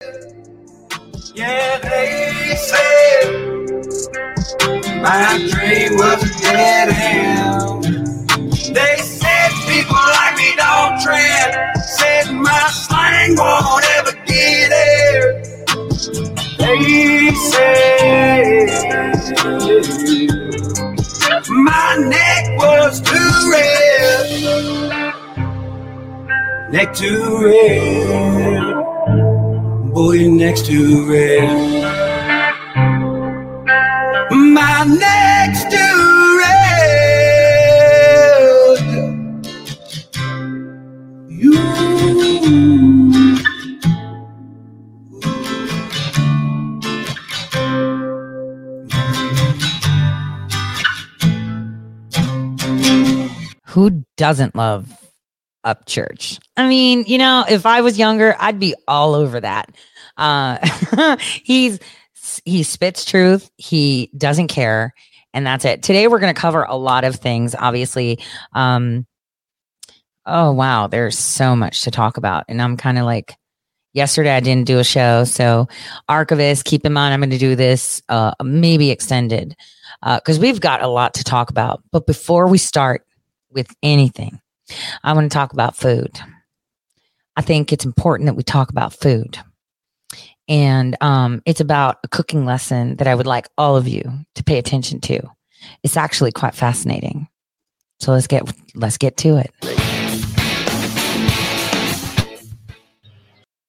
Yeah, they said my dream was a dead end. They said people like me don't tread. Said my slang won't ever get there. They said my neck was too red. Neck too red. Boy, next to red. My next to red. You. Who doesn't love Upchurch? I mean, you know, if I was younger, I'd be all over that. Uh, he's he spits truth. He doesn't care, and that's it. Today we're going to cover a lot of things. Obviously, um, oh wow, there's so much to talk about, and I'm kind of like. Yesterday I didn't do a show, so archivist, keep in mind I'm going to do this uh, maybe extended because we've got a lot to talk about. But before we start with anything, I want to talk about food. I think it's important that we talk about food. And um, it's about a cooking lesson that I would like all of you to pay attention to. It's actually quite fascinating. So let's get let's get to it.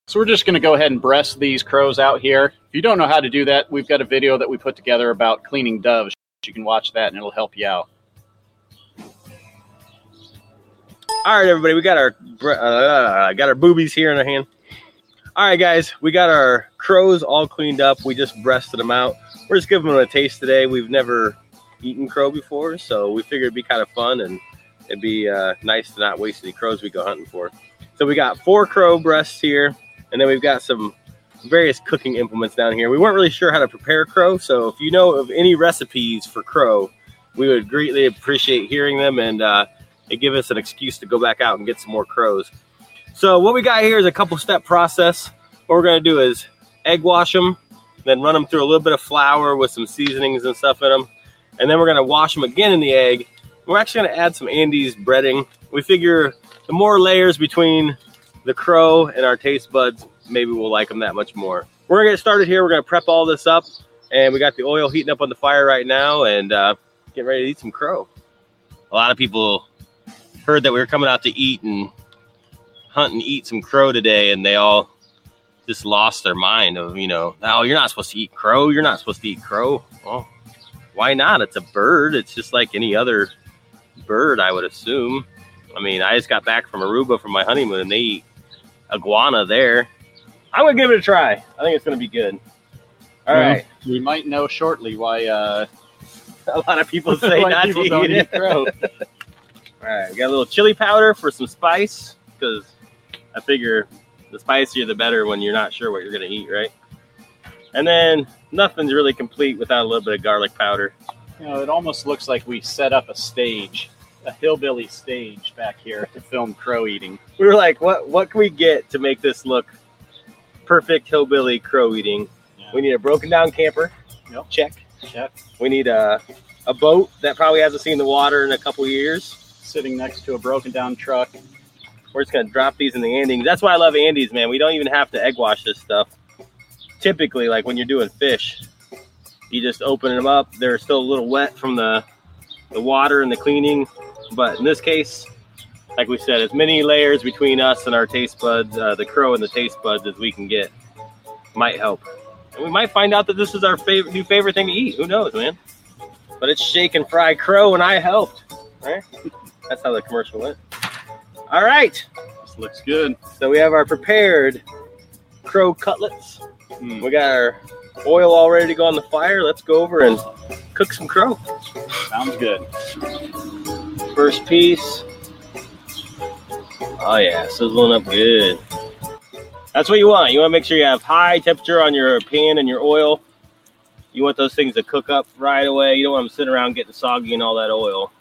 So we're just going to go ahead and breast these crows out here. If you don't know how to do that, we've got a video that we put together about cleaning doves. You can watch that and it'll help you out. All right, everybody, we got our uh, got our boobies here in our hand. All right, guys, we got our crows all cleaned up. We just breasted them out. We're just giving them a taste today. We've never eaten crow before, so we figured it'd be kind of fun and it'd be uh, nice to not waste any crows we go hunting for. So we got four crow breasts here, and then we've got some various cooking implements down here. We weren't really sure how to prepare crow, so if you know of any recipes for crow, we would greatly appreciate hearing them and uh, it give us an excuse to go back out and get some more crows. So what we got here is a couple step process. What we're gonna do is egg wash them, then run them through a little bit of flour with some seasonings and stuff in them, and then we're gonna wash them again in the egg. We're actually gonna add some Andy's breading. We figure the more layers between the crow and our taste buds, maybe we'll like them that much more. We're gonna get started here. We're gonna prep all this up, and we got the oil heating up on the fire right now, and uh, getting ready to eat some crow. A lot of people heard that we were coming out to eat and hunt and eat some crow today, and they all just lost their mind of you know, oh, you're not supposed to eat crow. You're not supposed to eat crow. Well, why not? It's a bird. It's just like any other bird, I would assume. I mean, I just got back from Aruba from my honeymoon, and they eat iguana there. I'm gonna give it a try. I think it's gonna be good. All Well, right. We might know shortly why uh, A lot of people say not to eat eat crow. All right, we got a little chili powder for some spice because I figure the spicier the better when you're not sure what you're gonna eat, right? And then nothing's really complete without a little bit of garlic powder. You know, it almost looks like we set up a stage, a hillbilly stage back here to film crow eating. We were like, what what can we get to make this look perfect hillbilly crow eating? Yeah. We need a broken down camper. Yep. Check. Check. We need a a boat that probably hasn't seen the water in a couple years. Sitting next to a broken down truck. We're just gonna drop these in the Andy's. That's why I love Andy's, man. We don't even have to egg wash this stuff. Typically, like when you're doing fish, you just open them up. They're still a little wet from the the water and the cleaning, but in this case, like we said, as many layers between us and our taste buds, uh, the crow and the taste buds, as we can get, might help. And we might find out that this is our favorite new favorite thing to eat. Who knows, man? But it's shake and fry crow, and I helped. Right? That's how the commercial went. All right. This looks good. So we have our prepared crow cutlets. Mm. We got our oil all ready to go on the fire. Let's go over and cook some crow. Sounds good. First piece. Oh yeah, sizzling up good. That's what you want. You want to make sure you have high temperature on your pan and your oil. You want those things to cook up right away. You don't want them sitting around getting soggy and all that oil.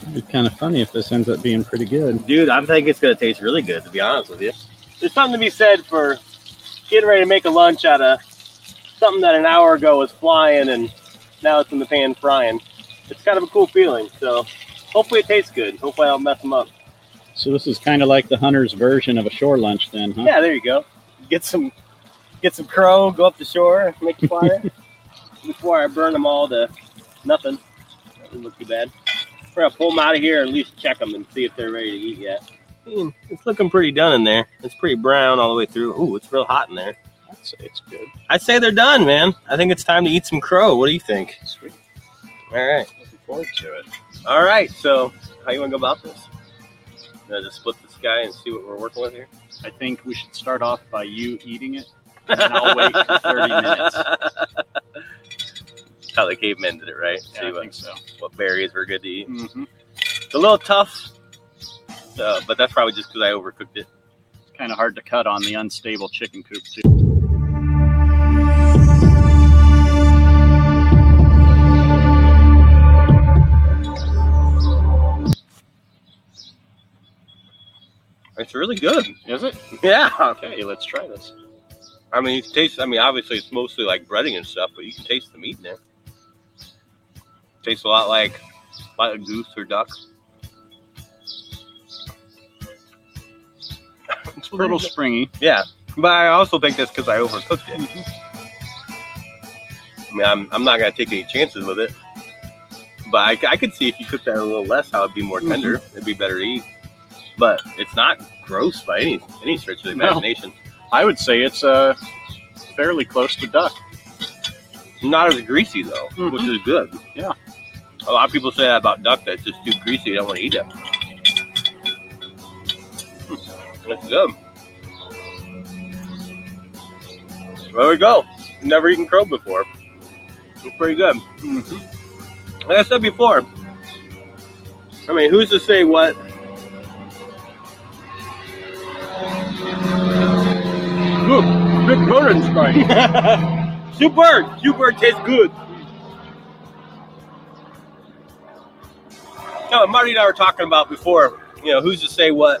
It'd be kind of funny if this ends up being pretty good. Dude, I'm thinking it's gonna taste really good to be honest with you. There's something to be said for getting ready to make a lunch out of something that an hour ago was flying and now it's in the pan frying. It's kind of a cool feeling. So hopefully it tastes good. Hopefully I don't mess them up. So this is kind of like the hunter's version of a shore lunch, then, huh? Yeah, there you go. Get some get some crow, go up the shore, make a fire. Before I burn them all to nothing. That doesn't look too bad. We're gonna pull them out of here and at least check them and see if they're ready to eat yet. Hmm, It's looking pretty done in there. It's pretty brown all the way through. Ooh, it's real hot in there. I'd say it's good. I'd say they're done, man. I think it's time to eat some crow. What do you think? Sweet. All right. Looking forward to it. All right. So, how you want to go about this? Gonna just split this guy and see what we're working with here. I think we should start off by you eating it, and I'll wait for 30 minutes. How the cavemen did it, right? Yeah, see I what, think so. what berries were good to eat. Mm-hmm. It's a little tough, uh, but that's probably just because I overcooked it. It's kind of hard to cut on the unstable chicken coop too. It's really good. Is it? Yeah. Okay, let's try this. I mean, you can taste. I mean, obviously, it's mostly like breading and stuff, but you can taste the meat in there. Tastes a lot like like goose or duck. It's a little springy. Yeah, but I also think that's because I overcooked it. I mean, I'm, I'm not gonna take any chances with it. But I, I could see if you cooked that a little less, how it'd be more tender. It'd be better to eat. But it's not gross by any any stretch of the No. imagination. I would say it's uh, fairly close to duck. Not as greasy though, Mhm. which is good. Yeah. A lot of people say that about duck that's just too greasy. They don't want to eat it. That's good. There we go. Never eaten crow before. It's pretty good. Mm-hmm. Like I said before, I mean, who's to say what? Look, big bonus strike. super, super tastes good. No, Marty and I were talking about before. You know, who's to say what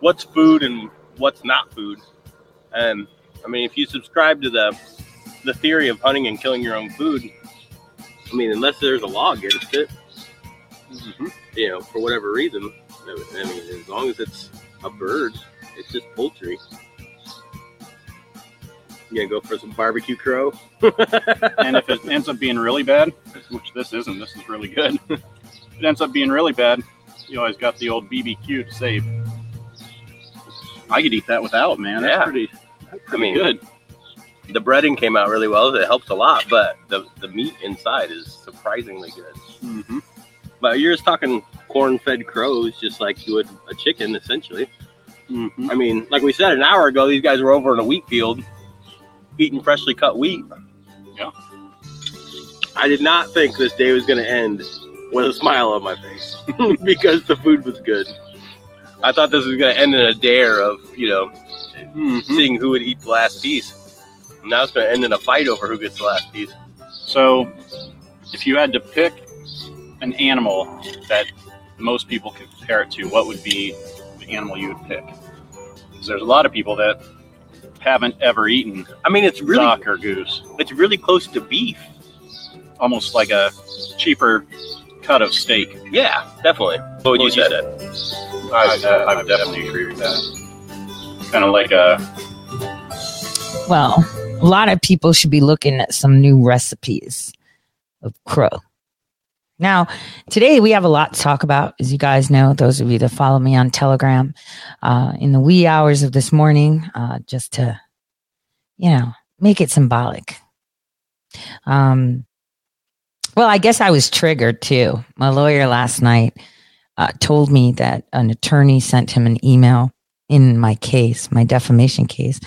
what's food and what's not food? And I mean, if you subscribe to the the theory of hunting and killing your own food, I mean, unless there's a law against it, mm-hmm. you know, for whatever reason, I mean, as long as it's a bird, it's just poultry. You gonna go for some barbecue crow? and if it ends up being really bad, which this isn't, this is really good. if it ends up being really bad, you always got the old BBQ to save. I could eat that without, man. That's Yeah. pretty, that's I mean, good. The breading came out really well. It helps a lot, but the the meat inside is surprisingly good. Mm-hmm. But you're just talking corn-fed crows, just like you would a chicken, essentially. Mm-hmm. I mean, like we said an hour ago, these guys were over in a wheat field eating freshly cut wheat. Yeah. I did not think this day was going to end with a smile on my face because the food was good. I thought this was going to end in a dare of, you know, Mm-hmm. seeing who would eat the last piece. Now it's going to end in a fight over who gets the last piece. So, if you had to pick an animal that most people compare it to, what would be the animal you would pick? Because there's a lot of people that haven't ever eaten I mean, it's really duck or goose. it's really close to beef. Almost like a cheaper cut of steak. Yeah, definitely. What would you say? I, I would definitely agree with that. Kind of like a Well, a lot of people should be looking at some new recipes of crow. Now, today we have a lot to talk about, as you guys know, those of you that follow me on Telegram, uh, in the wee hours of this morning, uh, just to, you know, make it symbolic. Um, well, I guess I was triggered too. My lawyer last night uh, told me that an attorney sent him an email in my case, my defamation case,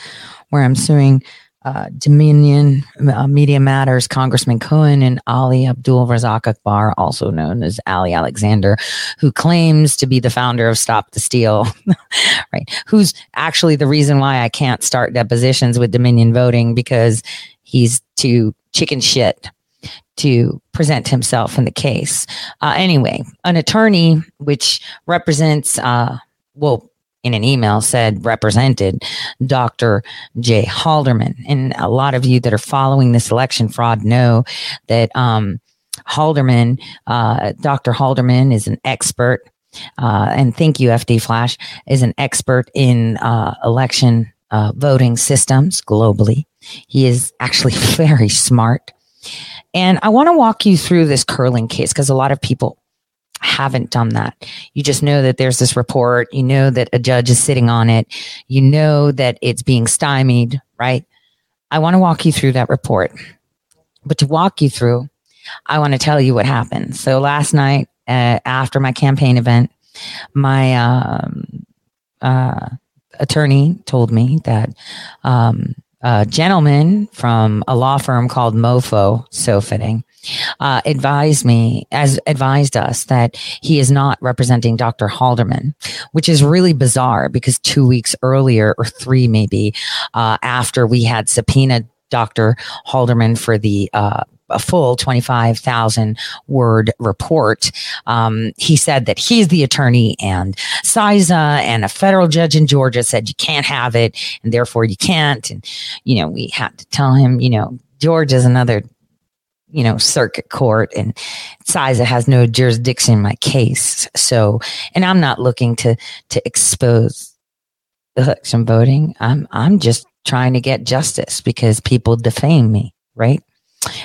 where I'm suing uh, Dominion uh, Media Matters Congressman Cohen and Ali Abdul Razak Akbar, also known as Ali Alexander, who claims to be the founder of Stop the Steal, right? Who's actually the reason why I can't start depositions with Dominion voting because he's too chicken shit to present himself in the case. Uh, anyway, an attorney which represents, uh, well, in an email said represented Dr. Jay Halderman. And a lot of you that are following this election fraud know that um, Halderman, uh, Dr. Halderman is an expert. Uh, and thank you, FD Flash, is an expert in uh, election uh, voting systems globally. He is actually very smart. And I want to walk you through this curling case because a lot of people haven't done that. You just know that there's this report. You know that a judge is sitting on it. You know that it's being stymied, right? I want to walk you through that report. But to walk you through, I want to tell you what happened. So last night, uh, after my campaign event, my um, uh, attorney told me that um, a gentleman from a law firm called Mofo, so fitting, uh, advised me, as advised us that he is not representing Dr. Halderman, which is really bizarre because two weeks earlier, or three maybe, uh, after we had subpoenaed Dr. Halderman for the uh, a full 25,000 word report. Um, he said that he's the attorney and CISA and a federal judge in Georgia said you can't have it and therefore you can't. And, you know, we had to tell him, you know, Georgia's another you know, circuit court and CISA has no jurisdiction in my case. So, and I'm not looking to, to expose election voting. I'm, I'm just trying to get justice because people defame me, right?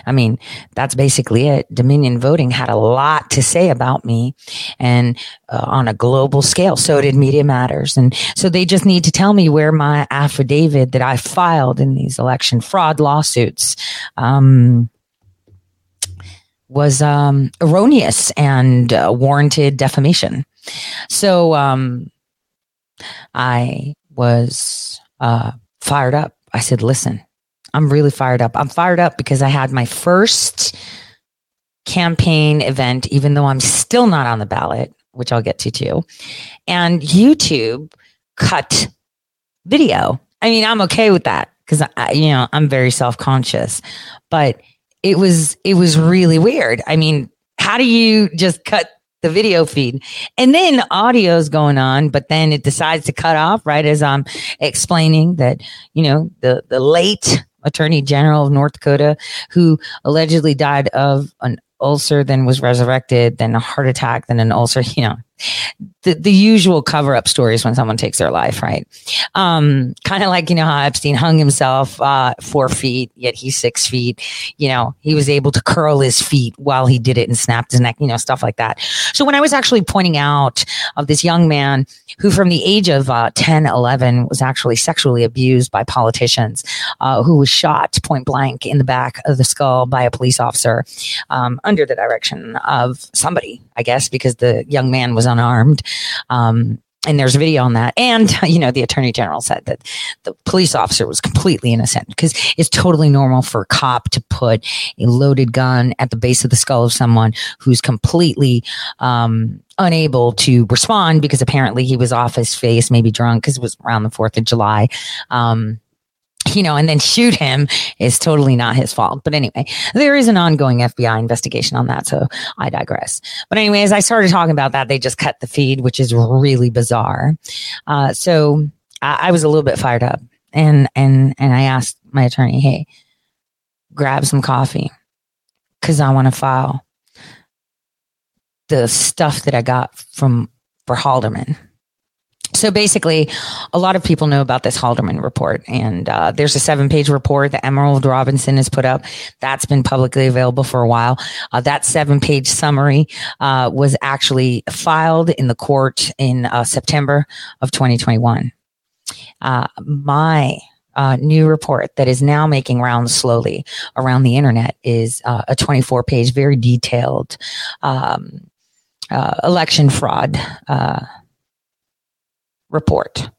I mean, that's basically it. Dominion Voting had a lot to say about me and uh, on a global scale. So did Media Matters. And so they just need to tell me where my affidavit that I filed in these election fraud lawsuits, um, was um, erroneous and uh, warranted defamation. So um, I was uh, fired up. I said, listen, I'm really fired up. I'm fired up because I had my first campaign event, even though I'm still not on the ballot, which I'll get to too. And YouTube cut video. I mean, I'm okay with that because I, you know, I'm very self conscious, but it was, it was really weird. I mean, how do you just cut the video feed and then audio's going on but then it decides to cut off right as i'm explaining that you know the the late attorney general of North Dakota, who allegedly died of an ulcer, then was resurrected, then a heart attack, then an ulcer, you know, the, the usual cover up stories when someone takes their life, right? Um, kind of like, you know, how Epstein hung himself, uh, four feet, yet he's six feet. You know, he was able to curl his feet while he did it and snapped his neck, you know, stuff like that. So when I was actually pointing out of this young man who from the age of uh, 10, 11 was actually sexually abused by politicians, uh, who was shot point blank in the back of the skull by a police officer, um, under the direction of somebody, I guess, because the young man was unarmed. Um, and there's a video on that. And, you know, the attorney general said that the police officer was completely innocent because it's totally normal for a cop to put a loaded gun at the base of the skull of someone who's completely, um, unable to respond because apparently he was off his face, maybe drunk because it was around the 4th of July. Um, you know, and then shoot him is totally not his fault. But anyway, there is an ongoing FBI investigation on that. So I digress. But anyway, as I started talking about that, they just cut the feed, which is really bizarre. Uh, so I, I was a little bit fired up and, and, and I asked my attorney, Hey, grab some coffee because I want to file the stuff that I got from for Halderman so basically, a lot of people know about this Halderman report, and uh, there's a seven page report that Emerald Robinson has put up. That's been publicly available for a while. Uh, that seven page summary uh, was actually filed in the court in uh, September of 2021. Uh, my uh, new report that is now making rounds slowly around the internet is a 24 page, very detailed um, election fraud report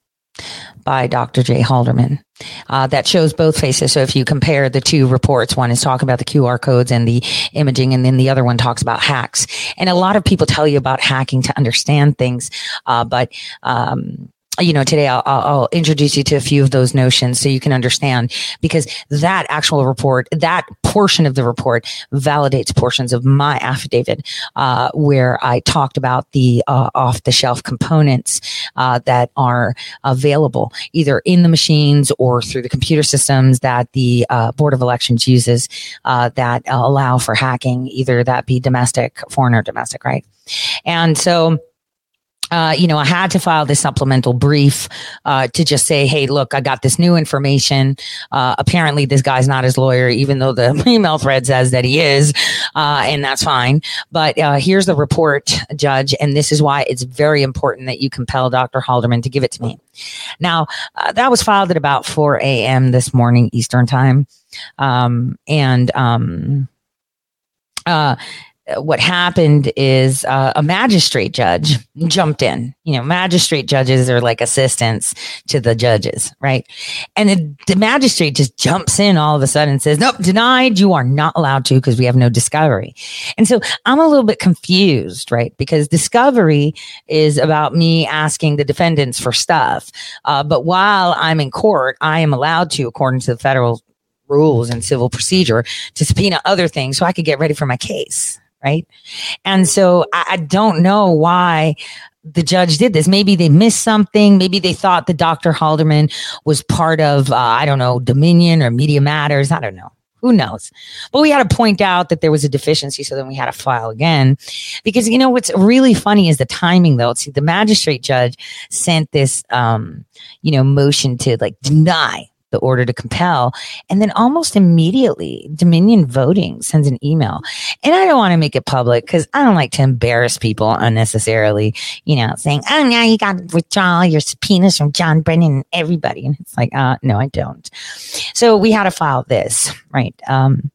by Dr. Jay Halderman uh, that shows both faces. So if you compare the two reports, one is talking about the QR codes and the imaging, and then the other one talks about hacks. And a lot of people tell you about hacking to understand things, uh, but um, you know, today I'll, I'll, introduce you to a few of those notions so you can understand because that actual report, that portion of the report validates portions of my affidavit, uh, where I talked about the uh, off the shelf components uh, that are available either in the machines or through the computer systems that the uh, Board of Elections uses uh, that allow for hacking, either that be domestic, foreign, or domestic, right? And so, uh, you know, I had to file this supplemental brief uh, to just say, hey, look, I got this new information. Uh, apparently, this guy's not his lawyer, even though the email thread says that he is, uh, and that's fine. But uh, here's the report, Judge, and this is why it's very important that you compel Dr. Halderman to give it to me. Now, uh, that was filed at about 4 a.m. this morning, Eastern Time. Um, and, um, what happened is uh, a magistrate judge jumped in. You know, magistrate judges are like assistants to the judges, right? And the, the magistrate just jumps in all of a sudden and says, Nope, denied. You are not allowed to because we have no discovery. And so I'm a little bit confused, right? Because discovery is about me asking the defendants for stuff. Uh, but while I'm in court, I am allowed to, according to the federal rules and civil procedure, to subpoena other things so I could get ready for my case right? And so I, I don't know why the judge did this. Maybe they missed something. Maybe they thought the Dr. Halderman was part of, uh, I don't know, Dominion or Media Matters. I don't know. Who knows? But we had to point out that there was a deficiency. So then we had to file again because, you know, what's really funny is the timing though. See, the magistrate judge sent this, um, you know, motion to like deny the order to compel. And then almost immediately, Dominion Voting sends an email. And I don't want to make it public because I don't like to embarrass people unnecessarily, you know, saying, oh, now you got to withdraw your subpoenas from John Brennan and everybody. And it's like, uh, no, I don't. So we had to file this, right? Um,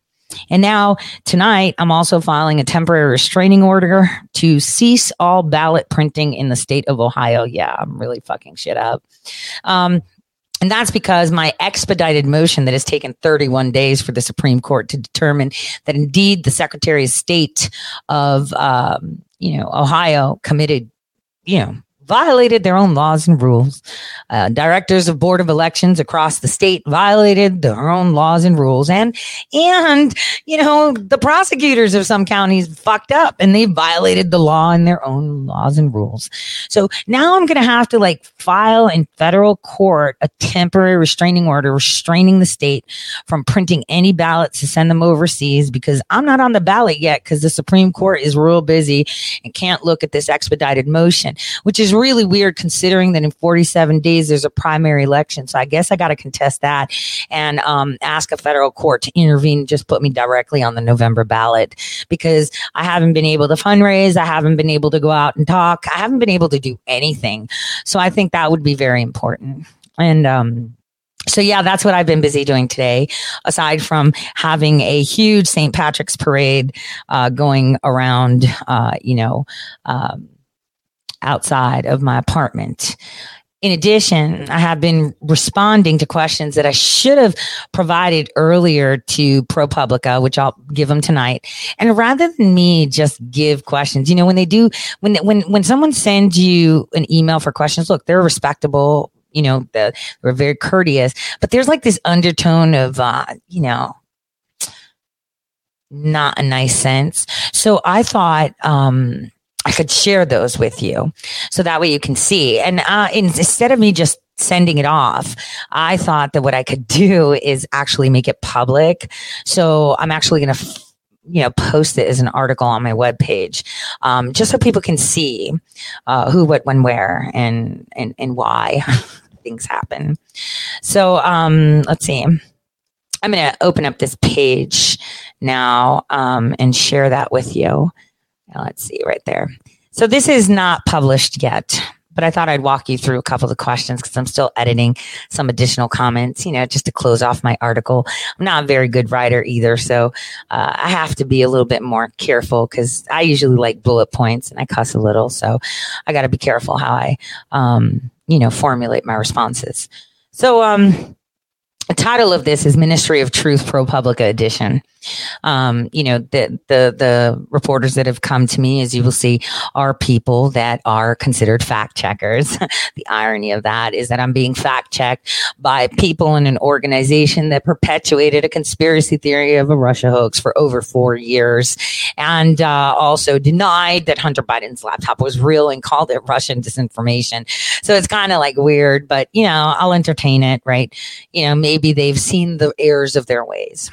and now tonight, I'm also filing a temporary restraining order to cease all ballot printing in the state of Ohio. Yeah, I'm really fucking shit up. Um, and that's because my expedited motion that has taken 31 days for the Supreme Court to determine that indeed the Secretary of State of, um, you know, Ohio committed, you know, violated their own laws and rules. Uh, directors of board of elections across the state violated their own laws and rules, and and you know the prosecutors of some counties fucked up and they violated the law and their own laws and rules. So now I'm going to have to like file in federal court a temporary restraining order restraining the state from printing any ballots to send them overseas because I'm not on the ballot yet because the Supreme Court is real busy and can't look at this expedited motion, which is really weird considering that in 47 days there's a primary election. So I guess I got to contest that and um, ask a federal court to intervene, just put me directly on the November ballot because I haven't been able to fundraise. I haven't been able to go out and talk. I haven't been able to do anything. So I think that would be very important. And, um, so yeah, that's what I've been busy doing today. Aside from having a huge St. Patrick's parade uh, going around, uh, you know, um, outside of my apartment. In addition, I have been responding to questions that I should have provided earlier to ProPublica, which I'll give them tonight. And rather than me just give questions, you know, when they do, when when when someone sends you an email for questions, look, they're respectable. You know, they're very courteous, but there's like this undertone of, uh, you know, not a nice sense. So I thought, um, I could share those with you so that way you can see. And uh, instead of me just sending it off, I thought that what I could do is actually make it public. So I'm actually going to. F- you know, post it as an article on my webpage, um, just so people can see uh, who, what, when, where, and and and why things happen. So um, let's see. I'm going to open up this page now um, and share that with you. Let's see right there. So this is not published yet, but I thought I'd walk you through a couple of questions because I'm still editing some additional comments, you know, just to close off my article. I'm not a very good writer either. So uh, I have to be a little bit more careful because I usually like bullet points and I cuss a little. So I got to be careful how I, um, you know, formulate my responses. So, um, title of this is Ministry of Truth ProPublica Edition. Um, you know, the, the, the reporters that have come to me, as you will see, are people that are considered fact checkers. the irony of that is that I'm being fact checked by people in an organization that perpetuated a conspiracy theory of a Russia hoax for over four years and uh, also denied that Hunter Biden's laptop was real and called it Russian disinformation. So it's kind of like weird, but you know, I'll entertain it, right? You know, maybe they've seen the errors of their ways.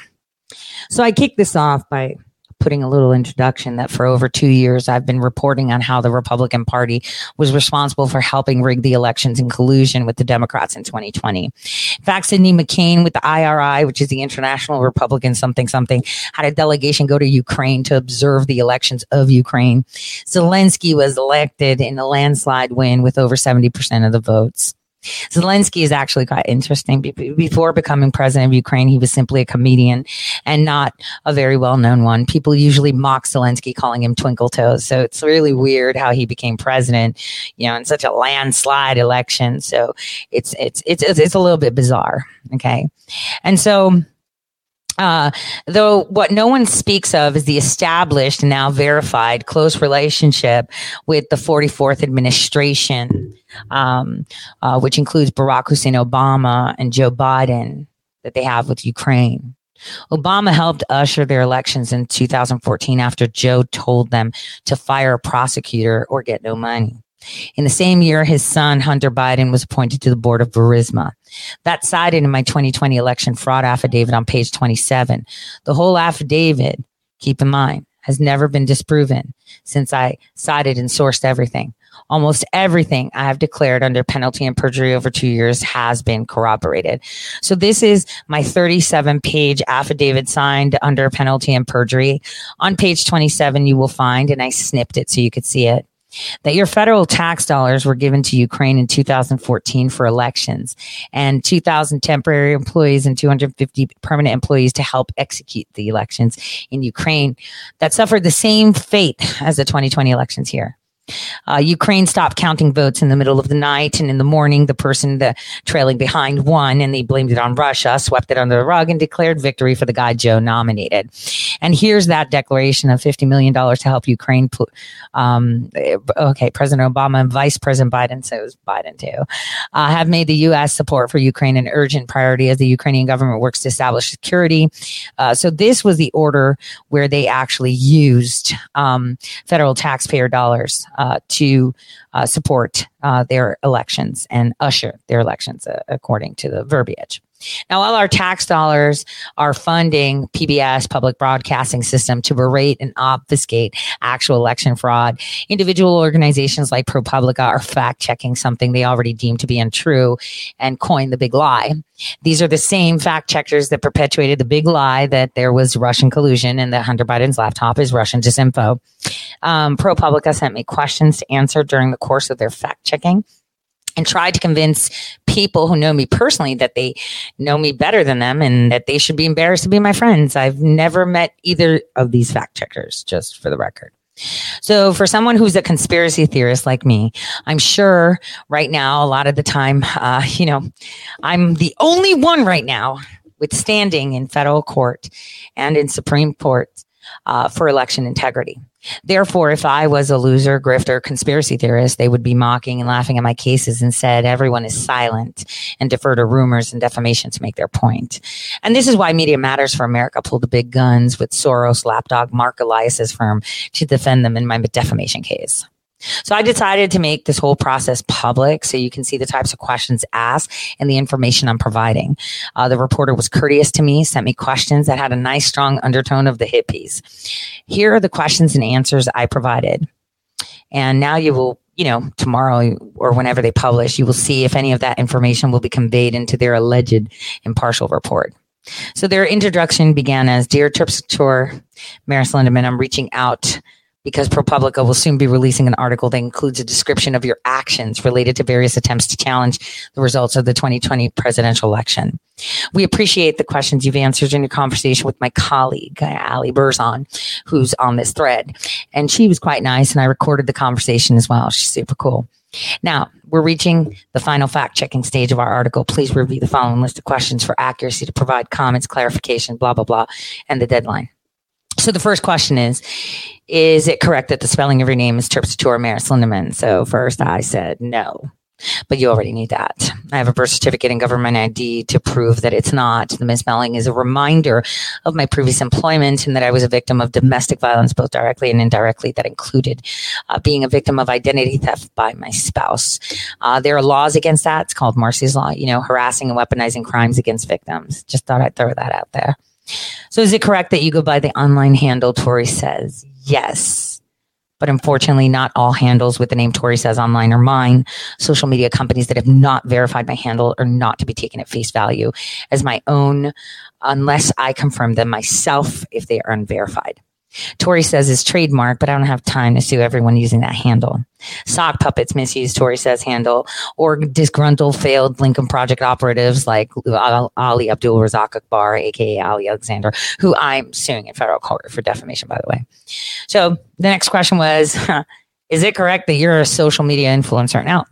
So I kick this off by putting a little introduction that for over two years I've been reporting on how the Republican Party was responsible for helping rig the elections in collusion with the Democrats in 2020. In fact, Cindy McCain with the IRI, which is the International Republican something something, had a delegation go to Ukraine to observe the elections of Ukraine. Zelensky was elected in a landslide win with over 70% of the votes. Zelensky is actually quite interesting. Before becoming president of Ukraine, he was simply a comedian and not a very well known one. People usually mock Zelensky, calling him Twinkle Toes. So it's really weird how he became president, you know, in such a landslide election. So it's, it's, it's, it's a little bit bizarre. Okay. And so, uh, though what no one speaks of is the established, now verified, close relationship with the 44th administration, um, uh, which includes Barack Hussein Obama and Joe Biden that they have with Ukraine. Obama helped usher their elections in 2014 after Joe told them to fire a prosecutor or get no money. In the same year, his son, Hunter Biden, was appointed to the board of Burisma. That cited in my 2020 election fraud affidavit on page 27. The whole affidavit, keep in mind, has never been disproven since I cited and sourced everything. Almost everything I have declared under penalty and perjury over two years has been corroborated. So this is my 37 page affidavit signed under penalty and perjury. On page 27, you will find, and I snipped it so you could see it that your federal tax dollars were given to Ukraine in 2014 for elections and 2,000 temporary employees and 250 permanent employees to help execute the elections in Ukraine that suffered the same fate as the 2020 elections here. Uh, Ukraine stopped counting votes in the middle of the night, and in the morning, the person the trailing behind won, and they blamed it on Russia, swept it under the rug, and declared victory for the guy Joe nominated. And here's that declaration of $50 million to help Ukraine. Um, okay, President Obama and Vice President Biden, so it was Biden too, uh, have made the U.S. support for Ukraine an urgent priority as the Ukrainian government works to establish security. Uh, so this was the order where they actually used um, federal taxpayer dollars uh, to uh, support uh, their elections and usher their elections uh, according to the verbiage. Now, while our tax dollars are funding PBS, public broadcasting system, to berate and obfuscate actual election fraud, individual organizations like ProPublica are fact checking something they already deem to be untrue and coin the big lie. These are the same fact checkers that perpetuated the big lie that there was Russian collusion and that Hunter Biden's laptop is Russian disinfo. Um, ProPublica sent me questions to answer during the course of their fact checking and tried to convince people who know me personally that they know me better than them and that they should be embarrassed to be my friends. I've never met either of these fact checkers, just for the record. So, for someone who's a conspiracy theorist like me, I'm sure right now, a lot of the time, uh, you know, I'm the only one right now withstanding in federal court and in Supreme Court uh, for election integrity. Therefore, if I was a loser, grifter, conspiracy theorist, they would be mocking and laughing at my cases and said everyone is silent and defer to rumors and defamation to make their point. And this is why Media Matters for America pulled the big guns with Soros lapdog Marc Elias's firm to defend them in my defamation case. So I decided to make this whole process public so you can see the types of questions asked and the information I'm providing. Uh, the reporter was courteous to me, sent me questions that had a nice strong undertone of the hippies. Here are the questions and answers I provided. And now you will, you know, tomorrow or whenever they publish, you will see if any of that information will be conveyed into their alleged impartial report. So their introduction began as Dear Trips Tour, Maras Lindemann, I'm reaching out because ProPublica will soon be releasing an article that includes a description of your actions related to various attempts to challenge the results of the 2020 presidential election. We appreciate the questions you've answered in your conversation with my colleague, Ali Berzon, who's on this thread. And she was quite nice, and I recorded the conversation as well. She's super cool. Now, we're reaching the final fact checking stage of our article. Please review the following list of questions for accuracy to provide comments, clarification, blah, blah, blah, and the deadline. So the first question is, is it correct that the spelling of your name is Terpsichore Maras Lindemann? So first I said no but you already need that. I have a birth certificate and government ID to prove that it's not. The misspelling is a reminder of my previous employment and that I was a victim of domestic violence, both directly and indirectly. That included uh, being a victim of identity theft by my spouse. Uh, there are laws against that. It's called Marsy's Law, you know, harassing and weaponizing crimes against victims. Just thought I'd throw that out there. So is it correct that you go by the online handle Tore says? Yes but unfortunately, not all handles with the name Tore says online are mine. Social media companies that have not verified my handle are not to be taken at face value as my own unless I confirm them myself if they are unverified. Tore says is trademark, but I don't have time to sue everyone using that handle. Sock puppets misuse Tore says handle, or disgruntled failed Lincoln Project operatives like Ali Abdul Razak Akbar, aka Ali Alexander, who I'm suing in federal court for defamation, by the way. So the next question was. Is it correct that you're a social media influencer? Now,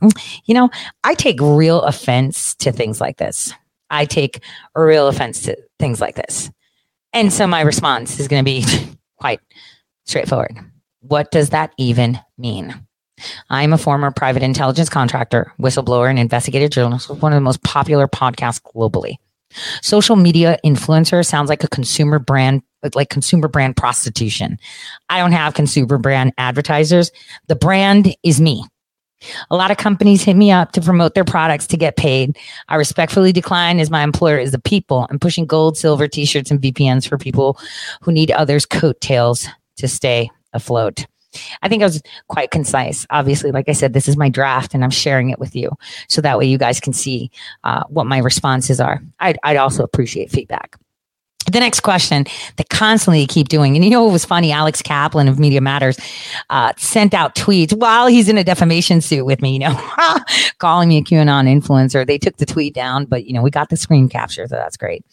you know, I take real offense to things like this. I take real offense to things like this. And so my response is going to be quite straightforward. What does that even mean? I'm a former private intelligence contractor, whistleblower, and investigative journalist with one of the most popular podcasts globally. Social media influencer sounds like a consumer brand, like consumer brand prostitution. I don't have consumer brand advertisers. The brand is me. A lot of companies hit me up to promote their products to get paid. I respectfully decline as my employer is the people. I'm pushing gold, silver t-shirts and VPNs for people who need others' coattails to stay afloat. I think I was quite concise. Obviously, like I said, this is my draft and I'm sharing it with you. So that way you guys can see uh, what my responses are. I'd, I'd also appreciate feedback the next question they constantly keep doing, and you know what was funny? Alex Kaplan of Media Matters uh, sent out tweets while he's in a defamation suit with me, you know, calling me a QAnon influencer. They took the tweet down, but you know, we got the screen capture, so that's great.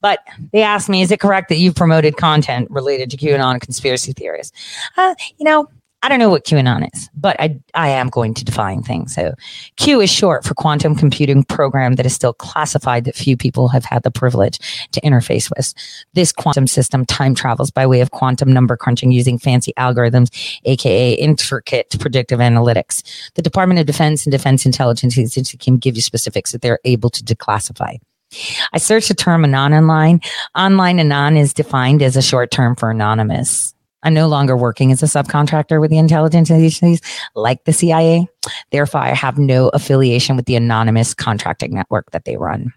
But they asked me, is it correct that you've promoted content related to QAnon conspiracy theories? Uh, you know, I don't know what QAnon is, but I, I am going to define things. So Q is short for quantum computing program that is still classified that few people have had the privilege to interface with. This quantum system time travels by way of quantum number crunching using fancy algorithms, aka intricate predictive analytics. The Department of Defense and Defense Intelligence Agency can give you specifics that they're able to declassify. I searched the term anon online. Online anon is defined as a short term for anonymous. I'm no longer working as a subcontractor with the intelligence agencies like the CIA. Therefore, I have no affiliation with the anonymous contracting network that they run.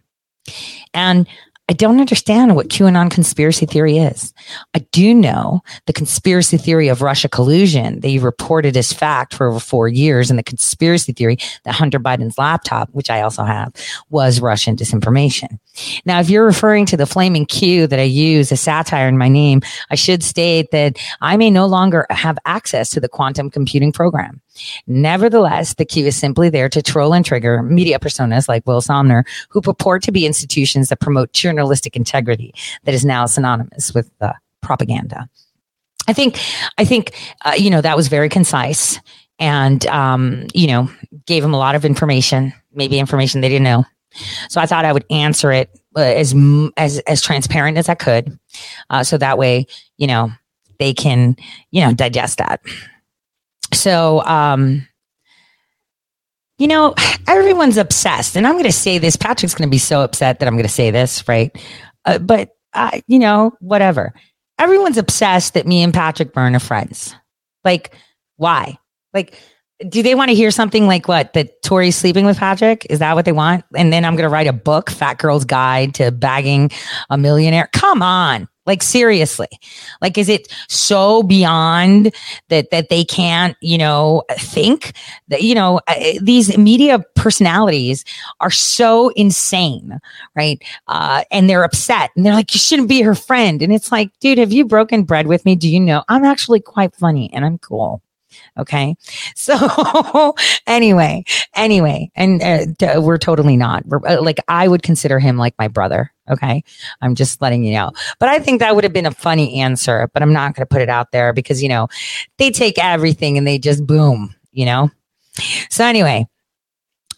And I don't understand what QAnon conspiracy theory is. I do know the conspiracy theory of Russia collusion that you reported as fact for over four years, and the conspiracy theory that Hunter Biden's laptop, which I also have, was Russian disinformation. Now, if you're referring to the flaming Q that I use as satire in my name, I should state that I may no longer have access to the quantum computing program. Nevertheless, the Q is simply there to troll and trigger media personas like Will Sommer, who purport to be institutions that promote journalistic integrity that is now synonymous with uh, propaganda. I think, I think, uh, you know, that was very concise and, um, you know, gave him a lot of information, maybe information they didn't know. So I thought I would answer it uh, as as as transparent as I could, uh, so that way, you know, they can, you know, digest that. So, um, you know, everyone's obsessed, and I'm going to say this. Patrick's going to be so upset that I'm going to say this, right? Uh, but uh, you know, whatever. Everyone's obsessed that me and Patrick Byrne are friends. Like, why? Like, do they want to hear something like what that Tore's sleeping with Patrick? Is that what they want? And then I'm going to write a book, Fat Girl's Guide to Bagging a Millionaire. Come on. Like seriously, like is it so beyond that that they can't, you know, think that you know these media personalities are so insane, right? Uh, and they're upset and they're like, you shouldn't be her friend, and it's like, dude, have you broken bread with me? Do you know I'm actually quite funny and I'm cool. Okay. So anyway, anyway, and uh, we're totally not. We're, uh, like I would consider him like my brother. Okay. I'm just letting you know. But I think that would have been a funny answer, but I'm not going to put it out there because, you know, they take everything and they just boom, you know? So anyway,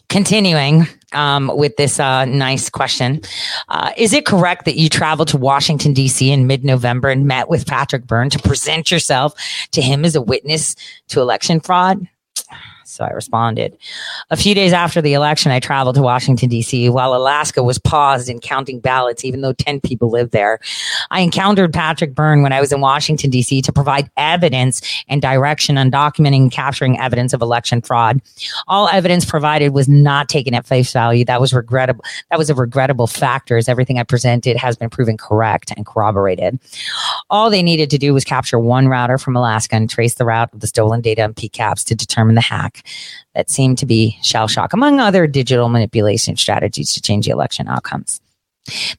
continuing um, with this uh, nice question, uh, is it correct that you traveled to Washington D.C. in mid-November and met with Patrick Byrne to present yourself to him as a witness to election fraud? So I responded. A few days after the election, I traveled to Washington, D.C. while Alaska was paused in counting ballots, even though 10 people lived there. I encountered Patrick Byrne when I was in Washington, D.C. to provide evidence and direction on documenting and capturing evidence of election fraud. All evidence provided was not taken at face value. That was regrettable. That was a regrettable factor as everything I presented has been proven correct and corroborated. All they needed to do was capture one router from Alaska and trace the route of the stolen data and PCAPs to determine the hack that seemed to be shell shock, among other digital manipulation strategies to change the election outcomes.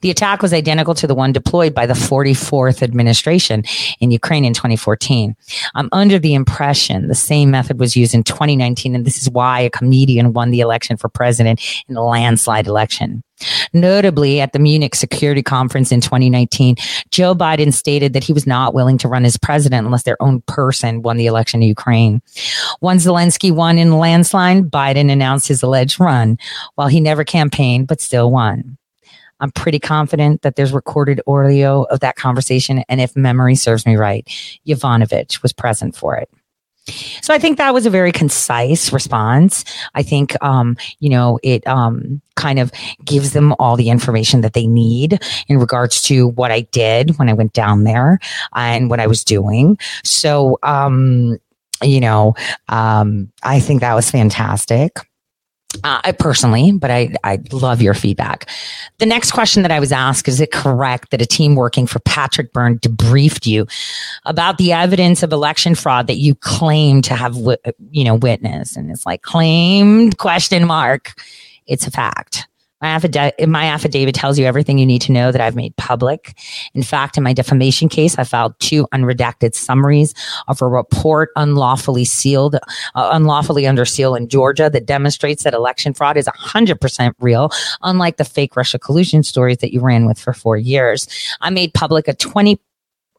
The attack was identical to the one deployed by the 44th administration in Ukraine in 2014. I'm um, under the impression the same method was used in 2019, and this is why a comedian won the election for president in a landslide election. Notably, at the Munich Security Conference in 2019, Joe Biden stated that he was not willing to run as president unless their own person won the election in Ukraine. When Zelensky won in a landslide, Biden announced his alleged run, while he never campaigned but still won. I'm pretty confident that there's recorded audio of that conversation. And if memory serves me right, Yovanovitch was present for it. So I think that was a very concise response. I think, um, you know, it um, kind of gives them all the information that they need in regards to what I did when I went down there and what I was doing. So, um, you know, um, I think that was fantastic. Uh, I personally, but I, I love your feedback. The next question that I was asked is it correct that a team working for Patrick Byrne debriefed you about the evidence of election fraud that you claim to have, you know, witnessed? And it's like claimed question mark. It's a fact. My affidavit, my affidavit tells you everything you need to know that I've made public. In fact, in my defamation case, I filed two unredacted summaries of a report unlawfully sealed, uh, unlawfully under seal in Georgia that demonstrates that election fraud is 100% real, unlike the fake Russia collusion stories that you ran with for four years. I made public a 20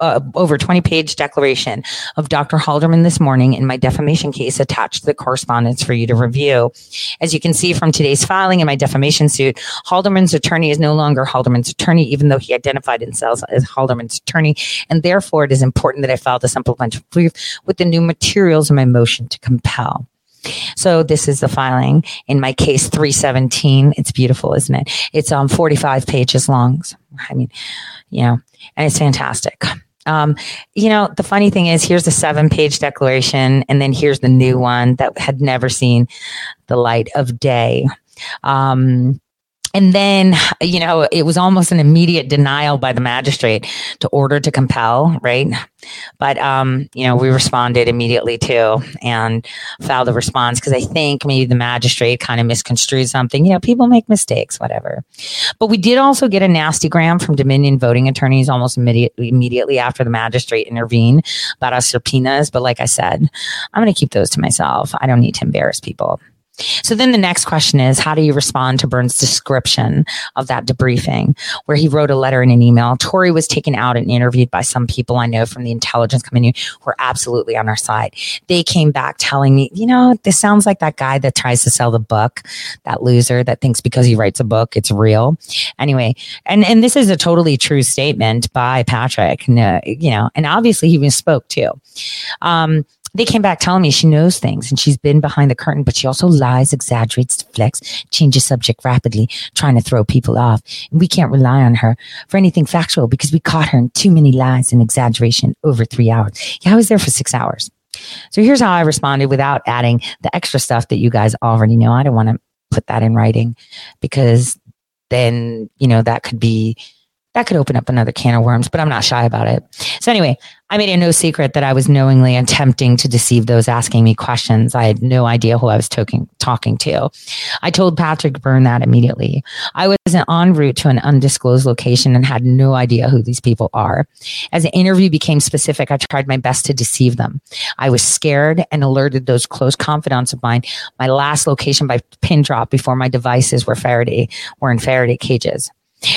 uh, over 20 page declaration of Dr. Halderman this morning in my defamation case attached to the correspondence for you to review. As you can see from today's filing in my defamation suit, Halderman's attorney is no longer Halderman's attorney, even though he identified himself as Halderman's attorney. And therefore, it is important that I filed a supplemental brief with the new materials in my motion to compel. So this is the filing in my case 317. It's beautiful, isn't it? It's um 45 pages long. I mean, you know, and it's fantastic. Um, you know, the funny thing is, here's the seven page declaration, and then here's the new one that had never seen the light of day. Um, and then, you know, it was almost an immediate denial by the magistrate to order to compel, right? But, um, you know, we responded immediately too and filed a response because I think maybe the magistrate kind of misconstrued something. You know, people make mistakes, whatever. But we did also get a nasty gram from Dominion voting attorneys almost immediately, immediately after the magistrate intervened about our subpoenas. But like I said, I'm going to keep those to myself. I don't need to embarrass people. So then the next question is how do you respond to Byrne's description of that debriefing where he wrote a letter and an email? Tore was taken out and interviewed by some people I know from the intelligence community who are absolutely on our side. They came back telling me, you know, this sounds like that guy that tries to sell the book, that loser that thinks because he writes a book, it's real. Anyway, and, and this is a totally true statement by Patrick, you know, and obviously he misspoke too. Um, they came back telling me she knows things and she's been behind the curtain, but she also lies, exaggerates, deflects, changes subject rapidly, trying to throw people off. And we can't rely on her for anything factual because we caught her in too many lies and exaggeration over three hours. Yeah, I was there for six hours. So here's how I responded without adding the extra stuff that you guys already know. I don't want to put that in writing because then, you know, that could be that could open up another can of worms, but I'm not shy about it. So anyway, I made it no secret that I was knowingly attempting to deceive those asking me questions. I had no idea who I was talking, talking to. I told Patrick Byrne that immediately. I was en route to an undisclosed location and had no idea who these people are. As the interview became specific, I tried my best to deceive them. I was scared and alerted those close confidants of mine my last location by pin drop before my devices were Faraday, were in Faraday cages.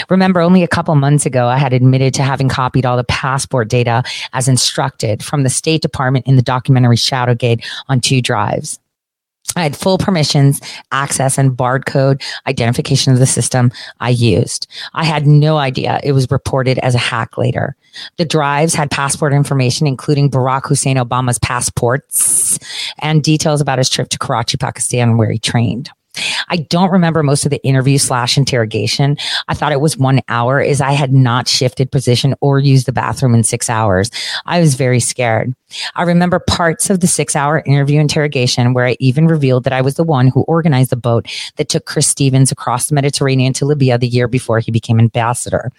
Remember, only a couple months ago, I had admitted to having copied all the passport data as instructed from the State Department in the documentary Shadowgate on two drives. I had full permissions, access, and barcode identification of the system I used. I had no idea it was reported as a hack later. The drives had passport information, including Barack Hussein Obama's passports and details about his trip to Karachi, Pakistan, where he trained. I don't remember most of the interview slash interrogation. I thought it was one hour as I had not shifted position or used the bathroom in six hours. I was very scared. I remember parts of the six hour interview interrogation where I even revealed that I was the one who organized the boat that took Chris Stevens across the Mediterranean to Libya the year before he became ambassador.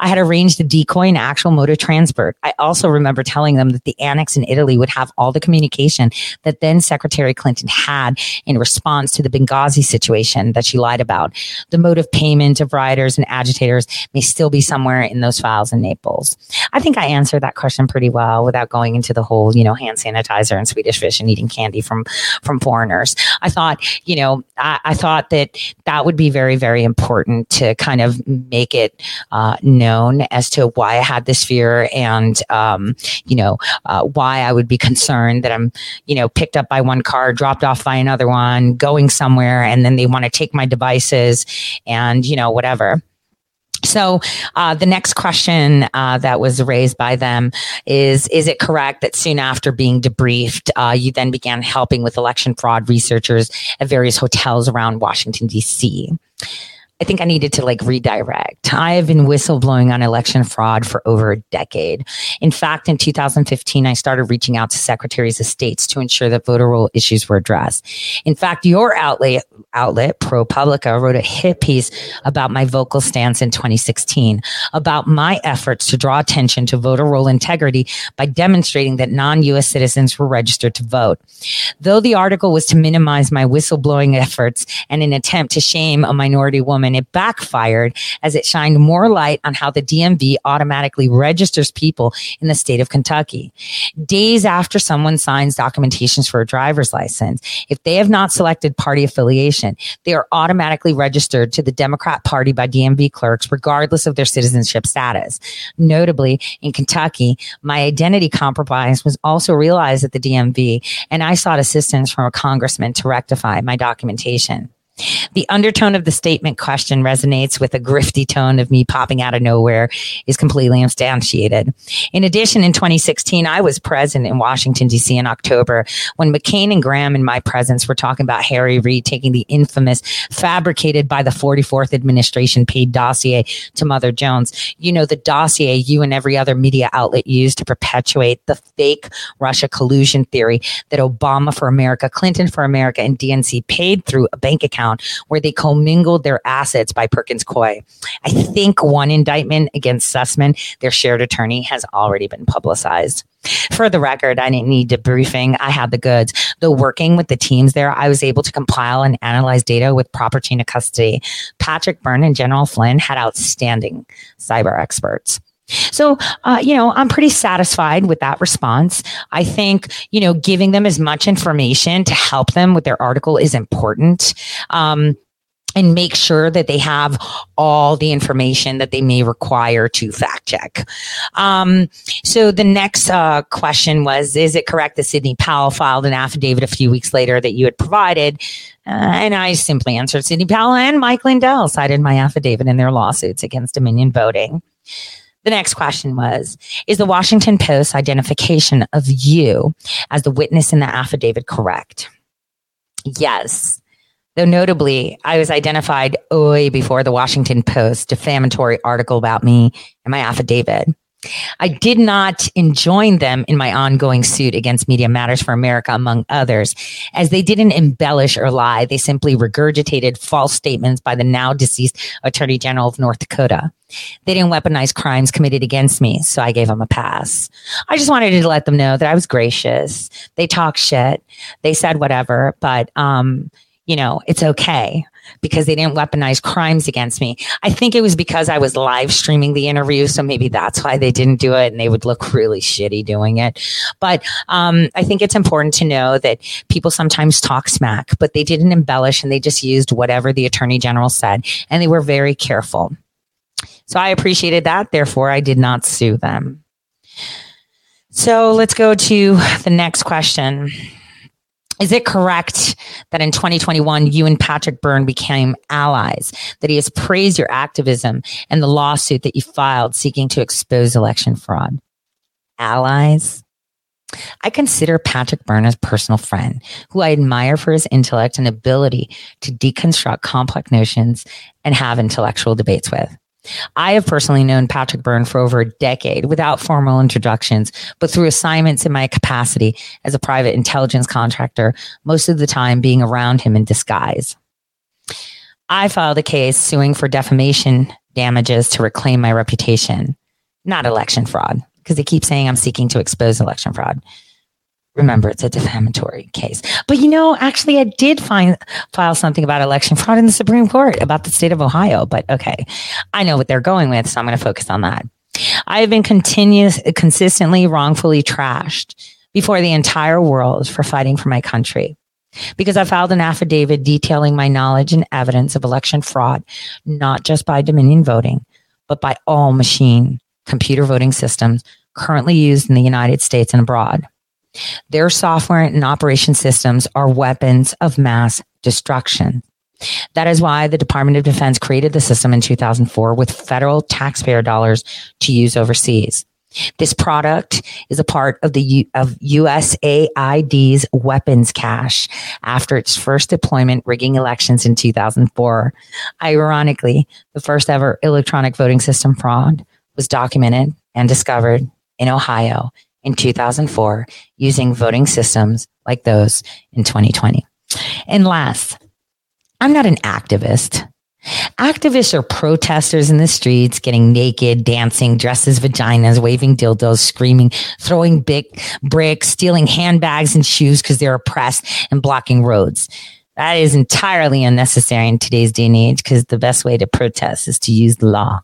I had arranged the decoy and actual mode of transport. I also remember telling them that the annex in Italy would have all the communication that then Secretary Clinton had in response to the Benghazi situation that she lied about. The mode of payment of rioters and agitators may still be somewhere in those files in Naples. I think I answered that question pretty well without going into the whole, you know, hand sanitizer and Swedish fish and eating candy from from foreigners. I thought, you know, I, I thought that that would be very, very important to kind of make it uh, known as to why I had this fear and, um, you know, uh, why I would be concerned that I'm, you know, picked up by one car, dropped off by another one, going somewhere, and then they want to take my devices and, you know, whatever. So uh, the next question uh, that was raised by them is: Is it correct that soon after being debriefed, uh, you then began helping with election fraud researchers at various hotels around Washington D.C.? I think I needed to like redirect. I have been whistleblowing on election fraud for over a decade. In fact, in 2015, I started reaching out to secretaries of states to ensure that voter roll issues were addressed. In fact, your outlet, outlet ProPublica, wrote a hit piece about my vocal stance in 2016 about my efforts to draw attention to voter roll integrity by demonstrating that non-U.S. citizens were registered to vote. Though the article was to minimize my whistleblowing efforts and an attempt to shame a minority woman, it backfired as it shined more light on how the DMV automatically registers people in the state of Kentucky. Days after someone signs documentations for a driver's license, if they have not selected party affiliation, they are automatically registered to the Democrat Party by DMV clerks, regardless of their citizenship status. Notably, in Kentucky, my identity compromise was also realized at the DMV, and I sought assistance from a congressman to rectify my documentation. The undertone of the statement question resonates with a grifty tone of me popping out of nowhere is completely instantiated. In addition, in 2016, I was present in Washington, D.C. in October when McCain and Graham in my presence were talking about Harry Reid taking the infamous fabricated by the 44th administration paid dossier to Mother Jones. You know, the dossier you and every other media outlet used to perpetuate the fake Russia collusion theory that Obama for America, Clinton for America, and DNC paid through a bank account where they commingled their assets by Perkins Coie. I think one indictment against Sussmann, their shared attorney, has already been publicized. For the record, I didn't need debriefing. I had the goods. Though working with the teams there, I was able to compile and analyze data with proper chain of custody. Patrick Byrne and General Flynn had outstanding cyber experts. So, uh, you know, I'm pretty satisfied with that response. I think, you know, giving them as much information to help them with their article is important. Um, and make sure that they have all the information that they may require to fact check. Um, so the next uh, question was: Is it correct that Sidney Powell filed an affidavit a few weeks later that you had provided? Uh, and I simply answered: Sidney Powell and Mike Lindell cited my affidavit in their lawsuits against Dominion Voting. The next question was Is the Washington Post identification of you as the witness in the affidavit correct? Yes. Though notably, I was identified way before the Washington Post defamatory article about me and my affidavit. I did not enjoin them in my ongoing suit against Media Matters for America, among others, as they didn't embellish or lie. They simply regurgitated false statements by the now deceased Attorney General of North Dakota. They didn't weaponize crimes committed against me, so I gave them a pass. I just wanted to let them know that I was gracious. They talk shit. They said whatever, but, um, you know, it's okay because they didn't weaponize crimes against me. I think it was because I was live streaming the interview. So maybe that's why they didn't do it and they would look really shitty doing it. But um, I think it's important to know that people sometimes talk smack, but they didn't embellish and they just used whatever the attorney general said. And they were very careful. So I appreciated that. Therefore, I did not sue them. So let's go to the next question. Is it correct that in 2021, you and Patrick Byrne became allies, that he has praised your activism and the lawsuit that you filed seeking to expose election fraud? Allies? I consider Patrick Byrne a personal friend who I admire for his intellect and ability to deconstruct complex notions and have intellectual debates with. I have personally known Patrick Byrne for over a decade without formal introductions, but through assignments in my capacity as a private intelligence contractor, most of the time being around him in disguise. I filed a case suing for defamation damages to reclaim my reputation, not election fraud, because they keep saying I'm seeking to expose election fraud. Remember, it's a defamatory case. But you know, actually, I did find file something about election fraud in the Supreme Court about the state of Ohio. But okay, I know what they're going with, so I'm going to focus on that. I have been continuous, consistently wrongfully trashed before the entire world for fighting for my country. Because I filed an affidavit detailing my knowledge and evidence of election fraud, not just by Dominion voting, but by all machine computer voting systems currently used in the United States and abroad. Their software and operation systems are weapons of mass destruction. That is why the Department of Defense created the system in 2004 with federal taxpayer dollars to use overseas. This product is a part of the U- of USAID's weapons cache after its first deployment rigging elections in 2004. Ironically, the first ever electronic voting system fraud was documented and discovered in Ohio in 2004 using voting systems like those in 2020. And last, I'm not an activist. Activists are protesters in the streets, getting naked, dancing, dressed as vaginas, waving dildos, screaming, throwing big bricks, stealing handbags and shoes because they're oppressed and blocking roads. That is entirely unnecessary in today's day and age because the best way to protest is to use the law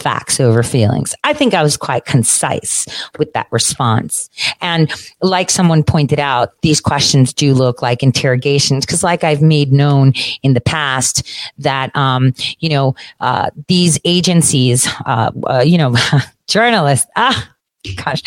facts over feelings. I think I was quite concise with that response. And like someone pointed out, these questions do look like interrogations because like I've made known in the past that, um, you know, uh, these agencies, uh, uh, you know, journalists, ah, gosh,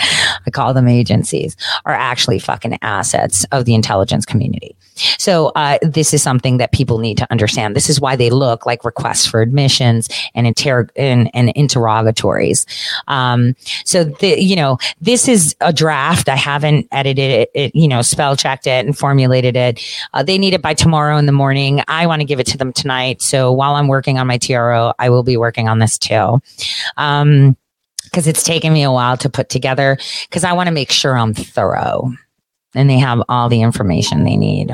I call them agencies, are actually fucking assets of the intelligence community. So uh, this is something that people need to understand. This is why they look like requests for admissions and, inter- and, and interrogatories. Um, so the, you know, this is a draft. I haven't edited it, it you know, spell checked it and formulated it. Uh, they need it by tomorrow in the morning. I want to give it to them tonight. So while I'm working on my TRO, I will be working on this too. Um, because it's taken me a while to put together because I want to make sure I'm thorough and they have all the information they need.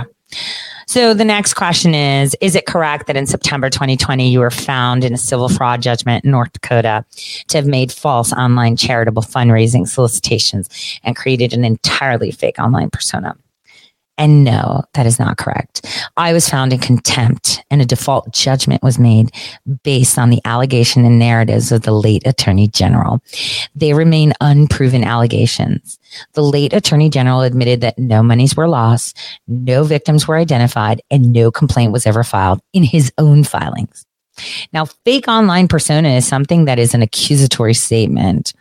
So the next question is Is it correct that in September 2020 you were found in a civil fraud judgment in North Dakota to have made false online charitable fundraising solicitations and created an entirely fake online persona? And no, that is not correct. I was found in contempt and a default judgment was made based on the allegation and narratives of the late attorney general. They remain unproven allegations. The late attorney general admitted that no monies were lost, no victims were identified, and no complaint was ever filed in his own filings. Now, fake online persona is something that is an accusatory statement.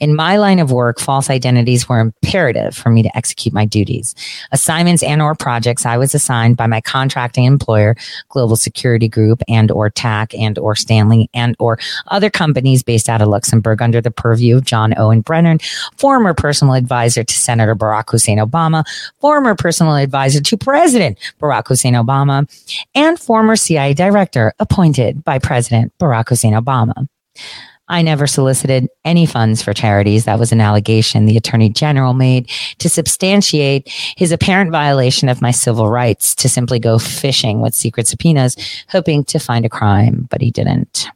In my line of work, false identities were imperative for me to execute my duties. Assignments and or projects I was assigned by my contracting employer, Global Security Group and or TAC and or Stanley and or other companies based out of Luxembourg under the purview of John Owen Brennan, former personal advisor to Senator Barack Hussein Obama, former personal advisor to President Barack Hussein Obama, and former CIA director appointed by President Barack Hussein Obama. I never solicited any funds for charities. That was an allegation the attorney general made to substantiate his apparent violation of my civil rights to simply go fishing with secret subpoenas, hoping to find a crime, but he didn't.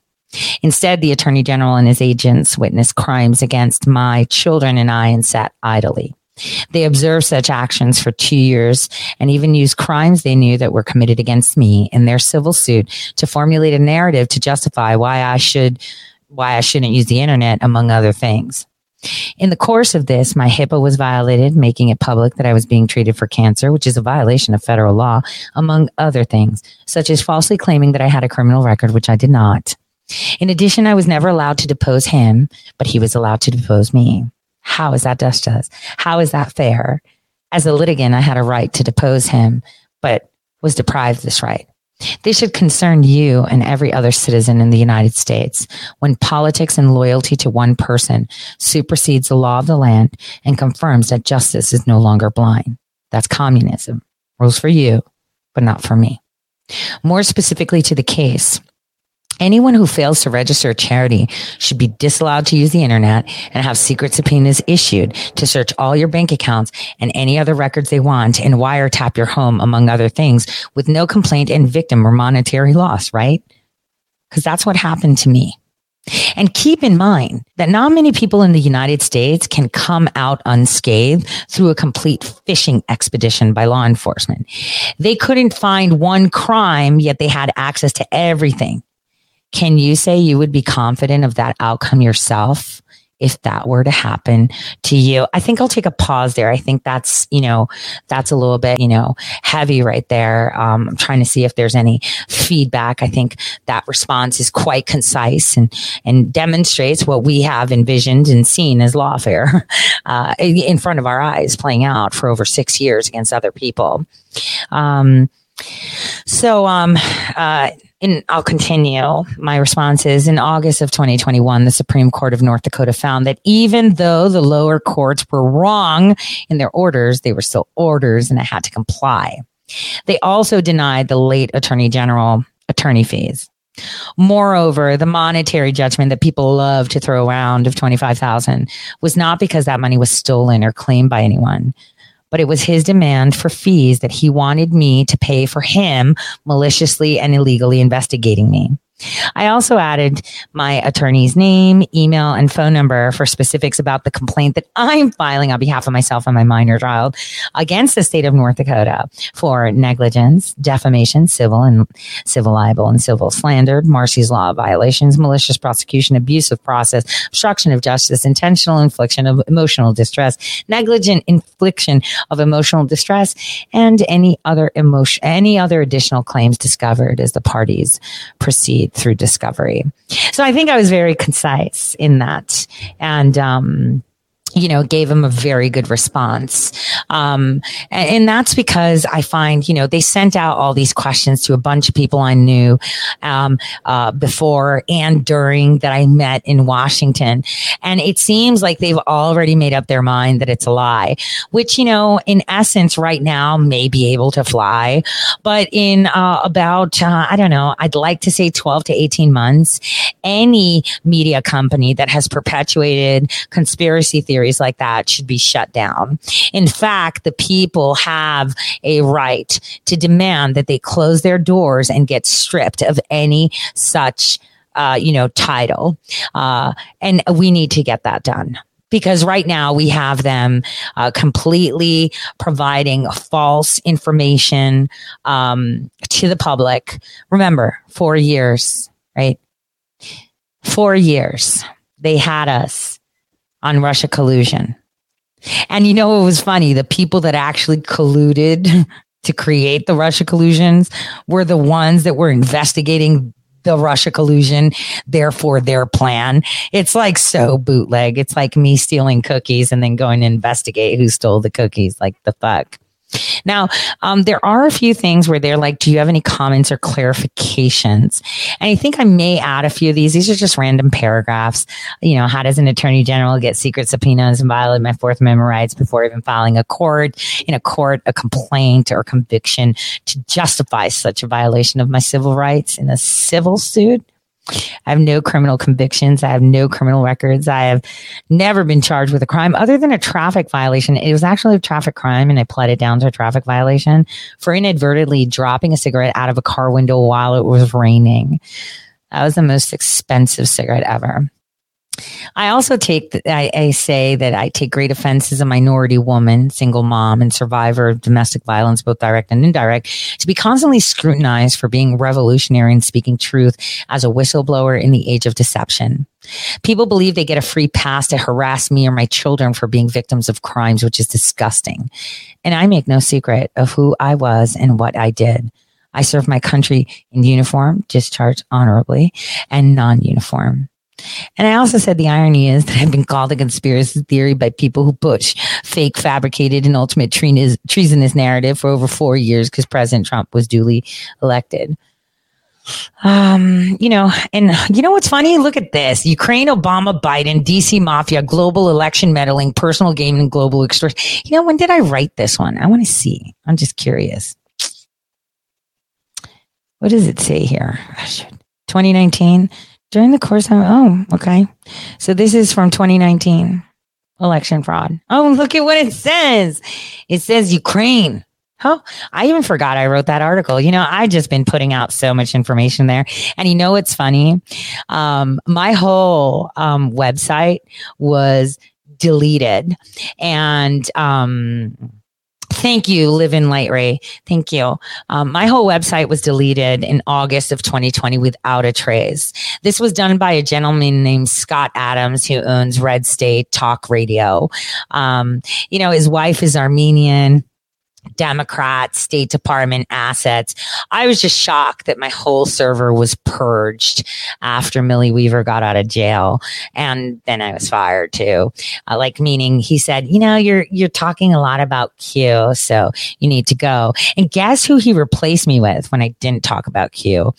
Instead, the attorney general and his agents witnessed crimes against my children and I and sat idly. They observed such actions for two years and even used crimes they knew that were committed against me in their civil suit to formulate a narrative to justify why I should why I shouldn't use the internet, among other things. In the course of this, my HIPAA was violated, making it public that I was being treated for cancer, which is a violation of federal law, among other things, such as falsely claiming that I had a criminal record, which I did not. In addition, I was never allowed to depose him, but he was allowed to depose me. How is that justice? How is that fair? As a litigant, I had a right to depose him, but was deprived this right. They should concern you and every other citizen in the United States when politics and loyalty to one person supersedes the law of the land and confirms that justice is no longer blind. That's communism. Rules for you, but not for me. More specifically to the case, Anyone who fails to register a charity should be disallowed to use the internet and have secret subpoenas issued to search all your bank accounts and any other records they want and wiretap your home, among other things, with no complaint and victim or monetary loss, right? Because that's what happened to me. And keep in mind that not many people in the United States can come out unscathed through a complete fishing expedition by law enforcement. They couldn't find one crime, yet they had access to everything. Can you say you would be confident of that outcome yourself? If that were to happen to you, I think I'll take a pause there. I think that's, you know, that's a little bit, you know, heavy right there. Um, I'm trying to see if there's any feedback. I think that response is quite concise and, and demonstrates what we have envisioned and seen as lawfare, uh, in front of our eyes playing out for over six years against other people. Um, so, um, uh, I'll continue my responses. In August of 2021, the Supreme Court of North Dakota found that even though the lower courts were wrong in their orders, they were still orders and I had to comply. They also denied the late Attorney General attorney fees. Moreover, the monetary judgment that people love to throw around of 25,000 was not because that money was stolen or claimed by anyone, but it was his demand for fees that he wanted me to pay for him maliciously and illegally investigating me. I also added my attorney's name, email, and phone number for specifics about the complaint that I'm filing on behalf of myself and my minor child against the state of North Dakota for negligence, defamation, civil and civil libel and civil slander, Marsy's law violations, malicious prosecution, abuse of process, obstruction of justice, intentional infliction of emotional distress, negligent infliction of emotional distress, and any other emotion, any other additional claims discovered as the parties proceed through discovery. So I think I was very concise in that. And, um, you know, gave him a very good response. Um, and, and, that's because I find, you know, they sent out all these questions to a bunch of people I knew, um, uh, before and during that I met in Washington. And it seems like they've already made up their mind that it's a lie, which, you know, in essence right now may be able to fly. But in, uh, about, uh, I don't know, I'd like to say 12 to 18 months, any media company that has perpetuated conspiracy theories theories like that should be shut down. In fact, the people have a right to demand that they close their doors and get stripped of any such, uh, you know, title. Uh, and we need to get that done because right now we have them uh, completely providing false information um, to the public. Remember, four years, right? Four years they had us on Russia collusion. And you know what was funny? The people that actually colluded to create the Russia collusions were the ones that were investigating the Russia collusion, therefore their plan. It's like so bootleg. It's like me stealing cookies and then going to investigate who stole the cookies. Like the fuck. Now, um, there are a few things where they're like, do you have any comments or clarifications? And I think I may add a few of these. These are just random paragraphs. You know, how does an attorney general get secret subpoenas and violate my Fourth Amendment rights before even filing a court in a court, a complaint or conviction to justify such a violation of my civil rights in a civil suit? I have no criminal convictions. I have no criminal records. I have never been charged with a crime other than a traffic violation. It was actually a traffic crime and I pled it down to a traffic violation for inadvertently dropping a cigarette out of a car window while it was raining. That was the most expensive cigarette ever. I also take, I, I, say that I take great offense as a minority woman, single mom, and survivor of domestic violence, both direct and indirect, to be constantly scrutinized for being revolutionary and speaking truth as a whistleblower in the age of deception. People believe they get a free pass to harass me or my children for being victims of crimes, which is disgusting. And I make no secret of who I was and what I did. I served my country in uniform, discharged honorably, and non uniform. And I also said the irony is that I've been called a conspiracy theory by people who push fake, fabricated, and ultimate treasonous narrative for over four years because President Trump was duly elected. Um, you know, and you know what's funny? Look at this. Ukraine, Obama, Biden, DC Mafia, global election meddling, personal gaming, global extortion. You know, when did I write this one? I want to see. I'm just curious. What does it say here? 2019. During the course of, oh, okay. So this is from 2019 election fraud. Oh, look at what it says. It says Ukraine. Oh, I even forgot I wrote that article. You know, I just been putting out so much information there. And you know what's funny? Um, my whole um, website was deleted. And um, thank you, Live in Light Ray. Thank you. Um, my whole website was deleted in August of 2020 without a trace. This was done by a gentleman named Scott Adams who owns Red State Talk Radio. Um, you know, his wife is Armenian Democrat, State Department assets. I was just shocked that my whole server was purged after Millie Weaver got out of jail, and then I was fired too. Uh, like meaning, he said, "You know, you're you're talking a lot about Q, so you need to go." And guess who he replaced me with when I didn't talk about Q?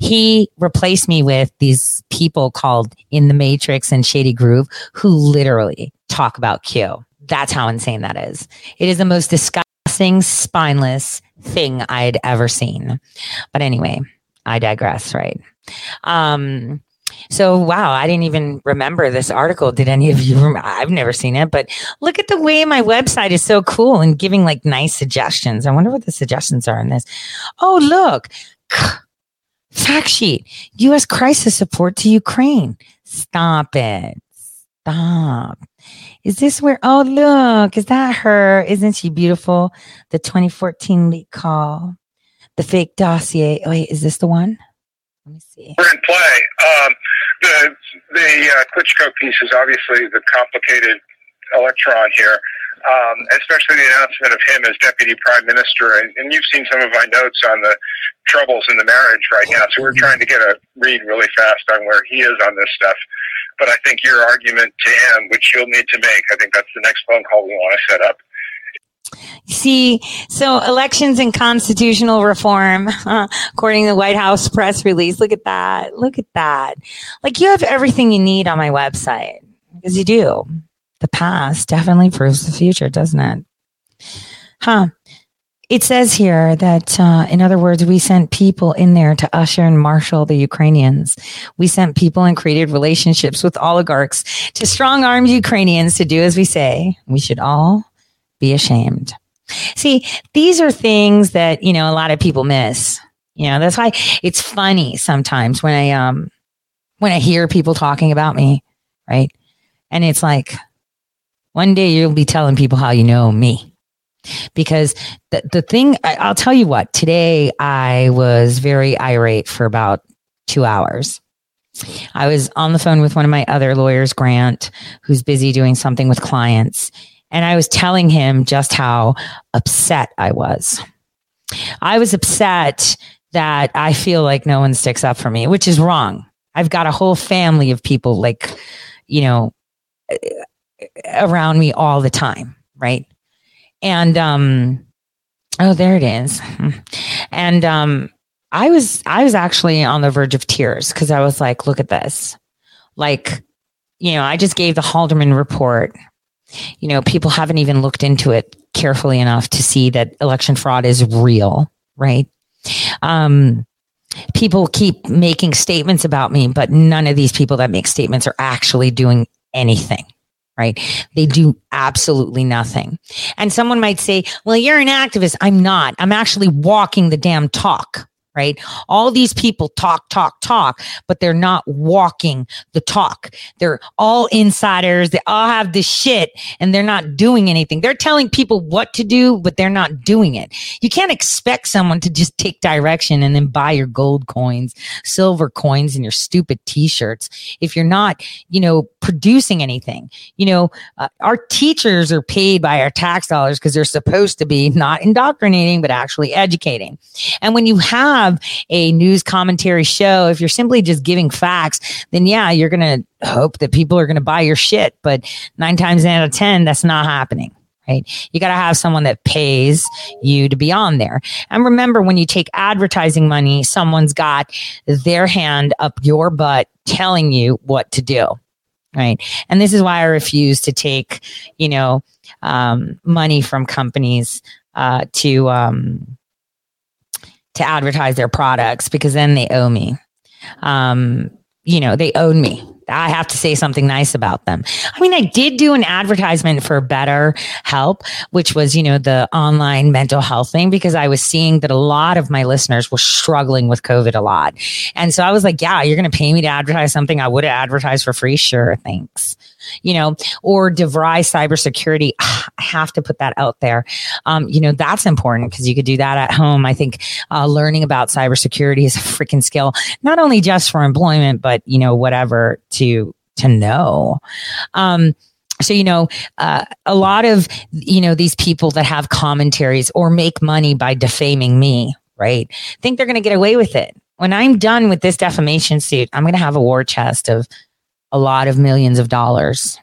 He replaced me with these people called In the Matrix and Shady Groove, who literally talk about Q. That's how insane that is. It is the most disgusting disgusting, spineless thing I'd ever seen. But anyway, I digress, right? Um, so wow, I didn't even remember this article. Did any of you? Remember? I've never seen it, but look at the way my website is so cool and giving like nice suggestions. I wonder what the suggestions are in this. Oh, look. Fact sheet. U.S. crisis support to Ukraine. Stop it. Stop. Is this where? Oh, look, is that her? Isn't she beautiful? The 2014 leak call, the fake dossier. Oh, wait, is this the one? Let me see. We're in play. Um, the the uh, Klitschko piece is obviously the complicated electron here, um, especially the announcement of him as deputy prime minister. And, and you've seen some of my notes on the troubles in the marriage right now. So we're trying to get a read really fast on where he is on this stuff. But I think your argument to him, which you'll need to make, I think that's the next phone call we want to set up. See, so elections and constitutional reform, uh, according to the White House press release. Look at that. Look at that. Like you have everything you need on my website because you do. The past definitely proves the future, doesn't it? Huh. It says here that, uh, in other words, we sent people in there to usher and marshal the Ukrainians. We sent people and created relationships with oligarchs to strong arm Ukrainians to do as we say. We should all be ashamed. See, these are things that, you know, a lot of people miss. You know, that's why it's funny sometimes when I, um, when I hear people talking about me, right? And it's like, one day you'll be telling people how you know me because the, the thing I, will tell you what today i was very irate for about two hours. I was on the phone with one of my other lawyers grant who's busy doing something with clients and i was telling him just how upset i was. I was upset that i feel like no one sticks up for me which is wrong. I've got a whole family of people like you know around me all the time right and um oh there it is. And um i was i was actually on the verge of tears because i was like look at this. Like you know i just gave the halderman report. You know people haven't even looked into it carefully enough to see that election fraud is real right? Um people keep making statements about me but none of these people that make statements are actually doing anything right? They do absolutely nothing. And someone might say, well, you're an activist. I'm not. I'm actually walking the damn talk right? All these people talk, talk, talk, but they're not walking the talk. They're all insiders. They all have this shit and they're not doing anything. They're telling people what to do, but they're not doing it. You can't expect someone to just take direction and then buy your gold coins, silver coins, and your stupid t-shirts if you're not, you know, producing anything. You know, uh, our teachers are paid by our tax dollars because they're supposed to be not indoctrinating, but actually educating. And when you have have a news commentary show, if you're simply just giving facts, then yeah, you're going to hope that people are going to buy your shit. But nine times out of 10, that's not happening right? You got to have someone that pays you to be on there. And remember, when you take advertising money, someone's got their hand up your butt telling you what to do, right? And this is why I refuse to take, you know, um, money from companies uh, to um, to advertise their products because then they owe me. Um, you know, they own me. I have to say something nice about them. I mean, I did do an advertisement for Better Help, which was, you know, the online mental health thing because I was seeing that a lot of my listeners were struggling with COVID a lot. And so I was like, yeah, you're going to pay me to advertise something I would have advertised for free. Sure. Thanks you know, or DeVry cybersecurity. I have to put that out there. Um, you know, that's important because you could do that at home. I think uh, learning about cybersecurity is a freaking skill, not only just for employment, but, you know, whatever to, to know. Um, so you know uh, a lot of you know these people that have commentaries or make money by defaming me right think they're going to get away with it when i'm done with this defamation suit i'm going to have a war chest of a lot of millions of dollars.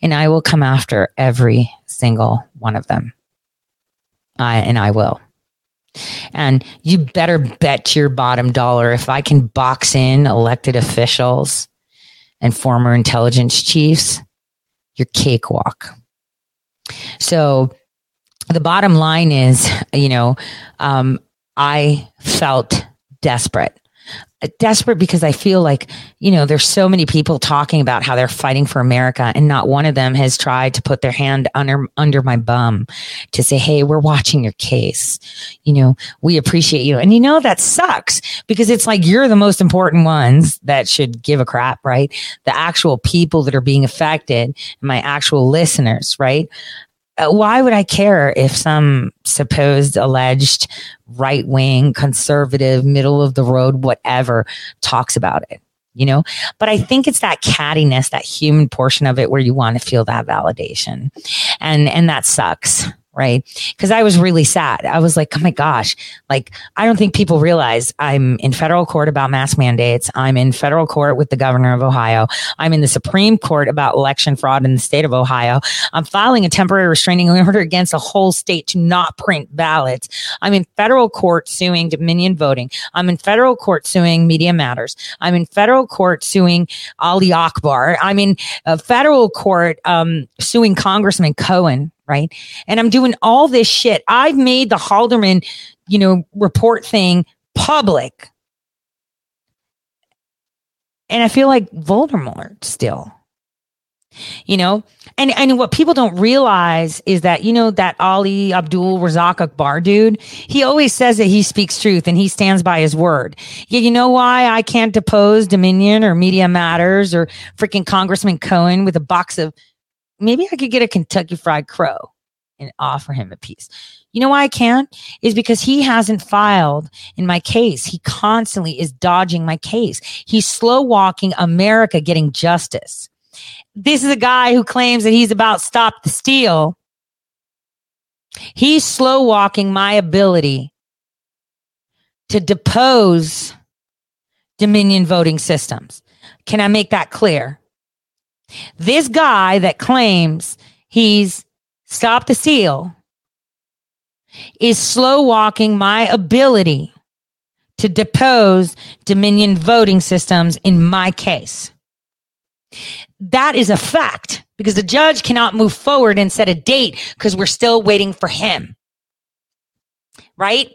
And I will come after every single one of them. I, and I will. And you better bet your bottom dollar if I can box in elected officials and former intelligence chiefs, your cakewalk. So the bottom line is, you know, um, I felt desperate desperate because I feel like, you know, there's so many people talking about how they're fighting for America and not one of them has tried to put their hand under, under my bum to say, Hey, we're watching your case. You know, we appreciate you. And you know, that sucks because it's like you're the most important ones that should give a crap, right? The actual people that are being affected, my actual listeners, right? Uh, why would I care if some supposed alleged right wing, conservative, middle of the road, whatever talks about it? You know, but I think it's that cattiness, that human portion of it where you want to feel that validation. And, and that sucks right? Because I was really sad. I was like, oh my gosh, like, I don't think people realize I'm in federal court about mask mandates. I'm in federal court with the governor of Ohio. I'm in the Supreme Court about election fraud in the state of Ohio. I'm filing a temporary restraining order against a whole state to not print ballots. I'm in federal court suing Dominion Voting. I'm in federal court suing Media Matters. I'm in federal court suing Ali Akbar. I'm in a federal court um, suing Congressman Cohen right? And I'm doing all this shit. I've made the Halderman, you know, report thing public. And I feel like Voldemort still. You know, and and what people don't realize is that you know that Ali Abdul Razak Akbar dude. He always says that he speaks truth and he stands by his word. Yeah, you know why I can't depose Dominion or Media Matters or freaking Congressman Cohen with a box of maybe I could get a Kentucky Fried Crow and offer him a piece. You know why I can't? Is because he hasn't filed in my case. He constantly is dodging my case. He's slow walking America getting justice. This is a guy who claims that he's about to stop the steal. He's slow walking my ability to depose Dominion voting systems. Can I make that clear? This guy that claims he's stopped the seal is slow walking my ability to depose Dominion voting systems in my case. That is a fact because the judge cannot move forward and set a date because we're still waiting for him. Right?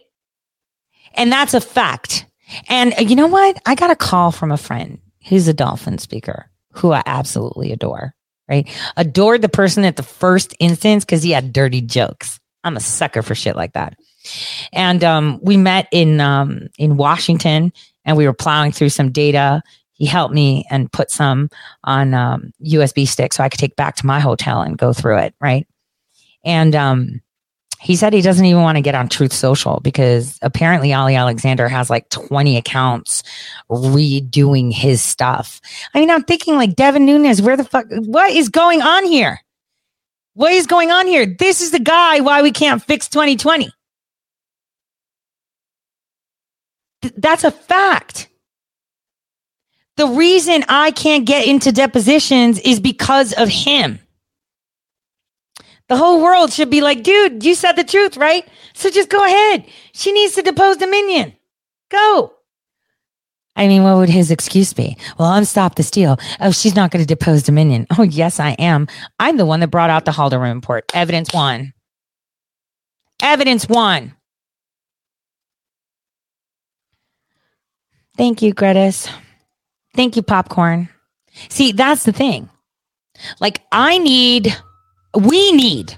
And that's a fact. And uh, you know what? I got a call from a friend who's a dolphin speaker who I absolutely adore, right? Adored the person at the first instance because he had dirty jokes. I'm a sucker for shit like that. And um, we met in um, in Washington, and we were plowing through some data. He helped me and put some on um, USB stick so I could take back to my hotel and go through it, right? And um, he said he doesn't even want to get on Truth Social because apparently Ali Alexander has like 20 accounts redoing his stuff. I mean, I'm thinking like Devin Nunes, where the fuck, what is going on here? What is going on here? This is the guy why we can't fix 2020. Th- that's a fact. The reason I can't get into depositions is because of him. The whole world should be like, dude, you said the truth, right? So just go ahead. She needs to depose Dominion. Go. I mean, what would his excuse be? Well, I'm stop the steal. Oh, she's not going to depose Dominion. Oh, yes, I am. I'm the one that brought out the Halderman report. Evidence one. Evidence one. Thank you, Gretis. Thank you, popcorn. See, that's the thing. Like, I need, we need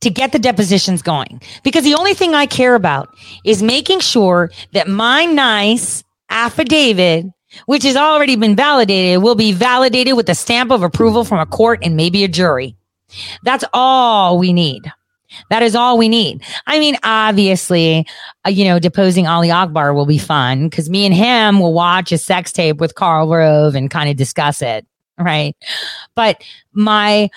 to get the depositions going because the only thing I care about is making sure that my nice affidavit, which has already been validated, will be validated with a stamp of approval from a court and maybe a jury. That's all we need. That is all we need. I mean, obviously, uh, you know, deposing Ali Akbar will be fun because me and him will watch a sex tape with Karl Rove and kind of discuss it. Right. But my,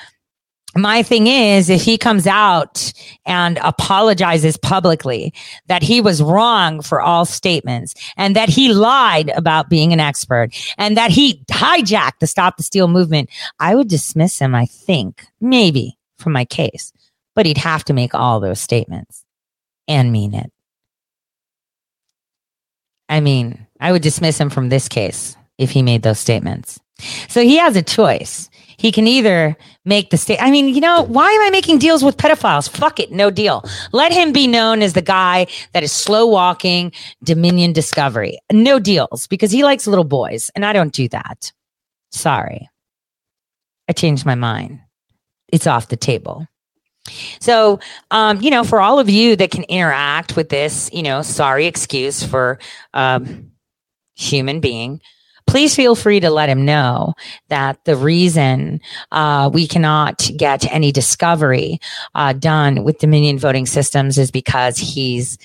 my thing is, if he comes out and apologizes publicly that he was wrong for all statements and that he lied about being an expert and that he hijacked the Stop the Steal movement, I would dismiss him, I think, maybe from my case but he'd have to make all those statements and mean it. I mean, I would dismiss him from this case if he made those statements. So he has a choice. He can either make the state. I mean, you know, why am I making deals with pedophiles? Fuck it, no deal. Let him be known as the guy that is slow walking Dominion Discovery. No deals because he likes little boys, and I don't do that. Sorry. I changed my mind. It's off the table. So, um, you know, for all of you that can interact with this, you know, sorry excuse for um, human being, please feel free to let him know that the reason uh, we cannot get any discovery uh, done with Dominion voting systems is because he's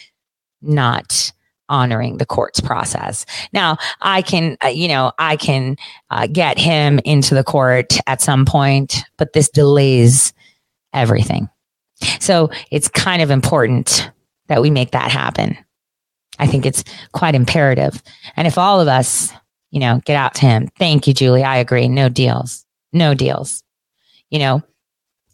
not honoring the court's process. Now, I can, uh, you know, I can uh, get him into the court at some point, but this delays everything. So it's kind of important that we make that happen. I think it's quite imperative. And if all of us, you know, get out to him, thank you, Julie. I agree. No deals. No deals. You know,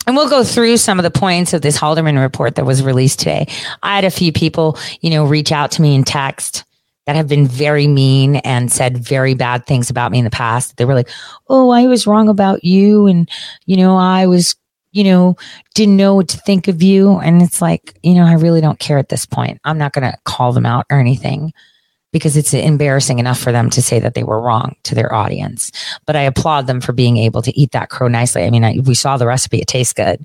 and we'll go through some of the points of this Halderman report that was released today. I had a few people, you know, reach out to me in text that have been very mean and said very bad things about me in the past. They were like, Oh, I was wrong about you. And, you know, I was you know, didn't know what to think of you. And it's like, you know, I really don't care at this point. I'm not going to call them out or anything because it's embarrassing enough for them to say that they were wrong to their audience. But I applaud them for being able to eat that crow nicely. I mean, I, we saw the recipe; it tastes good.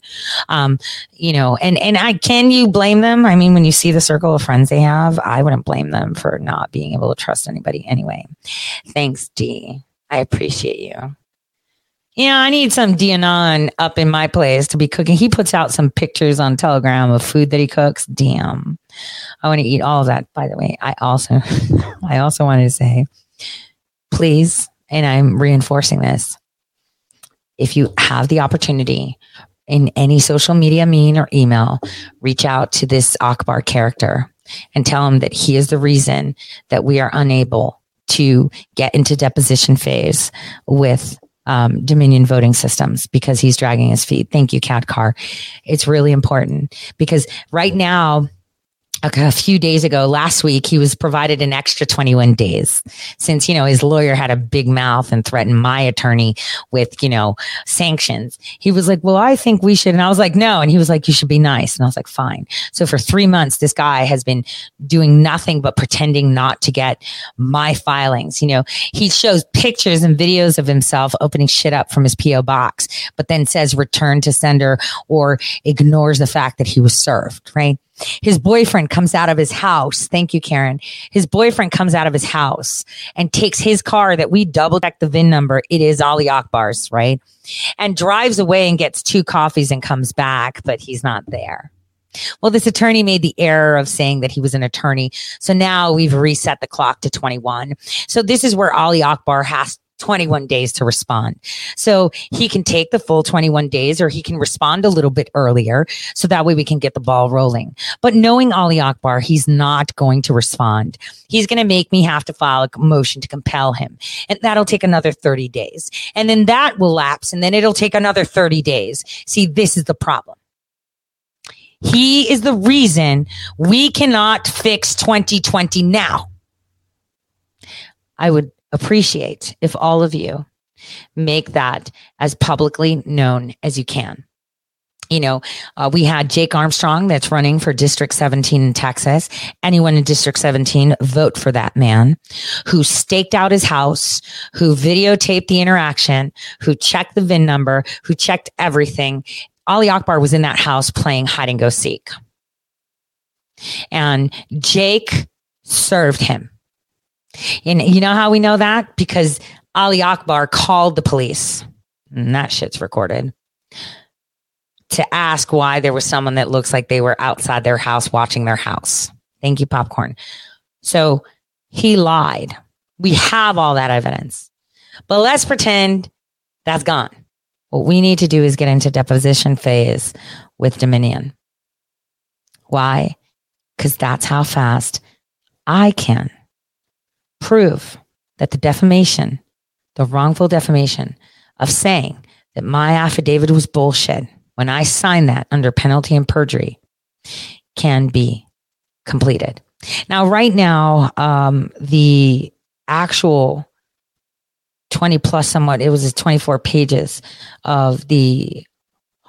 Um, you know, and and I can you blame them? I mean, when you see the circle of friends they have, I wouldn't blame them for not being able to trust anybody anyway. Thanks, D. I appreciate you. Yeah, I need some Dianon up in my place to be cooking. He puts out some pictures on Telegram of food that he cooks. Damn. I want to eat all of that. By the way, I also I also wanted to say, please, and I'm reinforcing this. If you have the opportunity in any social media mean or email, reach out to this Akbar character and tell him that he is the reason that we are unable to get into deposition phase with um, Dominion voting systems because he's dragging his feet. Thank you, Cat Car. It's really important because right now, a few days ago, last week, he was provided an extra 21 days since, you know, his lawyer had a big mouth and threatened my attorney with, you know, sanctions. He was like, well, I think we should. And I was like, no. And he was like, you should be nice. And I was like, fine. So for three months, this guy has been doing nothing but pretending not to get my filings. You know, he shows pictures and videos of himself opening shit up from his PO box, but then says return to sender or ignores the fact that he was served, right? His boyfriend comes out of his house. Thank you, Karen. His boyfriend comes out of his house and takes his car that we double check the VIN number. It is Ali Akbar's, right? And drives away and gets two coffees and comes back, but he's not there. Well, this attorney made the error of saying that he was an attorney. So now we've reset the clock to 21. So this is where Ali Akbar has 21 days to respond. So he can take the full 21 days or he can respond a little bit earlier. So that way we can get the ball rolling. But knowing Ali Akbar, he's not going to respond. He's going to make me have to file a motion to compel him. And that'll take another 30 days. And then that will lapse and then it'll take another 30 days. See, this is the problem. He is the reason we cannot fix 2020 now. I would appreciate if all of you make that as publicly known as you can. You know, uh, we had Jake Armstrong that's running for District 17 in Texas. Anyone in District 17, vote for that man who staked out his house, who videotaped the interaction, who checked the VIN number, who checked everything. Ali Akbar was in that house playing hide and go seek. And Jake served him. And you know how we know that? Because Ali Akbar called the police, and that shit's recorded, to ask why there was someone that looks like they were outside their house watching their house. Thank you, popcorn. So he lied. We have all that evidence. But let's pretend that's gone. What we need to do is get into deposition phase with Dominion. Why? Because that's how fast I can prove that the defamation, the wrongful defamation of saying that my affidavit was bullshit when I signed that under penalty and perjury can be completed. Now, right now, um, the actual 20 plus somewhat, it was 24 pages of the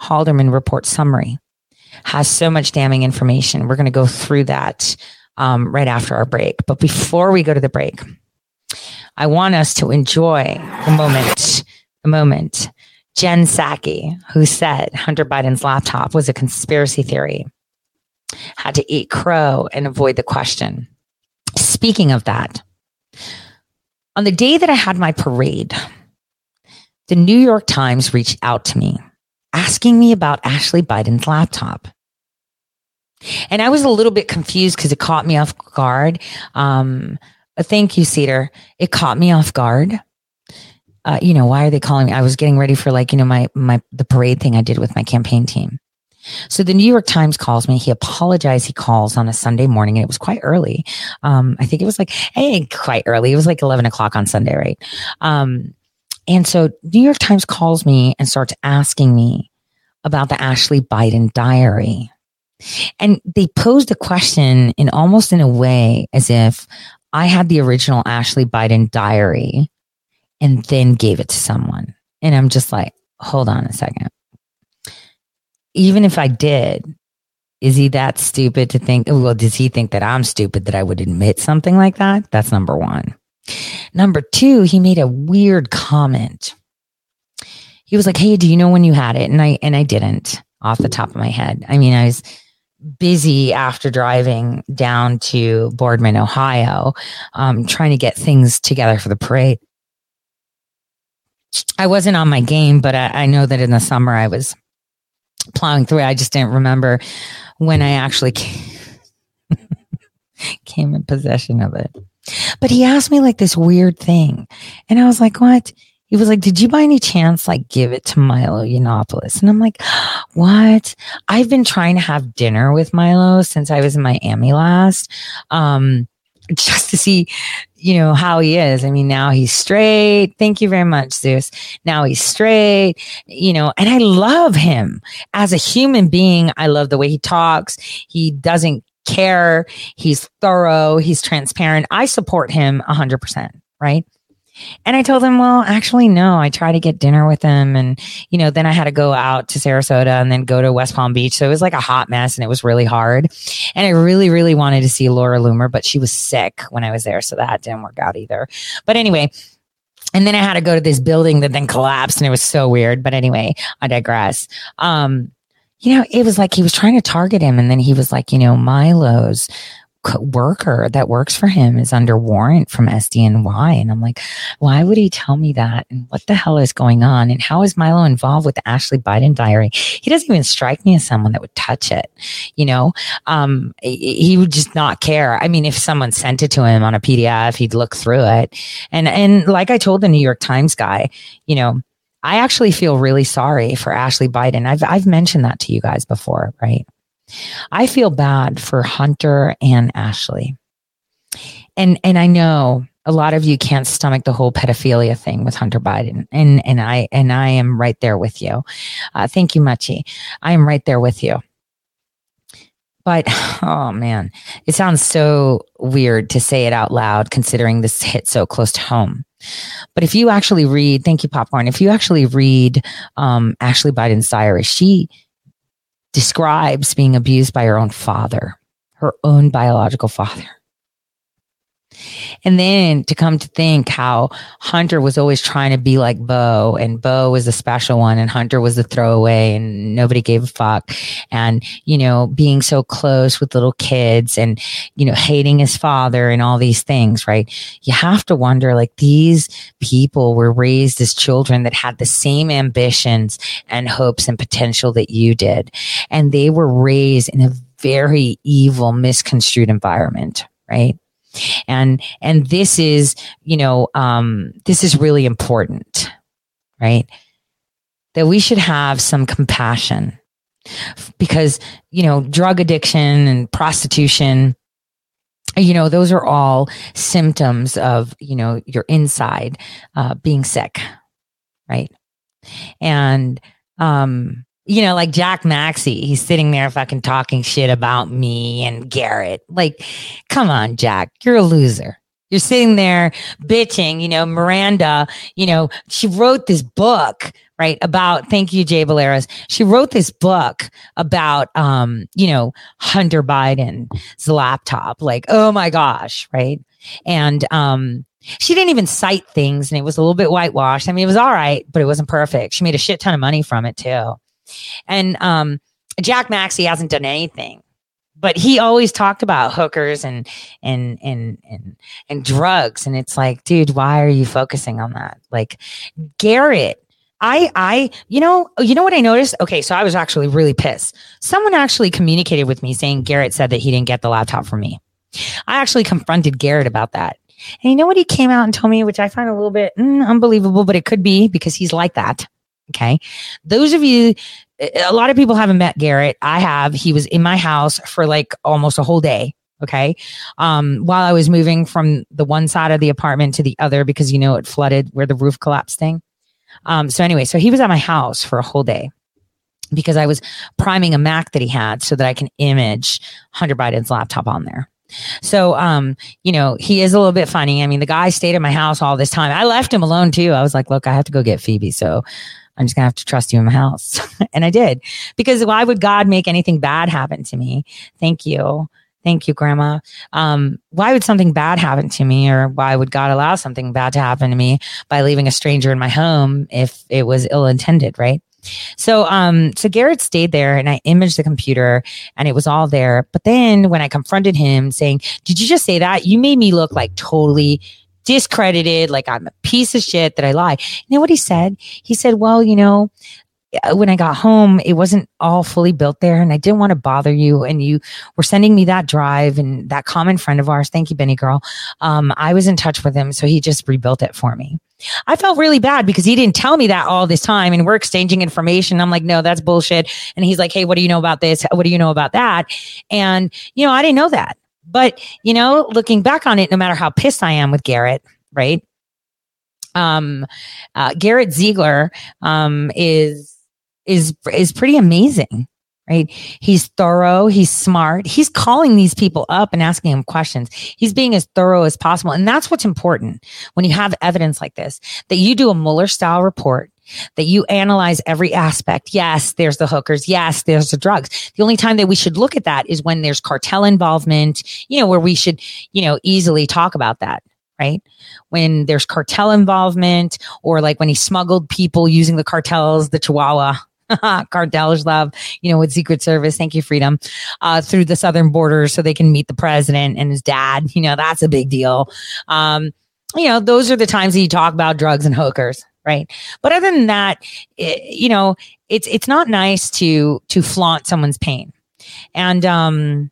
Halderman report summary has so much damning information. We're going to go through that um, right after our break. But before we go to the break, I want us to enjoy the moment, the moment. Jen Psaki, who said Hunter Biden's laptop was a conspiracy theory, had to eat crow and avoid the question. Speaking of that, on the day that I had my parade, the New York Times reached out to me asking me about Ashley Biden's laptop. And I was a little bit confused because it caught me off guard. Um, thank you, Cedar. It caught me off guard. Uh, you know, why are they calling me? I was getting ready for like, you know, my, my, the parade thing I did with my campaign team. So the New York Times calls me. He apologized. He calls on a Sunday morning and it was quite early. Um, I think it was like, hey, quite early. It was like 11 o'clock on Sunday, right? Um, and so New York Times calls me and starts asking me about the Ashley Biden diary. And they posed the question in almost in a way as if I had the original Ashley Biden diary and then gave it to someone. And I'm just like, hold on a second. Even if I did, is he that stupid to think, well, does he think that I'm stupid that I would admit something like that? That's number one. Number two, he made a weird comment. He was like, Hey, do you know when you had it? And I, and I didn't off the top of my head. I mean, I was, busy after driving down to Boardman, Ohio, um, trying to get things together for the parade. I wasn't on my game, but I, I know that in the summer I was plowing through. I just didn't remember when I actually came, came in possession of it. But he asked me like this weird thing. And I was like, what? He was like, did you by any chance like give it to Milo Yiannopoulos? And I'm like, what? I've been trying to have dinner with Milo since I was in Miami last. Um, just to see, you know, how he is. I mean, now he's straight. Thank you very much, Zeus. Now he's straight, you know, and I love him as a human being. I love the way he talks. He doesn't care. He's thorough. He's transparent. I support him a hundred percent. Right. And I told him, well, actually, no, I tried to get dinner with him. And, you know, then I had to go out to Sarasota and then go to West Palm Beach. So it was like a hot mess and it was really hard. And I really, really wanted to see Laura Loomer, but she was sick when I was there. So that didn't work out either. But anyway, and then I had to go to this building that then collapsed and it was so weird. But anyway, I digress. Um, you know, it was like he was trying to target him. And then he was like, you know, Milo's worker that works for him is under warrant from SDNY. And I'm like, why would he tell me that? And what the hell is going on? And how is Milo involved with the Ashley Biden diary? He doesn't even strike me as someone that would touch it. You know, um, he he would just not care. I mean, if someone sent it to him on a PDF, he'd look through it. And, and like I told the New York Times guy, you know, I actually feel really sorry for Ashley Biden. I've, I've mentioned that to you guys before, right? I feel bad for Hunter and Ashley. And and I know a lot of you can't stomach the whole pedophilia thing with Hunter Biden. And and I and I am right there with you. Uh, thank you, Machi. I am right there with you. But oh man, it sounds so weird to say it out loud considering this hit so close to home. But if you actually read, thank you, Popcorn. If you actually read um, Ashley Biden's diary, she describes being abused by her own father, her own biological father. And then to come to think how Hunter was always trying to be like Bo and Bo was the special one and Hunter was the throwaway and nobody gave a fuck. And, you know, being so close with little kids and, you know, hating his father and all these things, right? You have to wonder like these people were raised as children that had the same ambitions and hopes and potential that you did. And they were raised in a very evil, misconstrued environment, right? And and this is you know um this is really important right? That we should have some compassion. Because you know drug addiction and prostitution you know those are all symptoms of you know your inside uh, being sick right? And um you know, like Jack Maxey, he's sitting there fucking talking shit about me and Garrett. Like, come on, Jack, you're a loser. You're sitting there bitching, you know, Miranda, you know, she wrote this book, right? About, thank you, Jay Valeras. She wrote this book about, um, you know, Hunter Biden's laptop. Like, oh my gosh, right? And, um, she didn't even cite things and it was a little bit whitewashed. I mean, it was all right, but it wasn't perfect. She made a shit ton of money from it too. And um, Jack Maxey hasn't done anything, but he always talked about hookers and and and and and drugs. And it's like, dude, why are you focusing on that? Like Garrett. I, I, you know, you know what I noticed? Okay, so I was actually really pissed. Someone actually communicated with me saying Garrett said that he didn't get the laptop from me. I actually confronted Garrett about that. And you know what he came out and told me, which I find a little bit mm, unbelievable, but it could be because he's like that. Okay. Those of you, a lot of people haven't met Garrett. I have. He was in my house for like almost a whole day. Okay. Um, while I was moving from the one side of the apartment to the other because, you know, it flooded where the roof collapsed thing. Um, so anyway, so he was at my house for a whole day because I was priming a Mac that he had so that I can image Hunter Biden's laptop on there. So, um, you know, he is a little bit funny. I mean, the guy stayed at my house all this time. I left him alone too. I was like, look, I have to go get Phoebe. So I'm just gonna have to trust you in my house. and I did because why would God make anything bad happen to me? Thank you. Thank you, grandma. Um, why would something bad happen to me or why would God allow something bad to happen to me by leaving a stranger in my home if it was ill intended, right? So, um, so Garrett stayed there and I imaged the computer and it was all there. But then when I confronted him saying, did you just say that? You made me look like totally discredited, like I'm a piece of shit that I lie. You know what he said? He said, well, you know, uh, when I got home, it wasn't all fully built there and I didn't want to bother you. And you were sending me that drive and that common friend of ours. Thank you, Benny girl. Um, I was in touch with him. So he just rebuilt it for me. I felt really bad because he didn't tell me that all this time and we're exchanging information. I'm like, no, that's bullshit. And he's like, Hey, what do you know about this? What do you know about that? And, you know, I didn't know that. But, you know, looking back on it, no matter how pissed I am with Garrett, right? Um, uh, Garrett Ziegler, um, is, is, is pretty amazing, right? He's thorough. He's smart. He's calling these people up and asking them questions. He's being as thorough as possible. And that's what's important when you have evidence like this, that you do a Mueller style report that you analyze every aspect. Yes, there's the hookers. Yes, there's the drugs. The only time that we should look at that is when there's cartel involvement, you know, where we should, you know, easily talk about that. Right. When there's cartel involvement or like when he smuggled people using the cartels, the Chihuahua, Cartels love, you know, with Secret Service. Thank you, Freedom, uh, through the southern border so they can meet the president and his dad. You know, that's a big deal. Um, you know, those are the times that you talk about drugs and hookers, right? But other than that, it, you know, it's it's not nice to to flaunt someone's pain, and um,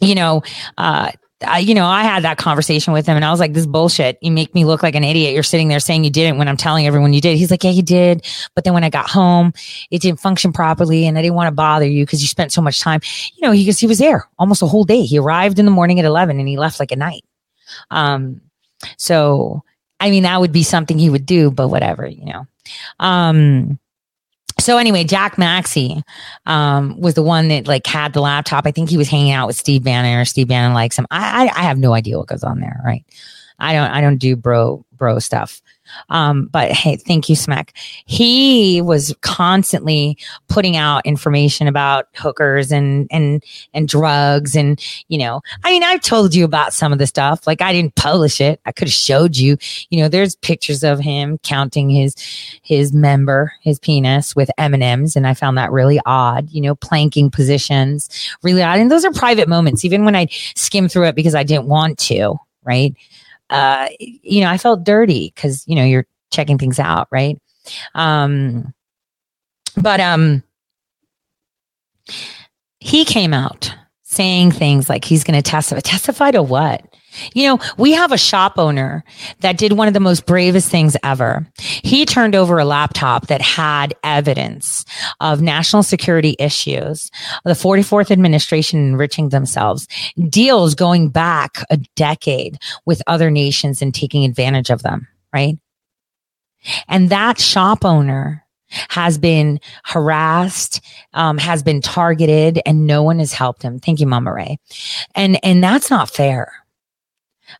you know, uh, I, you know, I had that conversation with him and I was like, this bullshit. You make me look like an idiot. You're sitting there saying you didn't when I'm telling everyone you did. He's like, yeah, you did. But then when I got home, it didn't function properly and I didn't want to bother you because you spent so much time. You know, he he was there almost a whole day. He arrived in the morning at 11 and he left like at night. Um, so, I mean, that would be something he would do, but whatever, you know. Um, so anyway, Jack Maxey um, was the one that like had the laptop. I think he was hanging out with Steve Bannon or Steve Bannon likes him. I, I I have no idea what goes on there, right? I don't I don't do bro bro stuff. Um, but hey, thank you, Smack. He was constantly putting out information about hookers and and and drugs, and you know, I mean, I've told you about some of the stuff. Like I didn't publish it. I could have showed you. You know, there's pictures of him counting his his member, his penis with M and M's, and I found that really odd. You know, planking positions, really odd. And those are private moments. Even when I skim through it because I didn't want to, right? Uh, you know, I felt dirty because, you know, you're checking things out, right? Um, but um, he came out saying things like he's going to testify. Testify to what? You know, we have a shop owner that did one of the most bravest things ever. He turned over a laptop that had evidence of national security issues, the 44th administration enriching themselves, deals going back a decade with other nations and taking advantage of them, right? And that shop owner has been harassed, um, has been targeted, and no one has helped him. Thank you, Mama Ray. And and that's not fair.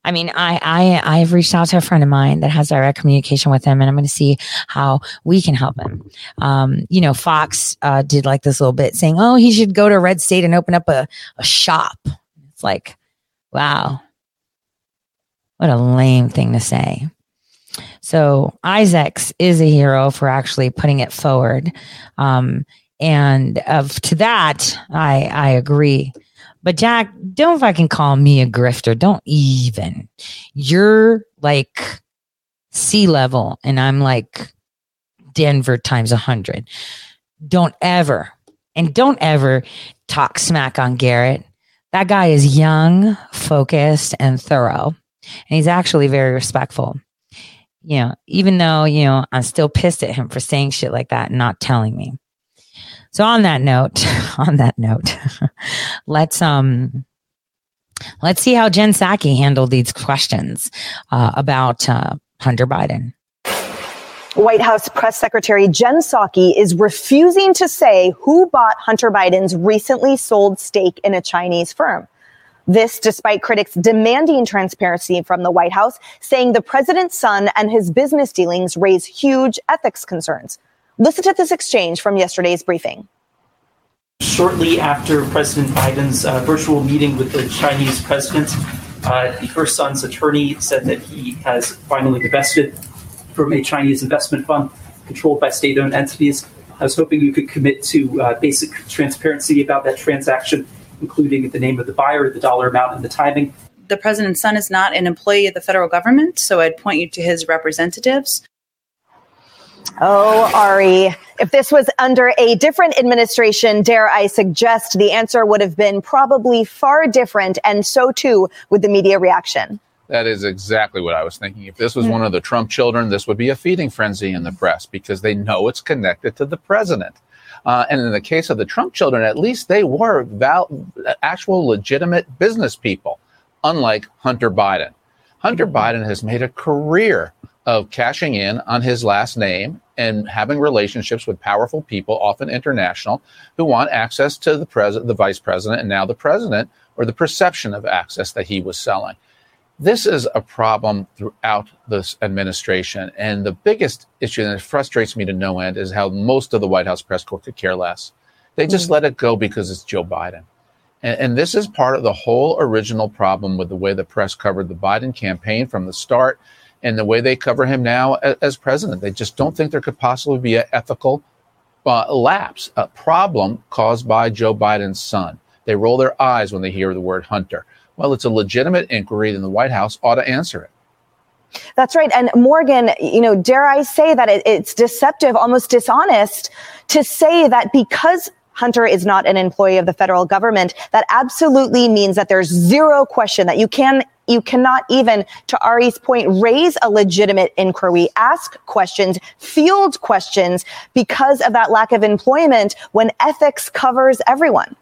I mean, I, I, I've reached out to a friend of mine that has direct communication with him and I'm going to see how we can help him. Um, you know, Fox, uh, did like this little bit saying, Oh, he should go to red state and open up a, a shop. It's like, wow, what a lame thing to say. So Isaacs is a hero for actually putting it forward. Um, and of to that, I, I agree. But Jack, don't fucking call me a grifter. Don't even. You're like sea level and I'm like Denver times a hundred. Don't ever, and don't ever talk smack on Garrett. That guy is young, focused, and thorough. And he's actually very respectful. You know, even though, you know, I'm still pissed at him for saying shit like that and not telling me. So on that note, on that note, let's um let's see how Jen Psaki handled these questions uh, about uh, Hunter Biden. White House press secretary Jen Psaki is refusing to say who bought Hunter Biden's recently sold stake in a Chinese firm. This despite critics demanding transparency from the White House, saying the president's son and his business dealings raise huge ethics concerns. Listen to this exchange from yesterday's briefing. Shortly after President Biden's uh, virtual meeting with the Chinese president, uh, the first son's attorney said that he has finally divested from a Chinese investment fund controlled by state owned entities. I was hoping you could commit to uh, basic transparency about that transaction, including the name of the buyer, the dollar amount, and the timing. The president's son is not an employee of the federal government, so I'd point you to his representatives. Oh, Ari, if this was under a different administration, dare I suggest the answer would have been probably far different, and so too would the media reaction. That is exactly what I was thinking. If this was mm. one of the Trump children, this would be a feeding frenzy in the press because they know it's connected to the president. Uh, and in the case of the Trump children, at least they were val- actual legitimate business people, unlike Hunter Biden. Hunter mm-hmm. Biden has made a career of cashing in on his last name and having relationships with powerful people, often international, who want access to the president, the vice president, and now the president, or the perception of access that he was selling. This is a problem throughout this administration. And the biggest issue that frustrates me to no end is how most of the White House press corps could care less. They just mm-hmm. let it go because it's Joe Biden. And, and, this is part of the whole original problem with the way the press covered the Biden campaign from the start and the way they cover him now as, president. They just don't think there could possibly be an ethical uh, lapse, a problem caused by Joe Biden's son. They roll their eyes when they hear the word Hunter. Well, it's a legitimate inquiry, and the White House ought to answer it. That's right. And Morgan, you know, dare I say that it, it's deceptive, almost dishonest to say that because Hunter is not an employee of the federal government, that absolutely means that there's zero question that you can you cannot even, to Ari's point, raise a legitimate inquiry, ask questions, field questions because of that lack of employment when ethics covers everyone.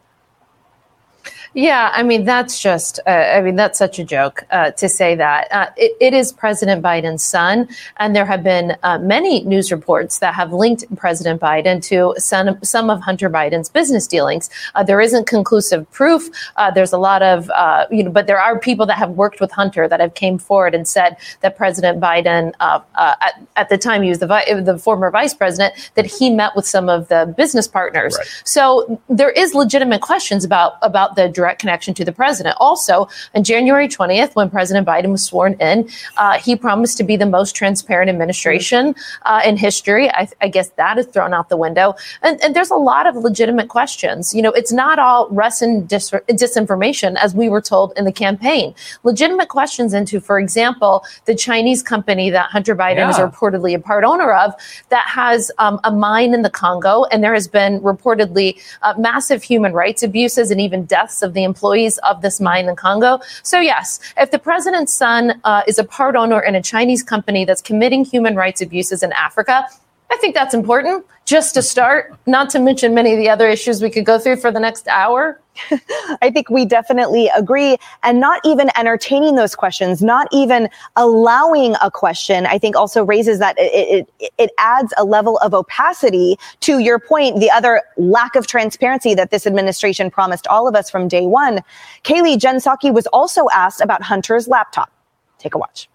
Yeah, I mean that's just, uh, I mean that's such a joke uh, to say that. Uh, it, it is President Biden's son, and there have been uh, many news reports that have linked President Biden to some some of Hunter Biden's business dealings. Uh, there isn't conclusive proof. Uh, there's a lot of, you know, but there are people that have worked with Hunter that have came forward and said that President Biden, at, at, the time he was the vi- the former vice president, that he met with some of the business partners. Right. So there is legitimate questions about about the direct connection to the president. Also, on January 20th, when President Biden was sworn in, uh, he promised to be the most transparent administration uh, in history. I, I, guess that is thrown out the window. And, and, there's a lot of legitimate questions. You know, it's not all Russian dis- disinformation, as we were told in the campaign. Legitimate questions into, for example, the Chinese company that Hunter Biden yeah. is reportedly a part owner of that has um, a mine in the Congo, and there has been reportedly uh, massive human rights abuses and even deaths of the employees of this mine in Congo. So, yes, if the president's son uh, is a part owner in a Chinese company that's committing human rights abuses in Africa, I think that's important just to start, not to mention many of the other issues we could go through for the next hour. I think we definitely agree. And not even entertaining those questions, not even allowing a question, I think also raises that it, it, it adds a level of opacity to your point, the other lack of transparency that this administration promised all of us from day one. Kaylee Jen Psaki was also asked about Hunter's laptop. Take a watch.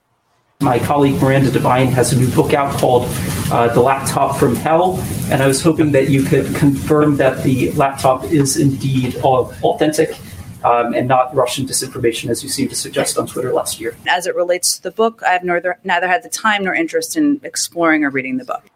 My colleague Miranda Devine has a new book out called uh, The Laptop from Hell, and I was hoping that you could confirm that the laptop is indeed authentic um, and not Russian disinformation, as you seem to suggest on Twitter last year. As it relates to the book, I have neither, neither had the time nor interest in exploring or reading the book.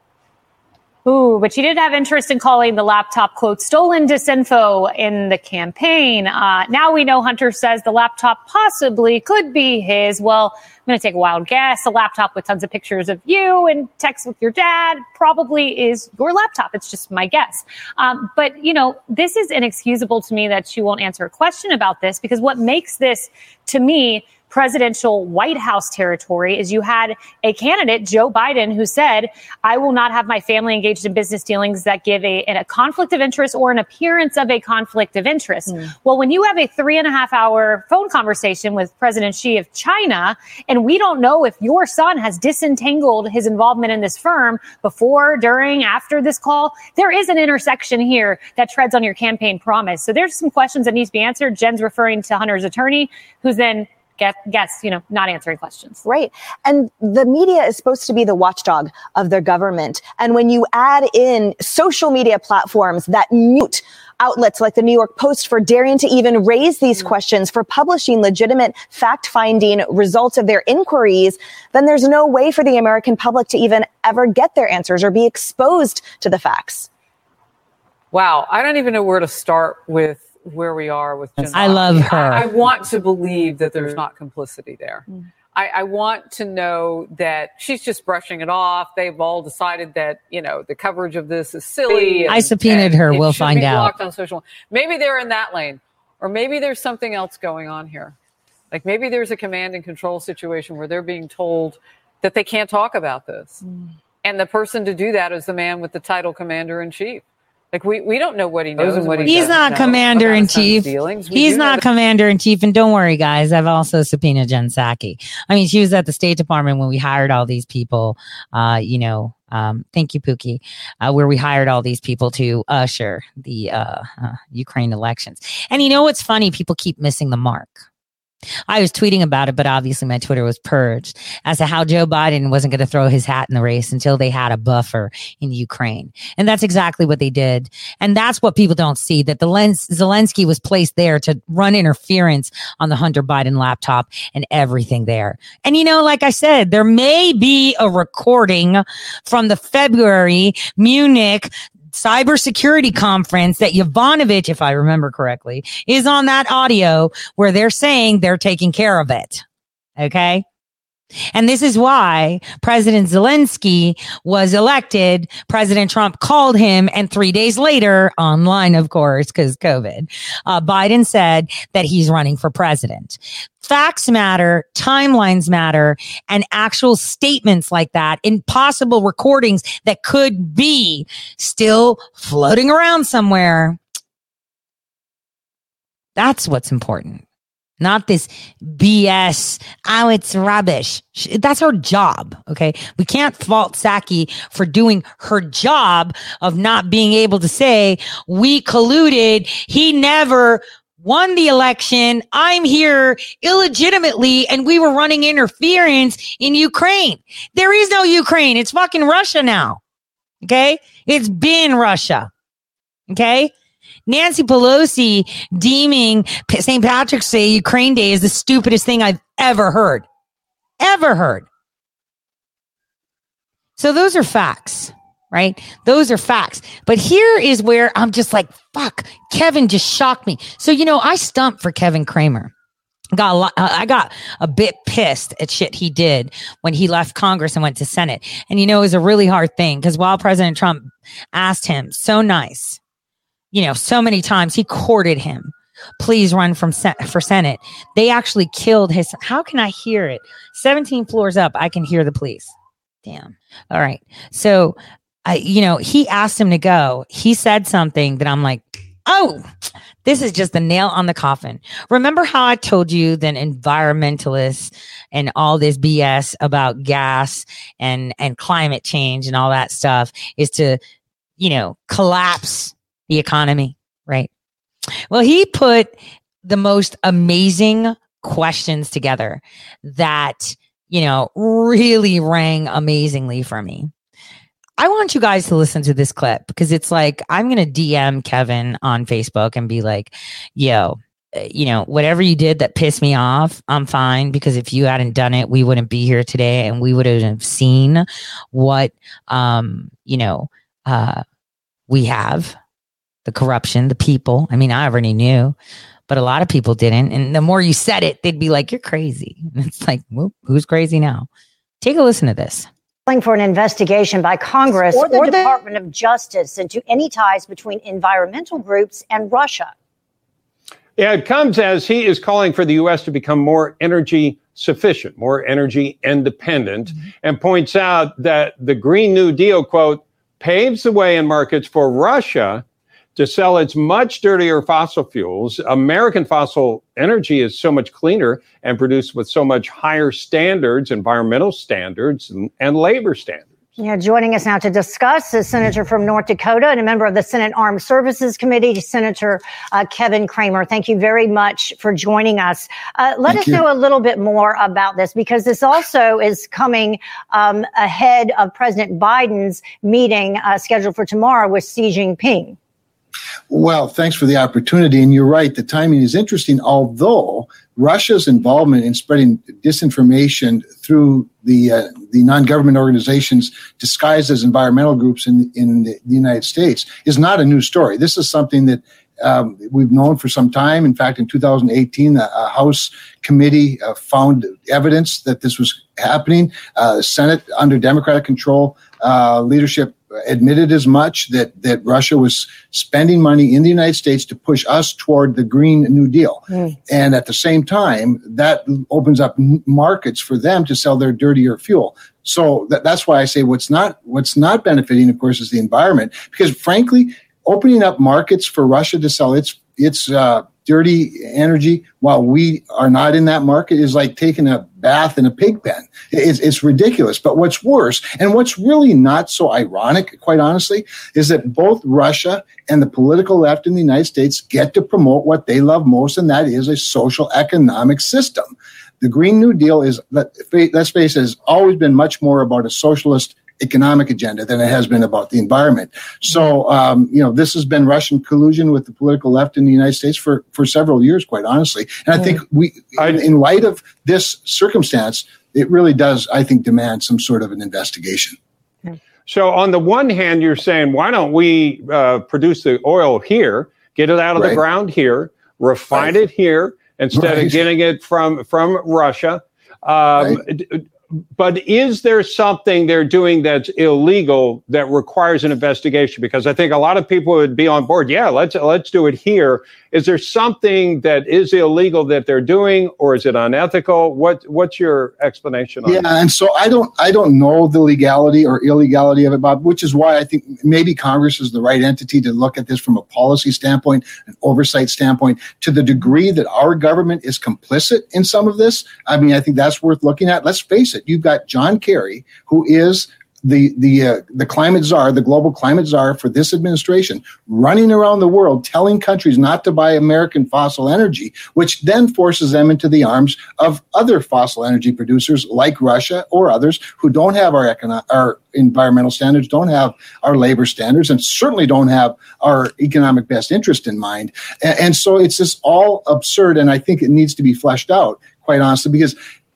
Ooh, but she did have interest in calling the laptop, quote, stolen disinfo in the campaign. Uh, now we know Hunter says the laptop possibly could be his. Well, I'm going to take a wild guess. A laptop with tons of pictures of you and text with your dad probably is your laptop. It's just my guess. Um, but, you know, this is inexcusable to me that she won't answer a question about this because what makes this to me presidential White House territory is you had a candidate, Joe Biden, who said, I will not have my family engaged in business dealings that give a, a conflict of interest or an appearance of a conflict of interest. Mm. Well, when you have a three and a half hour phone conversation with President Xi of China, and we don't know if your son has disentangled his involvement in this firm before, during, after this call, there is an intersection here that treads on your campaign promise. So there's some questions that need to be answered. Jen's referring to Hunter's attorney, who's then get guess you know not answering questions right and the media is supposed to be the watchdog of their government and when you add in social media platforms that mute outlets like the New York Post for daring to even raise these mm-hmm. questions, for publishing legitimate fact finding results of their inquiries, then there's no way for the American public to even ever get their answers or be exposed to the facts. Wow. I don't even know where to start with where we are with Jen I love her. I, I, want to believe that there's not complicity there. Mm. I, I, want to know that she's just brushing it off. They've all decided that you know the coverage of this is silly. And, I subpoenaed her. We'll find out. On social, maybe they're in that lane, or maybe there's something else going on here. Like maybe there's a command and control situation where they're being told that they can't talk about this, mm. and the person to do that is the man with the title commander in chief. Like we, we don't know what he knows and what he He's not commander in chief. He's not commander in chief. And don't worry, guys. I've also subpoenaed Jen Psaki. I mean, she was at the State Department when we hired all these people. Uh, you know, um, thank you, Pookie, uh, where we hired all these people to usher the uh, uh, Ukraine elections. And you know what's funny? People keep missing the mark. I was tweeting about it, but obviously my Twitter was purged as to how Joe Biden wasn't going to throw his hat in the race until they had a buffer in Ukraine. And that's exactly what they did. And that's what people don't see that the lens Zelensky was placed there to run interference on the Hunter Biden laptop and everything there. And you know, like I said, there may be a recording from the February Munich cybersecurity conference that Yovanovitch, if I remember correctly, is on that audio where they're saying they're taking care of it. Okay. And this is why President Zelensky was elected. President Trump called him, and three days later, online, of course, because COVID, uh, Biden said that he's running for president. Facts matter, timelines matter, and actual statements like that, impossible recordings that could be still floating around somewhere. That's what's important not this BS. Oh, it's rubbish. That's her job. Okay. We can't fault Psaki for doing her job of not being able to say we colluded. He never won the election. I'm here illegitimately and we were running interference in Ukraine. There is no Ukraine. It's fucking Russia now. Okay. It's been Russia. Okay. Nancy Pelosi deeming St. Patrick's Day, Ukraine Day is the stupidest thing I've ever heard. Ever heard. So those are facts, right? Those are facts. But here is where I'm just like, fuck, Kevin just shocked me. So, you know, I stumped for Kevin Cramer. Got a lot, uh, I got a bit pissed at shit he did when he left Congress and went to Senate. And you know, it was a really hard thing because while President Trump asked him so nice, you know, so many times he courted him. Please run from for Senate. They actually killed his. How can I hear it? 17 floors up, I can hear the police. Damn. All right. So, I, you know, he asked him to go. He said something that I'm like, oh, this is just the nail on the coffin. Remember how I told you that environmentalists and all this BS about gas and and climate change and all that stuff is to, you know, collapse the economy, right? Well, he put the most amazing questions together that, you know, really rang amazingly for me. I want you guys to listen to this clip because it's like I'm going to DM Kevin on Facebook and be like, yo, eh, you know, whatever you did that pissed me off, I'm fine because if you hadn't done it, we wouldn't be here today and we wouldn't have seen what, um, you know, uh, we have the corruption, the people. I mean, I already knew, but a lot of people didn't. And the more you said it, they'd be like, you're crazy. And it's like, well, who's crazy now? Take a listen to this. For an investigation by Congress or the, or the Department of Justice into any ties between environmental groups and Russia. Yeah, it comes as he is calling for the U.S. to become more energy sufficient, more energy independent, mm-hmm. and points out that the Green New Deal, quote, paves the way in markets for Russia to sell its much dirtier fossil fuels. American fossil energy is so much cleaner and produced with so much higher standards, environmental standards, and, and labor standards. Yeah, joining us now to discuss is Senator from North Dakota and a member of the Senate Armed Services Committee, Senator uh, Kevin Cramer. Thank you very much for joining us. Uh, let Thank us you. know a little bit more about this because this also is coming um, ahead of President Biden's meeting uh, scheduled for tomorrow with Xi Jinping. Well, thanks for the opportunity. And you're right, the timing is interesting, although Russia's involvement in spreading disinformation through the uh, the non-government organizations disguised as environmental groups in in the, the United States is not a new story. This is something that um, we've known for some time. In fact, in 2018, a, a House committee uh, found evidence that this was happening. Uh, Senate, under Democratic control, uh, leadership admitted as much that that Russia was spending money in the United States to push us toward the Green New Deal, mm. and at the same time, that opens up markets for them to sell their dirtier fuel. So that, that's why I say what's not what's not benefiting, of course, is the environment because frankly, opening up markets for Russia to sell its its uh, dirty energy while we are not in that market is like taking a bath in a pig pen. It's, it's ridiculous. But what's worse, and what's really not so ironic, quite honestly, is that both Russia and the political left in the United States get to promote what they love most, and that is a social economic system. The Green New Deal is, let's face it, has always been much more about a socialist economic agenda than it has been about the environment. So, um, you know, this has been Russian collusion with the political left in the United States for, for several years, quite honestly. And I think we, in light of this circumstance, it really does, I think, demand some sort of an investigation. So on the one hand, you're saying, why don't we uh, produce the oil here, get it out of Right. the ground here, refine Right. it here instead Right. of getting it from from Russia? Um, d- But is there something they're doing that's illegal that requires an investigation? Because I think a lot of people would be on board. Yeah, let's let's do it here. Is there something that is illegal that they're doing, or is it unethical? What what's your explanation on that? Yeah, that? and so I don't I don't know the legality or illegality of it, Bob, which is why I think maybe Congress is the right entity to look at this from a policy standpoint, an oversight standpoint. To the degree that our government is complicit in some of this, I mean, I think that's worth looking at. Let's face it, you've got John Kerry, who is the the uh, the climate czar, the global climate czar for this administration, running around the world telling countries not to buy American fossil energy, which then forces them into the arms of other fossil energy producers like Russia or others who don't have our econo- our environmental standards, don't have our labor standards, and certainly don't have our economic best interest in mind. And, and so it's just all absurd, and I think it needs to be fleshed out, quite honestly, because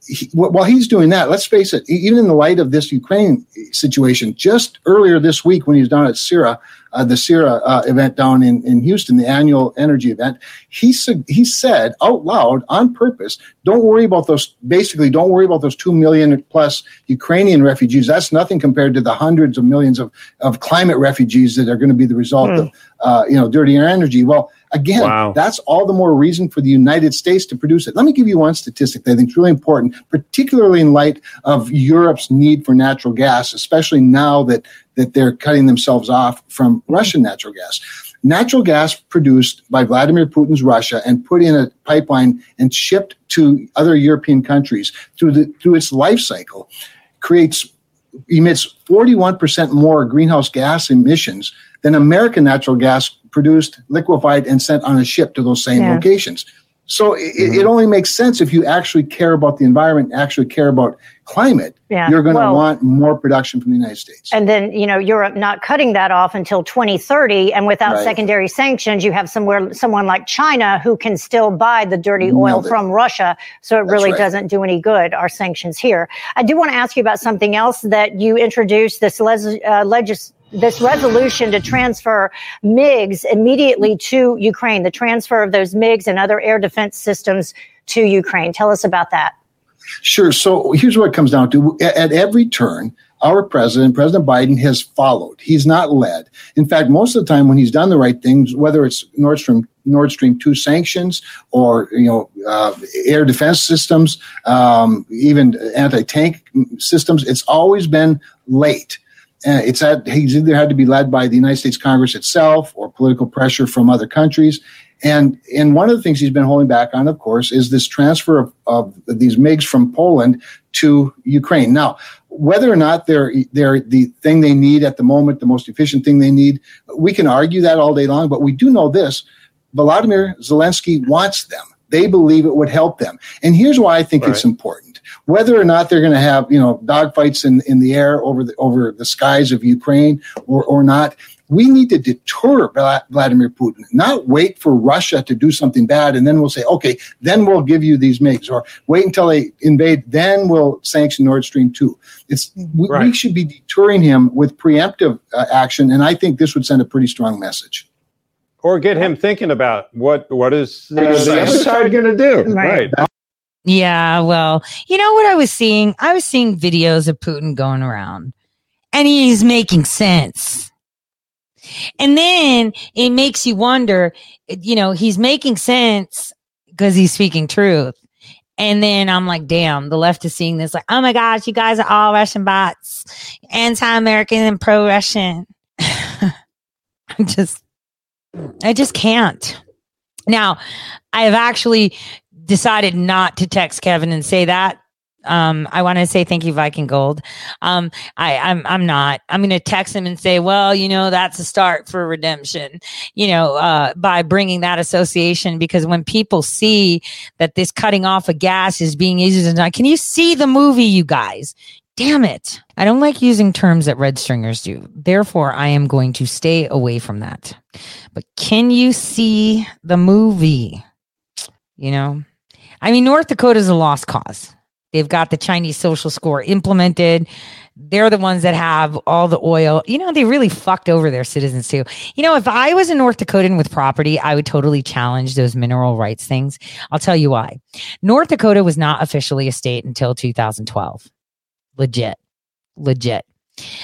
he, while he's doing that, let's face it, even in the light of this Ukraine situation, just earlier this week when he was down at CERA, uh, the CERA uh, event down in, in Houston, the annual energy event, he, said he said out loud on purpose, don't worry about those, basically, don't worry about those 2 million plus Ukrainian refugees. That's nothing compared to the hundreds of millions of, of climate refugees that are going to be the result Hmm. of, uh, you know, dirty energy. Well, again, Wow. that's all the more reason for the United States to produce it. Let me give you one statistic that I think is really important, particularly in light of Europe's need for natural gas, especially now that, that they're cutting themselves off from Russian natural gas. Natural gas produced by Vladimir Putin's Russia and put in a pipeline and shipped to other European countries through the through its life cycle creates emits 41% more greenhouse gas emissions than American natural gas produced, liquefied, and sent on a ship to those same Yeah. locations. So it, it only makes sense if you actually care about the environment, actually care about climate. Yeah. You're going to Well- want more production from the United States. And then, you know, Europe not cutting that off until 2030. And without Right. secondary sanctions, you have somewhere, someone like China who can still buy the dirty oil it. from Russia. So it really right. doesn't do any good, our sanctions here. I do want to ask you about something else that you introduced this les- uh, legis- this resolution to transfer MiGs immediately to Ukraine, the transfer of those MiGs and other air defense systems to Ukraine. Tell us about that. Sure. So here's what it comes down to. At every turn, our president, President Biden, has followed. He's not led. In fact, most of the time when he's done the right things, whether it's Nord Stream, Nord Stream two sanctions or you know uh, air defense systems, um, even anti-tank systems, it's always been late. Uh, it's that he's either had to be led by the United States Congress itself or political pressure from other countries. And and one of the things he's been holding back on, of course, is this transfer of, of these MiGs from Poland to Ukraine. Now, whether or not they're they're the thing they need at the moment, the most efficient thing they need, we can argue that all day long. But we do know this: Vladimir Zelensky wants them. They believe it would help them. And here's why I think it's important. Whether or not they're going to have, you know, dogfights in, in the air over the over the skies of Ukraine or, or not, we need to deter Vladimir Putin, not wait for Russia to do something bad and then we'll say, okay, then we'll give you these MiGs, or wait until they invade, then we'll sanction Nord Stream 2. It's, we, we should be deterring him with preemptive uh, action, and I think this would send a pretty strong message. Or get him thinking about what what is uh, the other side going to do? Right. right. Yeah, well, you know what I was seeing? I was seeing videos of Putin going around and he's making sense. And then it makes you wonder, you know, he's making sense because he's speaking truth. And then I'm like, damn, the left is seeing this like, oh my gosh, you guys are all Russian bots, anti-American and pro-Russian. I'm just, I just can't. Now, I have actually decided not to text Kevin and say that. Um, I want to say thank you, Viking Gold. Um, I, I'm, I'm not. I'm going to text him and say, well, you know, that's a start for redemption. You know, uh, by bringing that association, because when people see that this cutting off of gas is being used as a, can you see the movie, you guys? Damn it! I don't like using terms that red stringers do. Therefore, I am going to stay away from that. But can you see the movie? You know, I mean, North Dakota is a lost cause. They've got the Chinese social score implemented. they're the ones that have all the oil. You know, they really fucked over their citizens too. You know, if I was a North Dakotan with property, I would totally challenge those mineral rights things. I'll tell you why. North Dakota was not officially a state until 2012. Legit. Legit.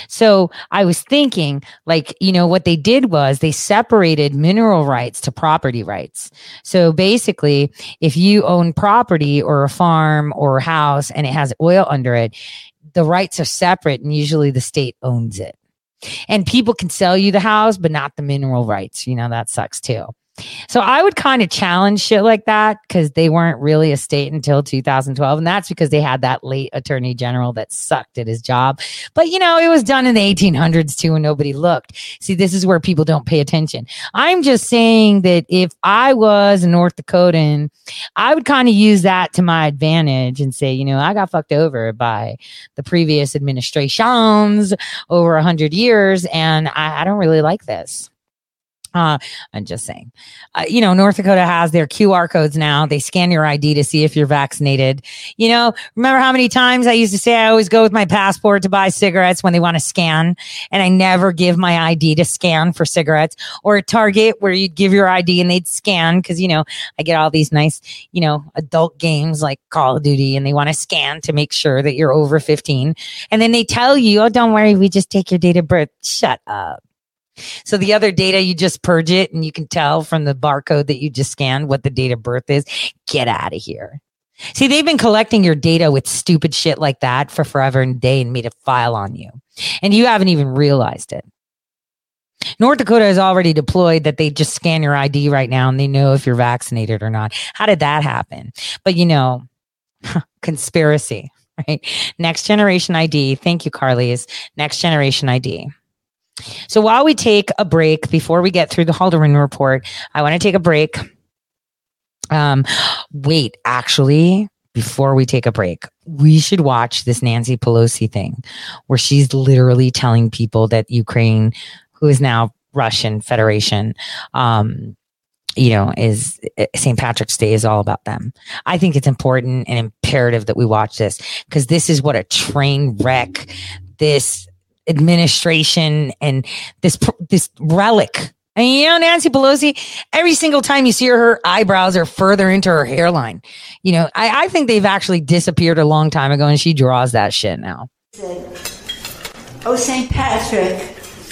So I was thinking, like, you know, what they did was they separated mineral rights to property rights. So basically, if you own property or a farm or a house and it has oil under it, the rights are separate and usually the state owns it. And people can sell you the house, but not the mineral rights. You know, that sucks too. So I would kind of challenge shit like that because they weren't really a state until 2012. And that's because they had that late attorney general that sucked at his job. But, you know, it was done in the 1800s too, and nobody looked. See, this is where people don't pay attention. I'm just saying that if I was a North Dakotan, I would kind of use that to my advantage and say, you know, I got fucked over by the previous administrations over a hundred years, and I, I don't really like this. I'm just saying. Uh, you know, North Dakota has their QR codes now. They scan your ID to see if you're vaccinated. You know, remember how many times I used to say I always go with my passport to buy cigarettes when they want to scan, and I never give my ID to scan for cigarettes. Or at Target where you'd give your ID and they'd scan because you know I get all these nice, you know, adult games like Call of Duty, and they want to scan to make sure that you're over 15, and then they tell you, "Oh, don't worry, we just take your date of birth." Shut up. So the other data, you just purge it and you can tell from the barcode that you just scanned what the date of birth is. Get out of here. See, they've been collecting your data with stupid shit like that for forever and day and made a file on you. And you haven't even realized it. North Dakota has already deployed that they just scan your ID right now and they know if you're vaccinated or not. How did that happen? But you know, conspiracy, right? Next generation ID. Thank you, Carly's. Next generation ID. So while we take a break before we get through the Halderman report, I want to take a break. Um, wait, actually, before we take a break, we should watch this Nancy Pelosi thing where she's literally telling people that Ukraine, who is now Russian Federation, um, you know, is St. Patrick's Day is all about them. I think it's important and imperative that we watch this because this is what a train wreck this administration and this this relic. And you know, Nancy Pelosi, every single time you see her, her eyebrows are further into her hairline. You know, I, I think they've actually disappeared a long time ago, and she draws that shit now. Oh, St. Patrick,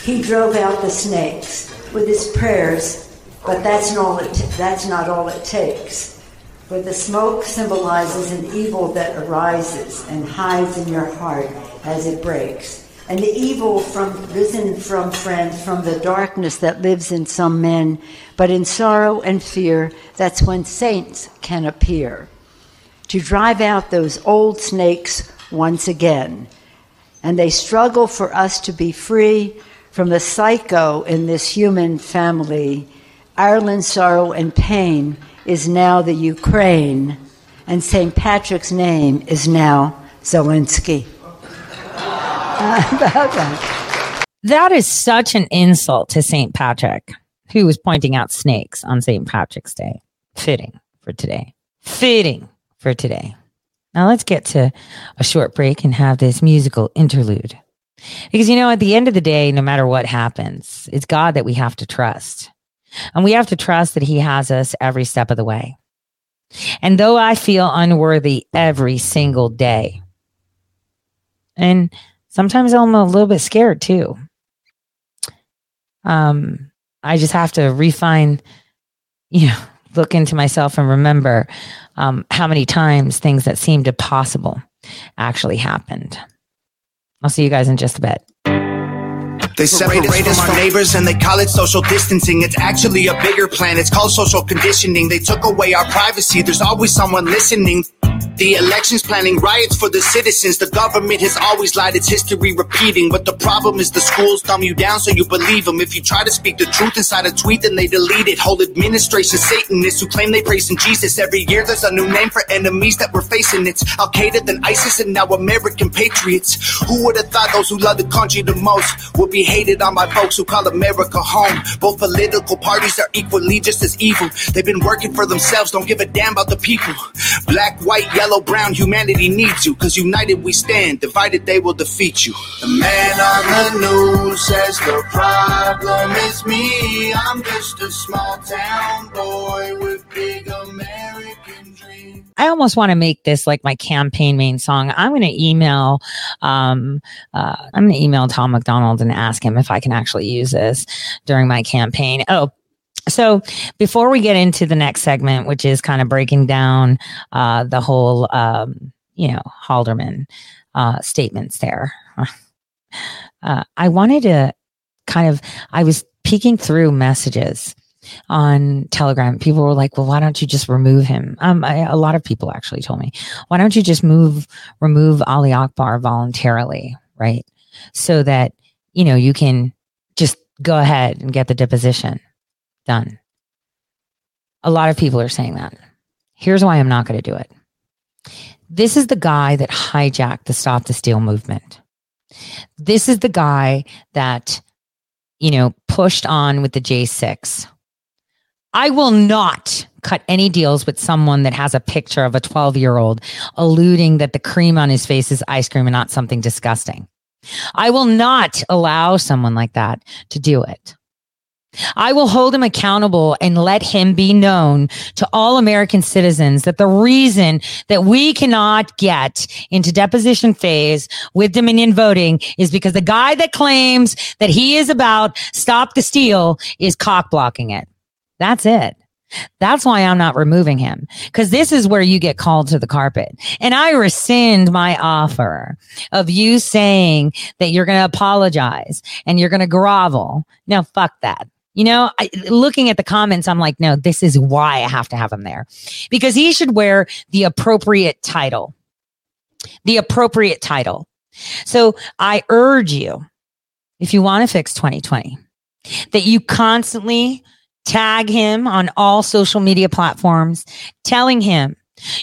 he drove out the snakes with his prayers, but that's not all it, that's not all it takes. For the smoke symbolizes an evil that arises and hides in your heart as it breaks and the evil from risen from friends from the darkness that lives in some men but in sorrow and fear that's when saints can appear. To drive out those old snakes once again. And they struggle for us to be free from the psycho in this human family. Ireland's sorrow and pain is now the ukraine. And st patrick's name is now zelensky about that. That is such an insult to St. Patrick, who was pointing out snakes on St. Patrick's Day. Fitting for today. Fitting for today. Now let's get to a short break and have this musical interlude. Because, you know, at the end of the day, no matter what happens, it's God that we have to trust. And we have to trust that He has us every step of the way. And though I feel unworthy every single day, and sometimes I'm a little bit scared too. Um, I just have to refine, you know, look into myself and remember um, how many times things that seemed impossible actually happened. I'll see you guys in just a bit. They separate us from our neighbors and they call it social distancing. It's actually a bigger plan. It's called social conditioning. They took away our privacy. There's always someone listening. The elections planning riots for the citizens. The government has always lied. It's history repeating. But the problem is the schools dumb you down so you believe them. If you try to speak the truth inside a tweet, then they delete it. Whole administration Satanists who claim they praise in Jesus. Every year there's a new name for enemies that we're facing. It's Al Qaeda, then ISIS, and now American patriots. Who would have thought those who love the country the most would be hated on by folks who call America home? Both political parties are equally just as evil. They've been working for themselves, don't give a damn about the people. Black, white, Yellow, brown, humanity needs you. Cause united we stand, divided they will defeat you. The man on the news says the problem is me. I'm just a small town boy with big American dreams. I almost want to make this like my campaign main song. I'm going to email, um, uh, I'm going to email Tom MacDonald and ask him if I can actually use this during my campaign. Oh, so before we get into the next segment, which is kind of breaking down uh, the whole, um, you know, Halderman uh, statements there, uh, I wanted to kind of, I was peeking through messages on Telegram. People were like, "Well, why don't you just remove him?" Um, I, a lot of people actually told me, "Why don't you just move remove Ali Akbar voluntarily, right? So that you know you can just go ahead and get the deposition done." A lot of people are saying that. Here's why I'm not going to do it. This is the guy that hijacked the Stop the Steal movement. This is the guy that, you know, pushed on with the J6 I will not cut any deals with someone that has a picture of a 12 year old alluding that the cream on his face is ice cream and not something disgusting. I will not allow someone like that to do it. I will hold him accountable and let him be known to all American citizens that the reason that we cannot get into deposition phase with Dominion voting is because the guy that claims that he is about stop the steal is cock blocking it. That's it. That's why I'm not removing him because this is where you get called to the carpet. And I rescind my offer of you saying that you're going to apologize and you're going to grovel. No, fuck that. You know, I, looking at the comments, I'm like, no, this is why I have to have him there because he should wear the appropriate title. The appropriate title. So I urge you, if you want to fix 2020, that you constantly tag him on all social media platforms, telling him,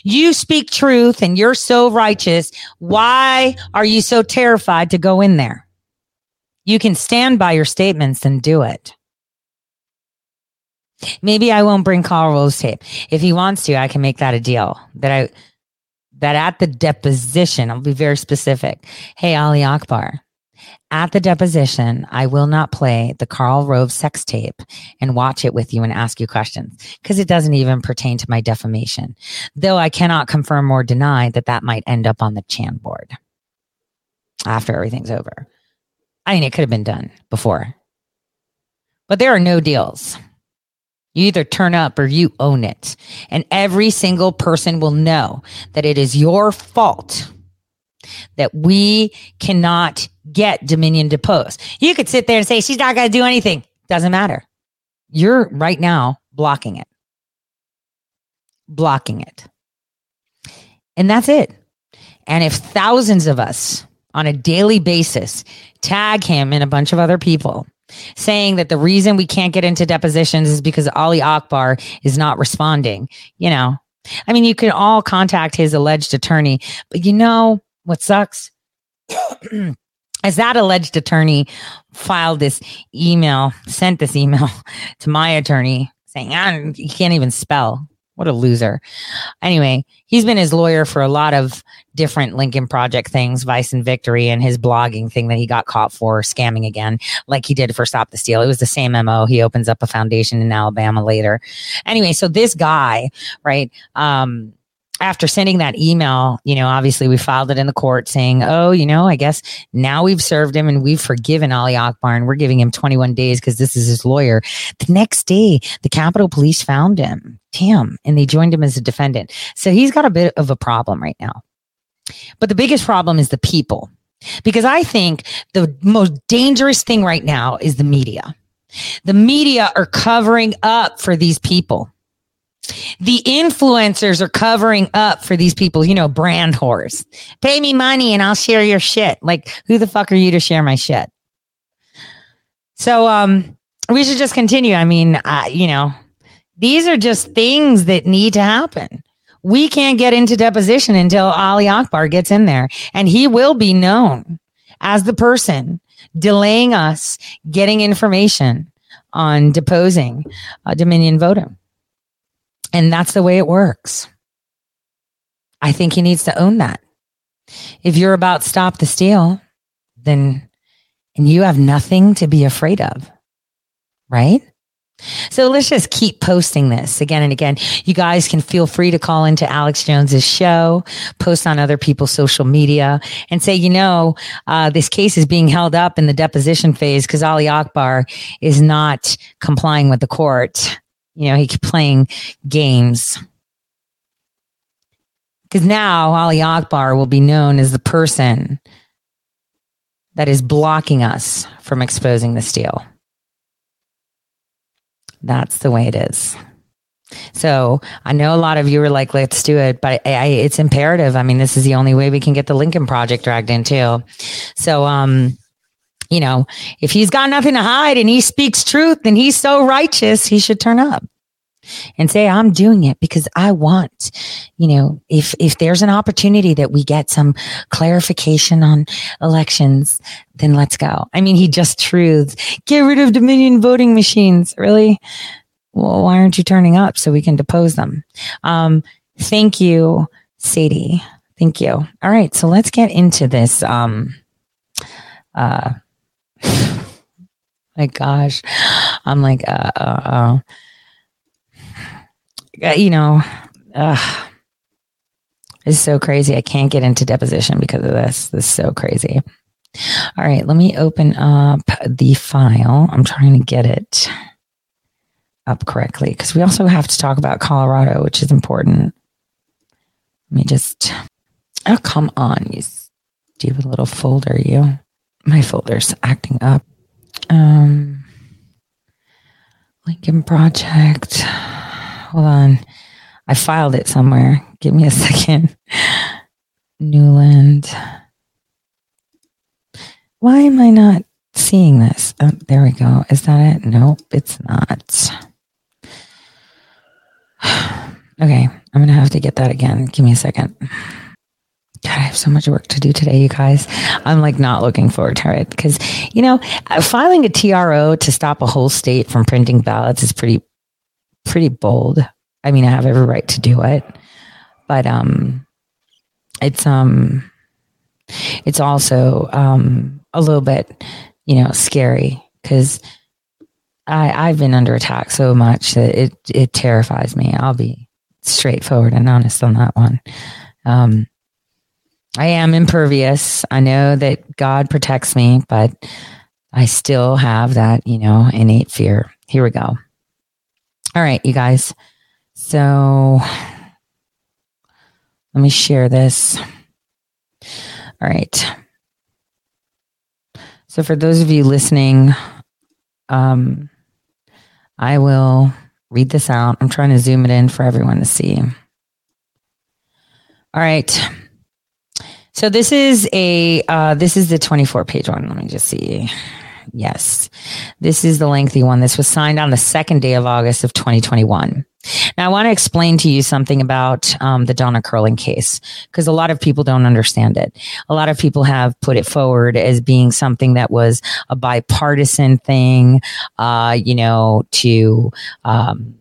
you speak truth and you're so righteous. Why are you so terrified to go in there? You can stand by your statements and do it. Maybe I won't bring Karl Rove tape. If he wants to, I can make that a deal that I, that at the deposition, I'll be very specific. Hey, Ali Akbar, at the deposition, I will not play the Karl Rove sex tape and watch it with you and ask you questions because it doesn't even pertain to my defamation. Though I cannot confirm or deny that that might end up on the Chan board after everything's over. I mean, it could have been done before, but there are no deals. You either turn up or you own it. And every single person will know that it is your fault that we cannot get Dominion deposed. You could sit there and say she's not going to do anything. Doesn't matter. You're right now blocking it. Blocking it. And that's it. And if thousands of us on a daily basis tag him and a bunch of other people saying that the reason we can't get into depositions is because Ali Akbar is not responding, you know, I mean, you can all contact his alleged attorney, but you know what sucks? as that alleged attorney filed this email, sent this email to my attorney saying, ah, he can't even spell. What a loser. Anyway, he's been his lawyer for a lot of different Lincoln Project things, Vice and Victory, and his blogging thing that he got caught for scamming again, like he did for Stop the Steal. It was the same MO. He opens up a foundation in Alabama later. Anyway, so this guy, right, um, after sending that email, you know, obviously we filed it in the court saying, oh, you know, I guess now we've served him and we've forgiven Ali Akbar and we're giving him 21 days because this is his lawyer. The next day, the Capitol Police found him. Damn. And they joined him as a defendant. So he's got a bit of a problem right now. But the biggest problem is the people. Because I think the most dangerous thing right now is the media. The media are covering up for these people. The influencers are covering up for these people, you know, brand whores. Pay me money and I'll share your shit. Like, who the fuck are you to share my shit? So, um, we should just continue. I mean, you know, these are just things that need to happen. We can't get into deposition until Ali Akbar gets in there, and he will be known as the person delaying us getting information on deposing uh, Dominion voting. And that's the way it works. I think he needs to own that. If you're about stop the steal, then and you have nothing to be afraid of, right? So let's just keep posting this again and again. You guys can feel free to call into Alex Jones's show, post on other people's social media and say, you know, uh, this case is being held up in the deposition phase because Ali Akbar is not complying with the court. You know, he kept playing games. Because now Ali Akbar will be known as the person that is blocking us from exposing the steal. That's the way it is. So I know a lot of you are like, let's do it, but I, I, it's imperative. I mean, this is the only way we can get the Lincoln Project dragged in too. So, um, you know, if he's got nothing to hide and he speaks truth and he's so righteous, he should turn up and say i'm doing it because i want you know if if there's an opportunity that we get some clarification on elections then let's go. I mean he just truths get rid of dominion voting machines. Really? Well why aren't you turning up so we can depose them? Um thank you sadie. Thank you. All right so let's get into this um uh my gosh i'm like uh uh, uh uh, you know, uh, it's so crazy. I can't get into deposition because of this. This is so crazy. All right, let me open up the file. I'm trying to get it up correctly because we also have to talk about Colorado, which is important. Let me just, oh, come on, you stupid little folder, you. My folder's acting up. Um, Lincoln Project hold on. I filed it somewhere. Give me a second. Newland. Why am I not seeing this? Oh, there we go. Is that it? Nope, it's not. okay, I'm going to have to get that again. Give me a second. God, I have so much work to do today, you guys. I'm like not looking forward to it because, you know, filing a TRO to stop a whole state from printing ballots is pretty pretty bold. I mean, I have every right to do it, but um, it's um, it's also um a little bit, you know, scary because I I've been under attack so much that it it terrifies me. I'll be straightforward and honest on that one. Um, I am impervious. I know that God protects me, but I still have that, you know, innate fear. Here we go. All right, you guys. So let me share this. All right. So for those of you listening, um, I will read this out. I'm trying to zoom it in for everyone to see. All right. So this is a uh, this is the 24 page one. Let me just see. Yes. This is the lengthy one. This was signed on the second day of August of 2021. Now, I want to explain to you something about um, the Donna Curling case because a lot of people don't understand it. A lot of people have put it forward as being something that was a bipartisan thing, uh, you know, to um,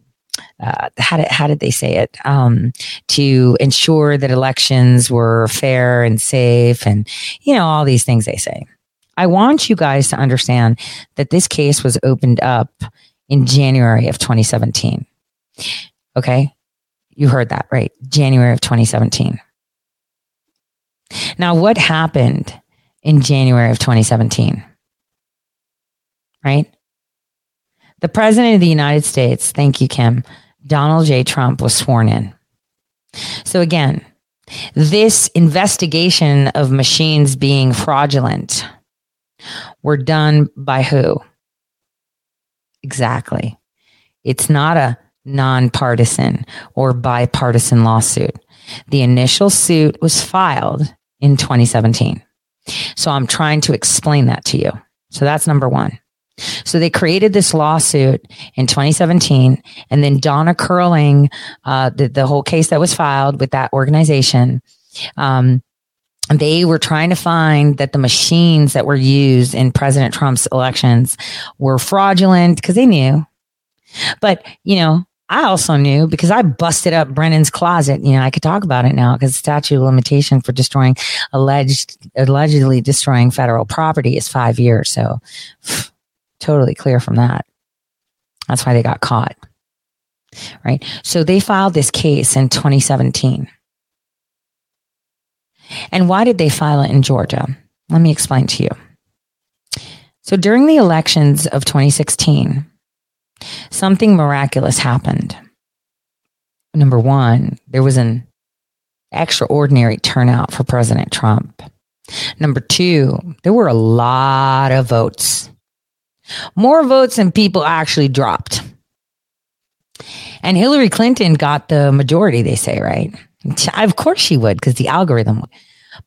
uh, how did how did they say it? Um, to ensure that elections were fair and safe, and you know all these things they say. I want you guys to understand that this case was opened up in January of 2017. Okay. You heard that right. January of 2017. Now, what happened in January of 2017? Right? The president of the United States, thank you, Kim, Donald J. Trump was sworn in. So again, this investigation of machines being fraudulent were done by who? Exactly. It's not a nonpartisan or bipartisan lawsuit. The initial suit was filed in 2017. So I'm trying to explain that to you. So that's number one. So they created this lawsuit in 2017, and then Donna Curling, uh, the, the whole case that was filed with that organization, um, they were trying to find that the machines that were used in President Trump's elections were fraudulent because they knew. But, you know, I also knew because I busted up Brennan's closet. You know, I could talk about it now because statute of limitation for destroying alleged, allegedly destroying federal property is five years. So totally clear from that. That's why they got caught. Right. So they filed this case in 2017. And why did they file it in Georgia? Let me explain to you. So during the elections of 2016, something miraculous happened. Number one, there was an extraordinary turnout for President Trump. Number two, there were a lot of votes, more votes than people actually dropped. And Hillary Clinton got the majority, they say, right? Of course she would, because the algorithm.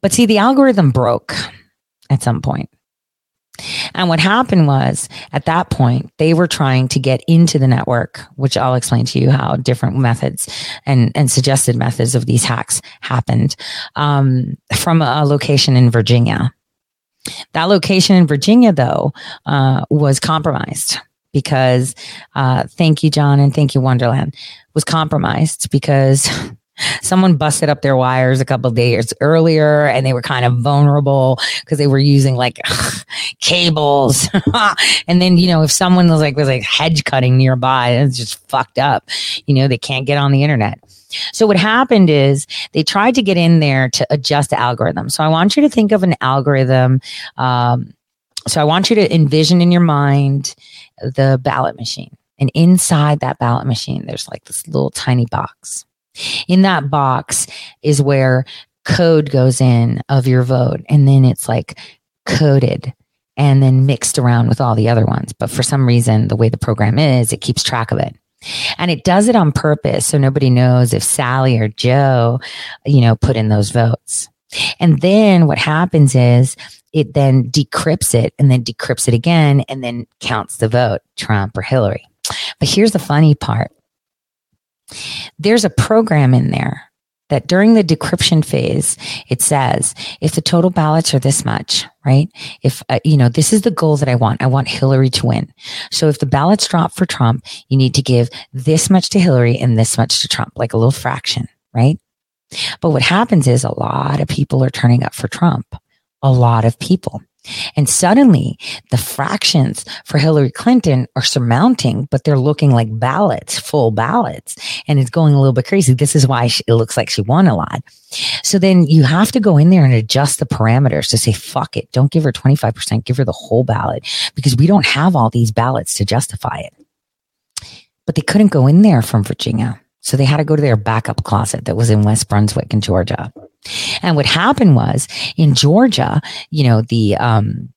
But see, the algorithm broke at some point. And what happened was at that point, they were trying to get into the network, which I'll explain to you how different methods and, and suggested methods of these hacks happened um, from a location in Virginia. That location in Virginia, though, uh, was compromised because, uh, thank you, John, and thank you, Wonderland, was compromised because someone busted up their wires a couple days earlier and they were kind of vulnerable because they were using like cables. And then you know if someone was like was like hedge cutting nearby it's just fucked up. You know they can't get on the internet. So what happened is they tried to get in there to adjust the algorithm. So i want you to think of an algorithm um, so i want you to envision in your mind the ballot machine. And inside that ballot machine there's like this little tiny box in that box is where code goes in of your vote. And then it's like coded and then mixed around with all the other ones. But for some reason, the way the program is, it keeps track of it. And it does it on purpose. So nobody knows if Sally or Joe, you know, put in those votes. And then what happens is it then decrypts it and then decrypts it again and then counts the vote, Trump or Hillary. But here's the funny part. There's a program in there that during the decryption phase, it says if the total ballots are this much, right? If, uh, you know, this is the goal that I want. I want Hillary to win. So if the ballots drop for Trump, you need to give this much to Hillary and this much to Trump, like a little fraction, right? But what happens is a lot of people are turning up for Trump. A lot of people. And suddenly the fractions for Hillary Clinton are surmounting, but they're looking like ballots, full ballots. And it's going a little bit crazy. This is why she, it looks like she won a lot. So then you have to go in there and adjust the parameters to say, fuck it. Don't give her 25%. Give her the whole ballot because we don't have all these ballots to justify it. But they couldn't go in there from Virginia. So they had to go to their backup closet that was in West Brunswick in Georgia. And what happened was in Georgia, you know, the, um,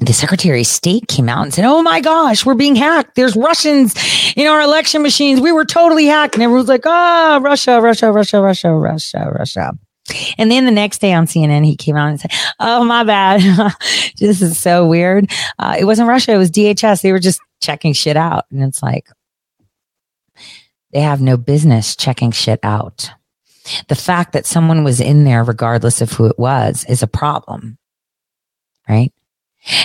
the Secretary of State came out and said, Oh my gosh, we're being hacked. There's Russians in our election machines. We were totally hacked. And everyone's like, Ah, oh, Russia, Russia, Russia, Russia, Russia, Russia. And then the next day on CNN, he came out and said, Oh, my bad. this is so weird. Uh, it wasn't Russia. It was DHS. They were just checking shit out. And it's like, they have no business checking shit out. The fact that someone was in there, regardless of who it was, is a problem. Right.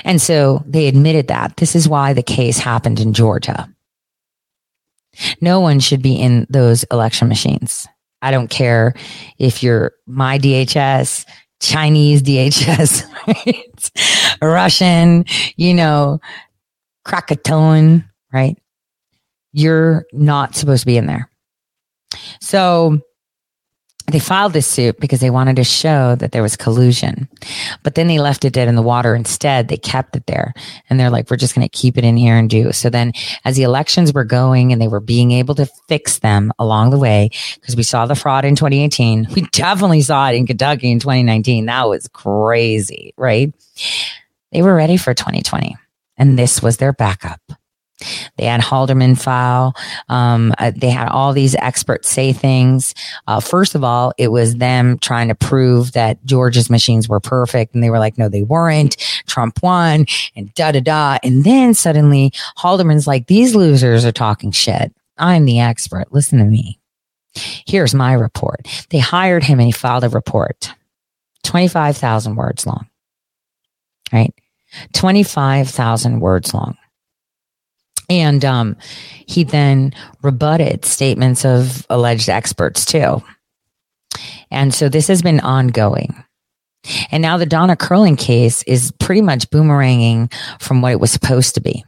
And so they admitted that. This is why the case happened in Georgia. No one should be in those election machines. I don't care if you're my DHS, Chinese DHS, right? Russian, you know, Krakatoan, right? You're not supposed to be in there. So they filed this suit because they wanted to show that there was collusion. But then they left it dead in the water instead. They kept it there and they're like, we're just going to keep it in here and do. So then as the elections were going and they were being able to fix them along the way, because we saw the fraud in 2018, we definitely saw it in Kentucky in 2019. That was crazy, right? They were ready for 2020 and this was their backup. They had Halderman file. Um, uh, they had all these experts say things. Uh, first of all, it was them trying to prove that George's machines were perfect. And they were like, no, they weren't. Trump won and da da da. And then suddenly Halderman's like, these losers are talking shit. I'm the expert. Listen to me. Here's my report. They hired him and he filed a report, 25,000 words long, right? 25,000 words long And um, he then rebutted statements of alleged experts too. And so this has been ongoing. And now the Donna Curling case is pretty much boomeranging from what it was supposed to be,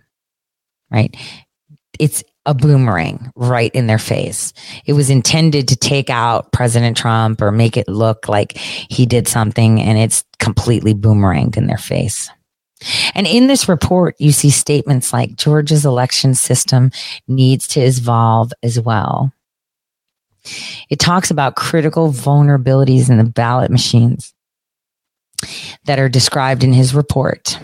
right? It's a boomerang right in their face. It was intended to take out President Trump or make it look like he did something, and it's completely boomeranged in their face. And in this report, you see statements like Georgia's election system needs to evolve as well. It talks about critical vulnerabilities in the ballot machines that are described in his report.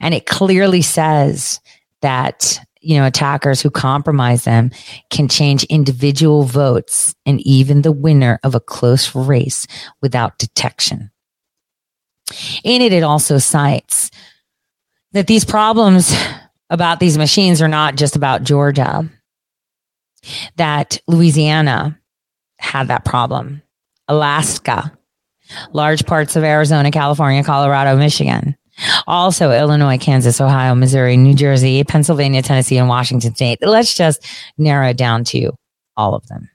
And it clearly says that, you know, attackers who compromise them can change individual votes and even the winner of a close race without detection. In it, it also cites that these problems about these machines are not just about Georgia, that Louisiana had that problem, Alaska, large parts of Arizona, California, Colorado, Michigan. Also, Illinois, Kansas, Ohio, Missouri, New Jersey, Pennsylvania, Tennessee, and Washington State. Let's just narrow it down to all of them.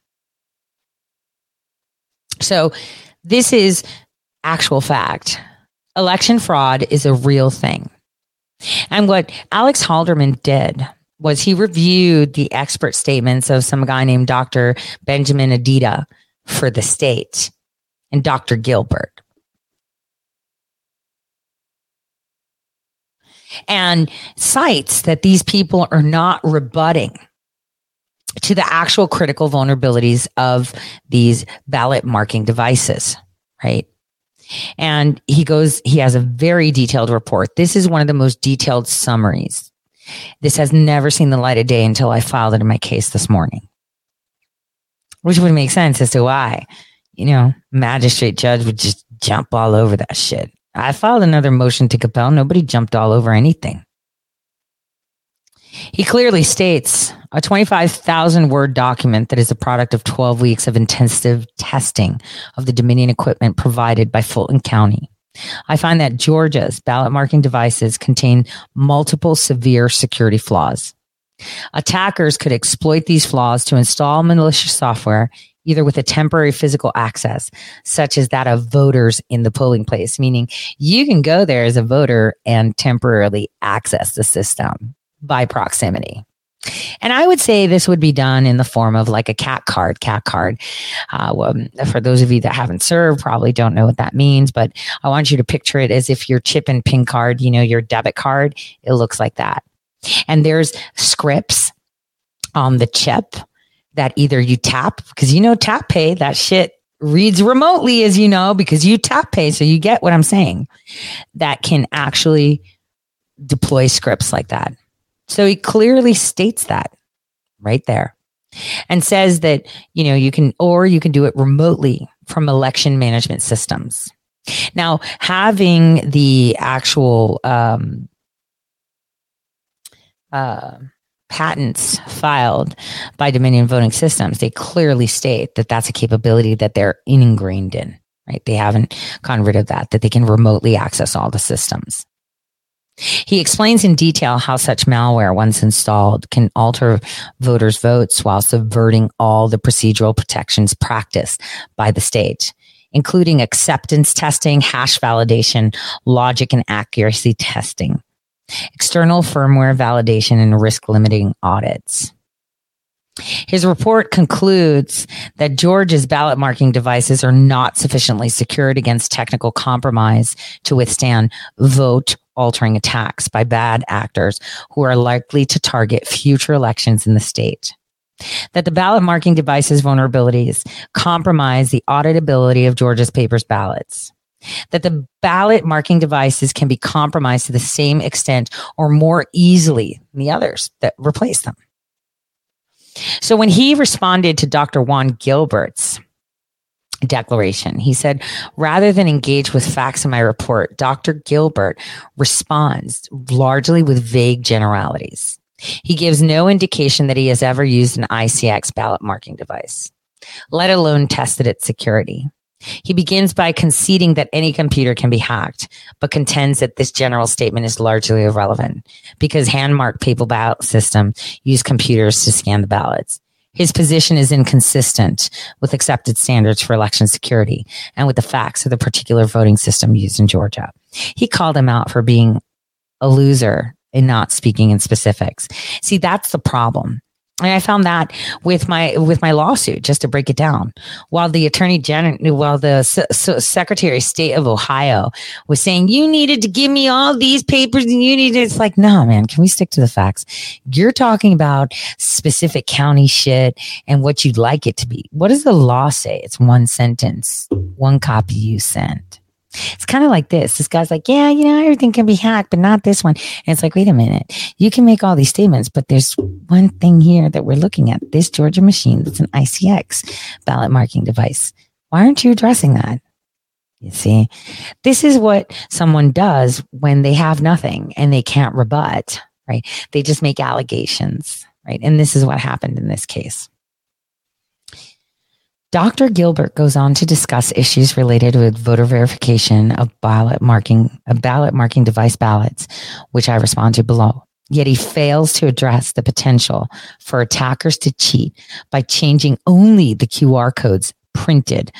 So, this is actual fact. Election fraud is a real thing. And what Alex Halderman did was he reviewed the expert statements of some guy named Dr. Benjamin Adida for the state and Dr. Gilbert. And cites that these people are not rebutting to the actual critical vulnerabilities of these ballot marking devices, right? And he goes, he has a very detailed report. This is one of the most detailed summaries. This has never seen the light of day until I filed it in my case this morning, which would make sense as to why, you know, magistrate judge would just jump all over that shit. I filed another motion to compel. Nobody jumped all over anything. He clearly states a 25,000 word document that is a product of 12 weeks of intensive testing of the Dominion equipment provided by Fulton County. I find that Georgia's ballot marking devices contain multiple severe security flaws. Attackers could exploit these flaws to install malicious software either with a temporary physical access, such as that of voters in the polling place, meaning you can go there as a voter and temporarily access the system by proximity. And I would say this would be done in the form of like a CAC card. CAC card. Uh, well, for those of you that haven't served, probably don't know what that means, but I want you to picture it as if your chip and pin card, you know, your debit card, it looks like that. And there's scripts on the chip that either you tap, because you know, tap pay, that shit reads remotely, as you know, because you tap pay. So you get what I'm saying. That can actually deploy scripts like that. So he clearly states that right there and says that, you know, you can, or you can do it remotely from election management systems. Now, having the actual, um, uh, patents filed by Dominion Voting Systems, they clearly state that that's a capability that they're ingrained in, right? They haven't gotten rid of that, that they can remotely access all the systems. He explains in detail how such malware, once installed, can alter voters' votes while subverting all the procedural protections practiced by the state, including acceptance testing, hash validation, logic and accuracy testing, external firmware validation, and risk limiting audits. His report concludes that Georgia's ballot marking devices are not sufficiently secured against technical compromise to withstand vote altering attacks by bad actors who are likely to target future elections in the state. That the ballot marking devices vulnerabilities compromise the auditability of Georgia's papers ballots. That the ballot marking devices can be compromised to the same extent or more easily than the others that replace them. So when he responded to Dr. Juan Gilbert's declaration, he said, rather than engage with facts in my report, Dr. Gilbert responds largely with vague generalities. He gives no indication that he has ever used an ICX ballot marking device, let alone tested its security. He begins by conceding that any computer can be hacked, but contends that this general statement is largely irrelevant because hand-marked paper ballot system use computers to scan the ballots. His position is inconsistent with accepted standards for election security and with the facts of the particular voting system used in Georgia. He called him out for being a loser and not speaking in specifics. See, that's the problem. And I found that with my with my lawsuit, just to break it down, while the attorney general, while the S- Secretary of State of Ohio was saying you needed to give me all these papers and you needed, it's like, no, man, can we stick to the facts? You're talking about specific county shit and what you'd like it to be. What does the law say? It's one sentence, one copy you send. It's kind of like this. This guy's like, yeah, you know, everything can be hacked, but not this one. And it's like, wait a minute. You can make all these statements, but there's one thing here that we're looking at. This Georgia machine that's an ICX ballot marking device. Why aren't you addressing that? You see, this is what someone does when they have nothing and they can't rebut, right? They just make allegations, right? And this is what happened in this case. Dr. Gilbert goes on to discuss issues related with voter verification of ballot marking, of ballot marking device ballots, which I respond to below. Yet he fails to address the potential for attackers to cheat by changing only the QR codes printed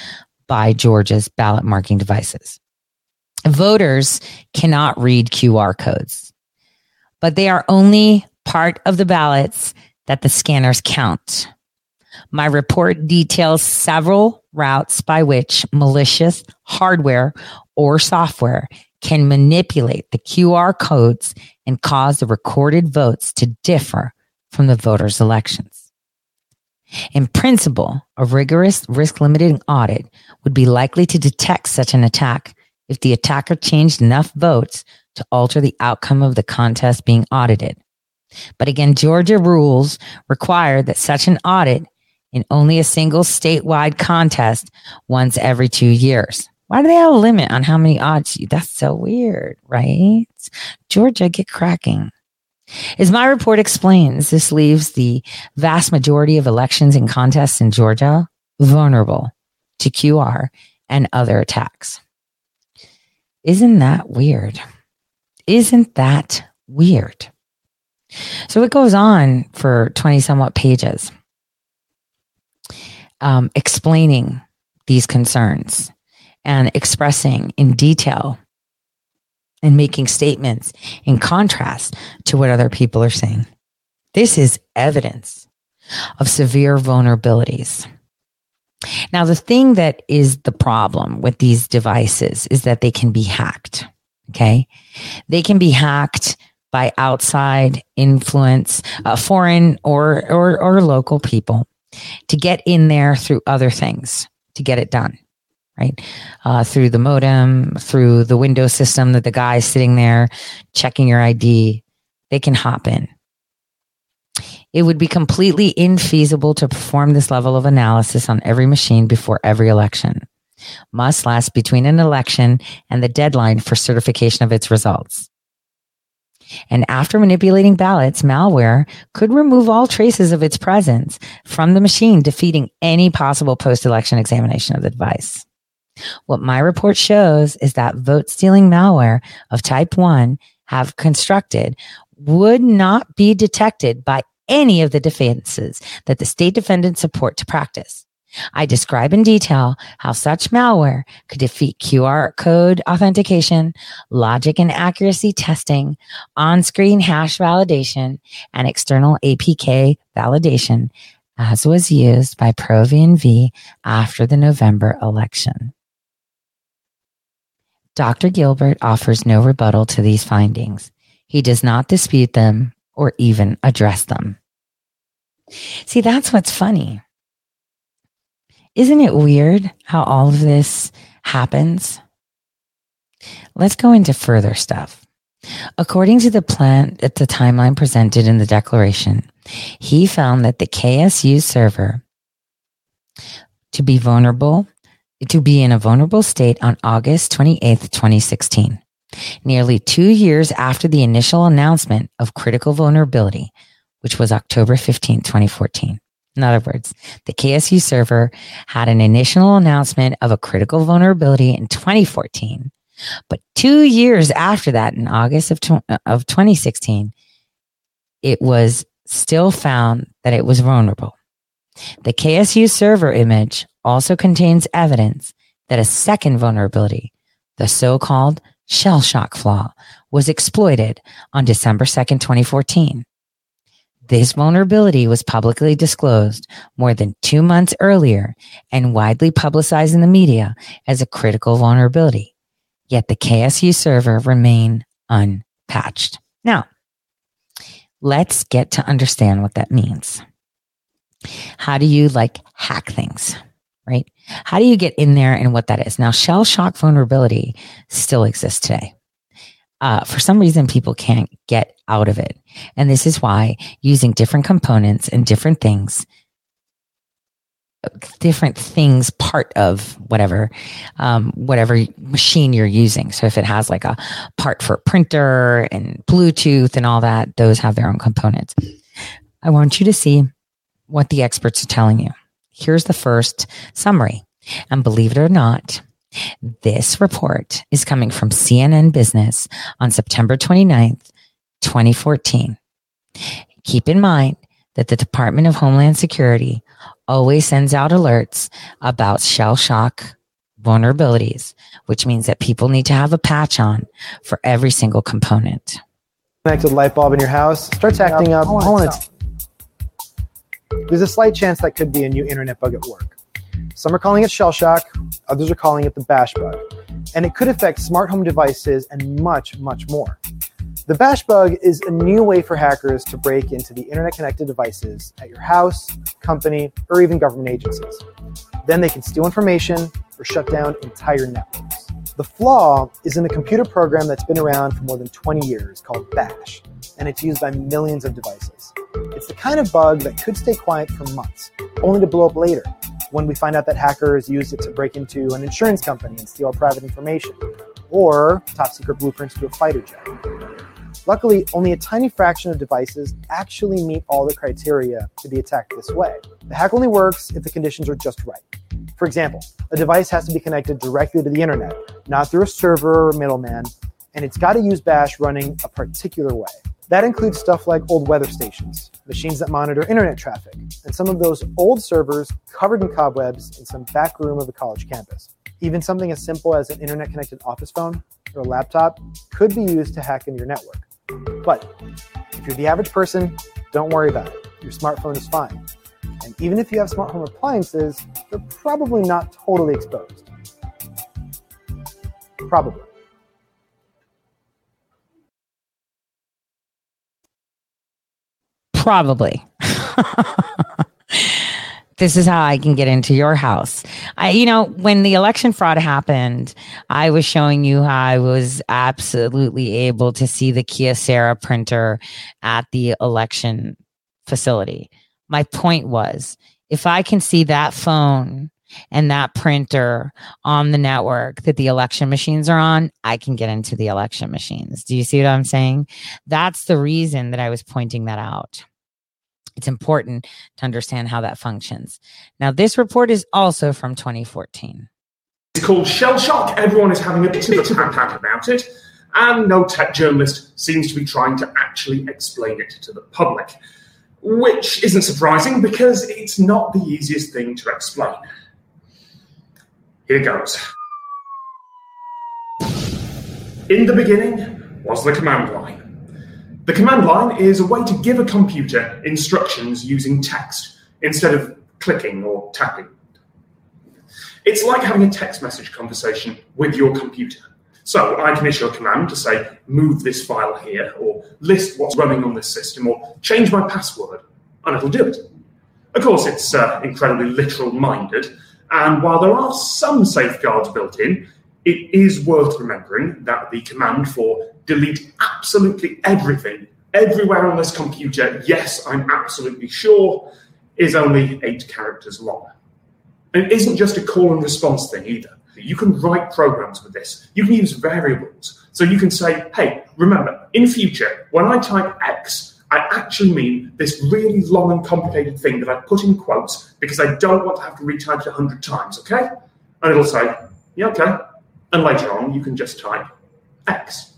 by Georgia's ballot marking devices. Voters cannot read QR codes, but they are only part of the ballots that the scanners count. My report details several routes by which malicious hardware or software can manipulate the QR codes and cause the recorded votes to differ from the voters' elections. In principle, a rigorous risk limiting audit would be likely to detect such an attack if the attacker changed enough votes to alter the outcome of the contest being audited. But again, Georgia rules require that such an audit in only a single statewide contest once every two years. Why do they have a limit on how many odds? That's so weird, right? Georgia, get cracking. As my report explains, this leaves the vast majority of elections and contests in Georgia vulnerable to QR and other attacks. Isn't that weird? Isn't that weird? So it goes on for 20 somewhat pages um, explaining these concerns and expressing in detail and making statements in contrast to what other people are saying. This is evidence of severe vulnerabilities. Now, the thing that is the problem with these devices is that they can be hacked. Okay. They can be hacked by outside influence, uh, foreign or, or, or local people to get in there through other things to get it done, right? Uh, through the modem, through the window system that the guy is sitting there checking your ID, they can hop in. It would be completely infeasible to perform this level of analysis on every machine before every election. Must last between an election and the deadline for certification of its results. And after manipulating ballots, malware could remove all traces of its presence from the machine, defeating any possible post election examination of the device. What my report shows is that vote stealing malware of type 1 have constructed would not be detected by any of the defenses that the state defendants support to practice. I describe in detail how such malware could defeat QR code authentication, logic and accuracy testing, on-screen hash validation, and external APK validation as was used by Pro V&V after the November election. Dr. Gilbert offers no rebuttal to these findings. He does not dispute them or even address them. See, that's what's funny isn't it weird how all of this happens? Let's go into further stuff. According to the plan at the timeline presented in the declaration, he found that the KSU server to be vulnerable, to be in a vulnerable state on August 28th, 2016, nearly two years after the initial announcement of critical vulnerability, which was October 15, 2014. In other words, the KSU server had an initial announcement of a critical vulnerability in 2014, but two years after that, in August of, tw- uh, of 2016, it was still found that it was vulnerable. The KSU server image also contains evidence that a second vulnerability, the so called shell shock flaw, was exploited on December 2nd, 2014. This vulnerability was publicly disclosed more than two months earlier and widely publicized in the media as a critical vulnerability. Yet the KSU server remained unpatched. Now, let's get to understand what that means. How do you like hack things? Right? How do you get in there and what that is? Now, shell shock vulnerability still exists today. Uh, for some reason, people can't get out of it. And this is why using different components and different things, different things, part of whatever, um, whatever machine you're using. So if it has like a part for a printer and Bluetooth and all that, those have their own components. I want you to see what the experts are telling you. Here's the first summary. And believe it or not, this report is coming from CNN Business on September 29th, 2014. Keep in mind that the Department of Homeland Security always sends out alerts about shell shock vulnerabilities, which means that people need to have a patch on for every single component. Connected light bulb in your house starts acting up. All on there's a slight chance that could be a new internet bug at work. Some are calling it shell shock, others are calling it the bash bug, and it could affect smart home devices and much, much more. The bash bug is a new way for hackers to break into the internet connected devices at your house, company, or even government agencies. Then they can steal information or shut down entire networks. The flaw is in a computer program that's been around for more than 20 years called Bash, and it's used by millions of devices. It's the kind of bug that could stay quiet for months, only to blow up later when we find out that hackers used it to break into an insurance company and steal private information, or top secret blueprints to a fighter jet. Luckily, only a tiny fraction of devices actually meet all the criteria to be attacked this way. The hack only works if the conditions are just right. For example, a device has to be connected directly to the internet, not through a server or middleman, and it's got to use Bash running a particular way. That includes stuff like old weather stations, machines that monitor internet traffic, and some of those old servers covered in cobwebs in some back room of a college campus. Even something as simple as an internet connected office phone or a laptop could be used to hack into your network. But if you're the average person, don't worry about it. Your smartphone is fine. And even if you have smart home appliances, they're probably not totally exposed. Probably. Probably. this is how I can get into your house. I, you know, when the election fraud happened, I was showing you how I was absolutely able to see the Kyocera printer at the election facility. My point was, if I can see that phone and that printer on the network that the election machines are on, I can get into the election machines. Do you see what I'm saying? That's the reason that I was pointing that out. It's important to understand how that functions. Now, this report is also from 2014. It's called Shell Shock. Everyone is having a bit of a panic about it, and no tech journalist seems to be trying to actually explain it to the public, which isn't surprising because it's not the easiest thing to explain. Here goes. In the beginning was the command line. The command line is a way to give a computer instructions using text instead of clicking or tapping. It's like having a text message conversation with your computer. So I can issue a command to say, move this file here, or list what's running on this system, or change my password, and it'll do it. Of course, it's uh, incredibly literal minded, and while there are some safeguards built in, it is worth remembering that the command for delete absolutely everything everywhere on this computer, yes, I'm absolutely sure, is only eight characters long. And it isn't just a call and response thing either. You can write programs with this. You can use variables. So you can say, hey, remember, in future, when I type X, I actually mean this really long and complicated thing that I put in quotes because I don't want to have to retype it a hundred times, okay? And it'll say, yeah, okay. And later on, you can just type X.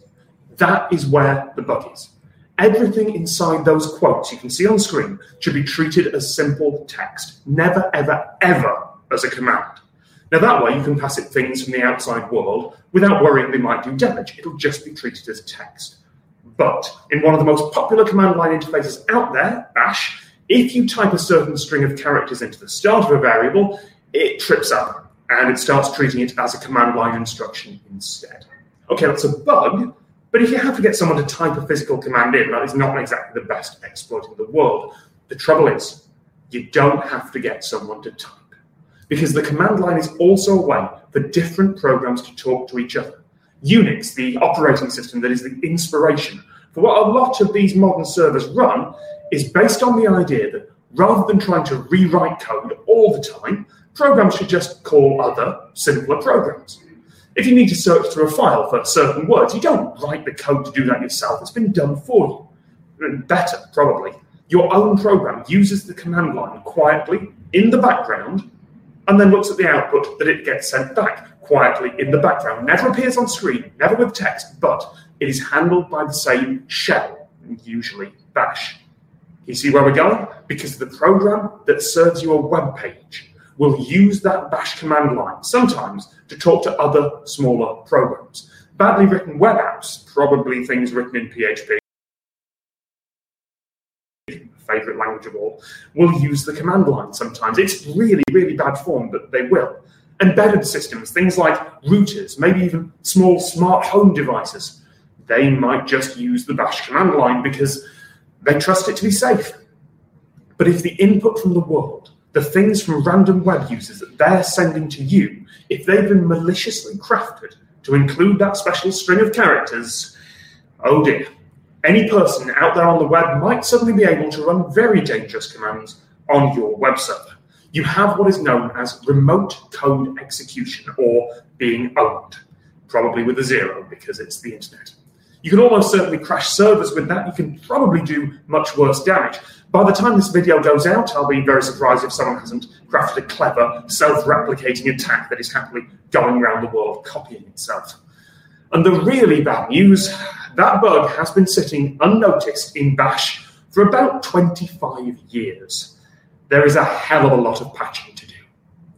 That is where the bug is. Everything inside those quotes you can see on screen should be treated as simple text, never, ever, ever as a command. Now, that way you can pass it things from the outside world without worrying they might do damage. It'll just be treated as text. But in one of the most popular command line interfaces out there, Bash, if you type a certain string of characters into the start of a variable, it trips up and it starts treating it as a command line instruction instead. Okay, that's a bug, but if you have to get someone to type a physical command in, that is not exactly the best exploit in the world. The trouble is, you don't have to get someone to type because the command line is also a way for different programs to talk to each other. Unix, the operating system that is the inspiration for what a lot of these modern servers run, is based on the idea that rather than trying to rewrite code all the time, programs should just call other, simpler programs. If you need to search through a file for certain words, you don't write the code to do that yourself. It's been done for you. And better, probably. Your own program uses the command line quietly in the background and then looks at the output that it gets sent back quietly in the background. Never appears on screen, never with text, but it is handled by the same shell, usually bash. You see where we're going? Because the program that serves you a web page will use that bash command line sometimes to talk to other smaller programs. Badly written web apps, probably things written in PHP, favorite language of all, will use the command line sometimes. It's really, really bad form, but they will. Embedded systems, things like routers, maybe even small smart home devices, they might just use the bash command line because they trust it to be safe. But if the input from the world, the things from random web users that they're sending to you, if they've been maliciously crafted to include that special string of characters, oh dear any person out there on the web might suddenly be able to run very dangerous commands on your web server. You have what is known as remote code execution or being owned, probably with a zero because it's the internet. You can almost certainly crash servers with that. You can probably do much worse damage. By the time this video goes out, I'll be very surprised if someone hasn't crafted a clever, self replicating attack that is happily going around the world copying itself. And the really bad news that bug has been sitting unnoticed in Bash for about 25 years. There is a hell of a lot of patching to do.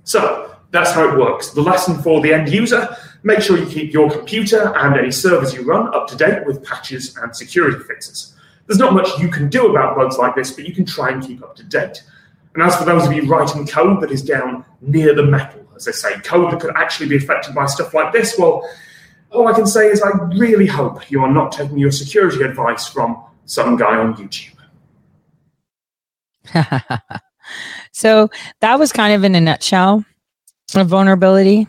So that's how it works. The lesson for the end user make sure you keep your computer and any servers you run up to date with patches and security fixes. There's not much you can do about bugs like this, but you can try and keep up to date. And as for those of you writing code that is down near the metal, as they say, code that could actually be affected by stuff like this, well, all I can say is I really hope you are not taking your security advice from some guy on YouTube. so that was kind of in a nutshell a vulnerability.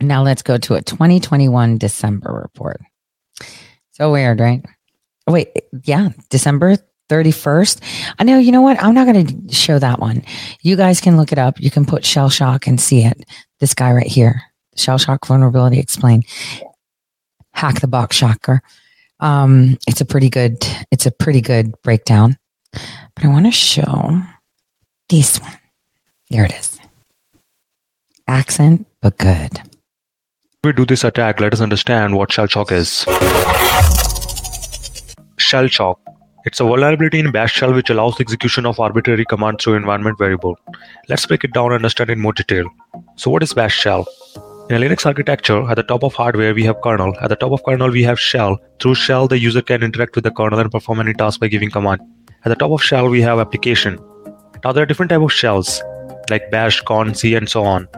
Now let's go to a 2021 December report. So weird, right? Wait, yeah, December 31st. I know, you know what? I'm not going to show that one. You guys can look it up. You can put shell shock and see it. This guy right here shell shock vulnerability explained. Hack the box shocker. Um, it's a pretty good, it's a pretty good breakdown. But I want to show this one. There it is. Accent, but good. we do this attack, let us understand what shell shock is. Shell shock. It's a vulnerability in bash shell which allows execution of arbitrary commands through environment variable. Let's break it down and understand in more detail. So what is bash shell? In a Linux architecture, at the top of hardware we have kernel. At the top of kernel we have shell. Through shell the user can interact with the kernel and perform any task by giving command. At the top of shell we have application. Now there are different types of shells like bash, Korn, C and so on.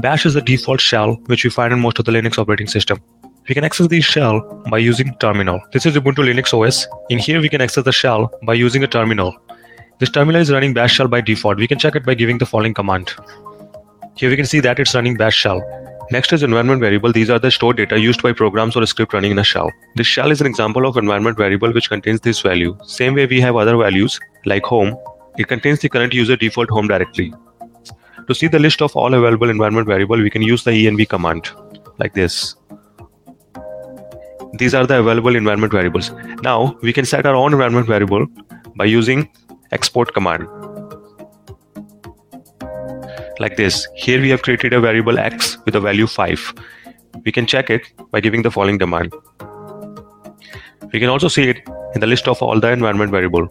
Bash is the default shell which we find in most of the Linux operating system. We can access the shell by using terminal. This is Ubuntu Linux OS. In here we can access the shell by using a terminal. This terminal is running bash shell by default. We can check it by giving the following command. Here we can see that it's running bash shell. Next is environment variable. These are the stored data used by programs or a script running in a shell. This shell is an example of environment variable which contains this value. Same way we have other values like home. It contains the current user default home directory. To see the list of all available environment variable, we can use the env command like this. These are the available environment variables. Now we can set our own environment variable by using export command. Like this. Here we have created a variable x with a value 5. We can check it by giving the following command. We can also see it in the list of all the environment variable.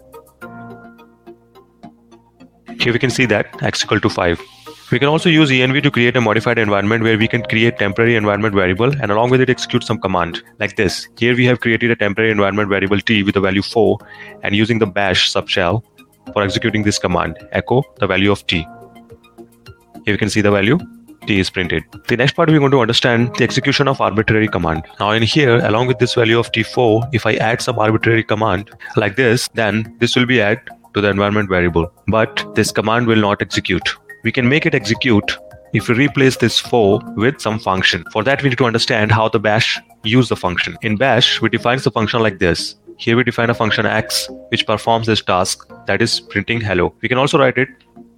Here we can see that x equal to 5. We can also use env to create a modified environment where we can create temporary environment variable and along with it execute some command like this. Here we have created a temporary environment variable t with the value 4 and using the bash subshell for executing this command echo the value of t. Here you can see the value t is printed. The next part we're going to understand the execution of arbitrary command. Now in here, along with this value of t4, if I add some arbitrary command like this, then this will be added to the environment variable. But this command will not execute. We can make it execute if we replace this 4 with some function. For that, we need to understand how the bash use the function. In bash, we define the function like this. Here we define a function x which performs this task that is printing hello. We can also write it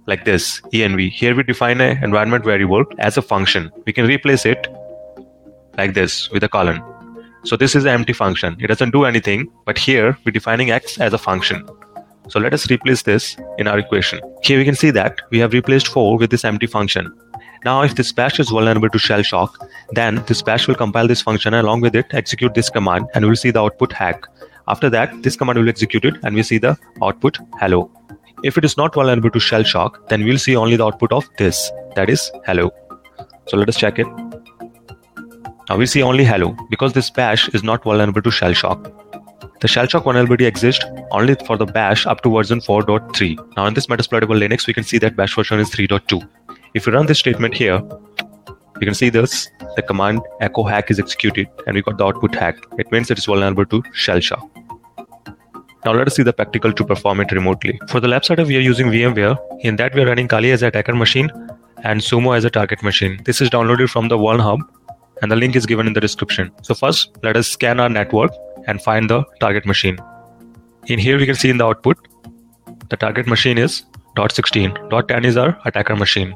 like this env. Here we define an environment variable as a function. We can replace it like this with a colon. So this is an empty function. It doesn't do anything, but here we're defining x as a function. So let us replace this in our equation. Here we can see that we have replaced 4 with this empty function. Now if this bash is vulnerable to shell shock, then this bash will compile this function along with it execute this command and we'll see the output hack. After that, this command will be executed and we see the output hello. If it is not vulnerable to shell shock, then we'll see only the output of this, that is hello. So let us check it. Now we see only hello because this bash is not vulnerable to shell shock. The shell shock vulnerability exists only for the bash up to version 4.3. Now in this Metasploitable Linux, we can see that bash version is 3.2. If we run this statement here, you can see this, the command echo hack is executed and we got the output hack. It means it is vulnerable to shell shock. Now let us see the practical to perform it remotely. For the lab setup, we are using VMware. In that, we are running Kali as a attacker machine and Sumo as a target machine. This is downloaded from the VulnHub and the link is given in the description. So first, let us scan our network and find the target machine. In here, we can see in the output, the target machine is .16. .10 is our attacker machine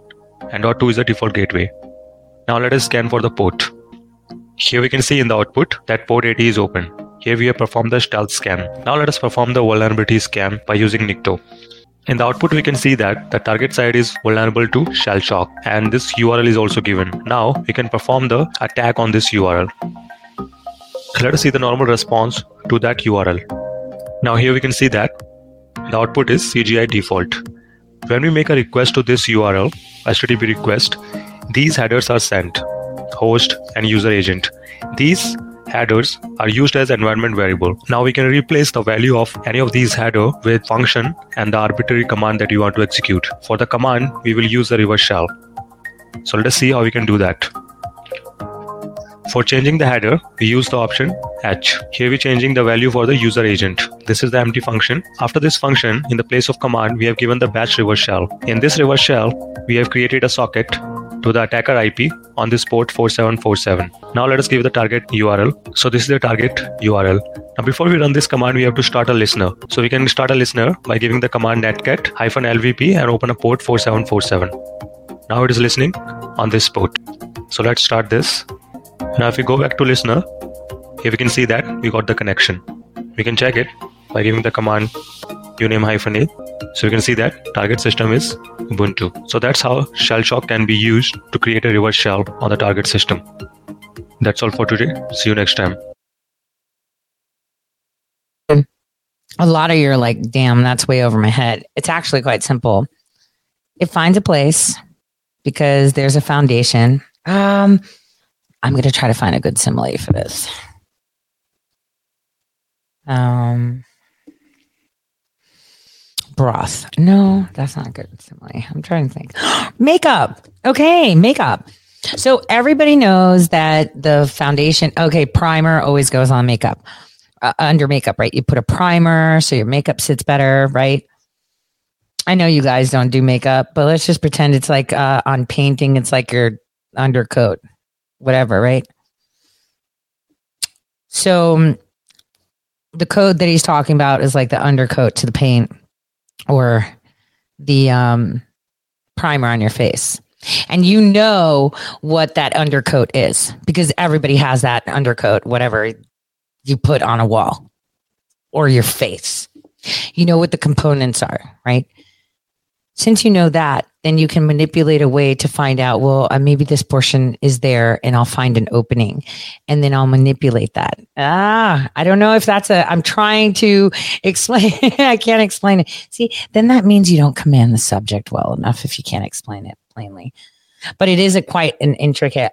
and .2 is the default gateway. Now let us scan for the port. Here we can see in the output that port 80 is open. Here we have performed the stealth scan. Now let us perform the vulnerability scan by using Nikto. In the output, we can see that the target side is vulnerable to shell shock and this URL is also given. Now we can perform the attack on this URL. Let us see the normal response to that URL. Now here we can see that the output is CGI default. When we make a request to this URL, HTTP request, these headers are sent, host and user agent. These headers are used as environment variable. Now we can replace the value of any of these header with function and the arbitrary command that you want to execute. For the command, we will use the reverse shell. So let us see how we can do that. For changing the header, we use the option h. Here we're changing the value for the user agent. This is the empty function. After this function, in the place of command, we have given the bash reverse shell. In this reverse shell, we have created a socket to the attacker IP on this port 4747. Now let us give the target URL. So this is the target URL. Now before we run this command, we have to start a listener. So we can start a listener by giving the command netcat-lvp and open a port 4747. Now it is listening on this port. So let's start this. Now if we go back to listener, here we can see that we got the connection. We can check it by giving the command uname hyphen a. So you can see that target system is Ubuntu. So that's how shell shock can be used to create a reverse shell on the target system. That's all for today. See you next time. A lot of you are like, damn, that's way over my head. It's actually quite simple. It finds a place because there's a foundation. Um, I'm going to try to find a good simile for this. Um, broth. No, that's not a good simile. I'm trying to think. makeup. Okay, makeup. So everybody knows that the foundation, okay, primer always goes on makeup. Uh, under makeup, right? You put a primer so your makeup sits better, right? I know you guys don't do makeup, but let's just pretend it's like uh, on painting, it's like your undercoat, whatever, right? So um, the code that he's talking about is like the undercoat to the paint or the um, primer on your face. And you know what that undercoat is because everybody has that undercoat, whatever you put on a wall or your face. You know what the components are, right? Since you know that, then you can manipulate a way to find out, well, uh, maybe this portion is there and I'll find an opening and then I'll manipulate that. Ah, I don't know if that's a, I'm trying to explain. I can't explain it. See, then that means you don't command the subject well enough if you can't explain it plainly. But it is a quite an intricate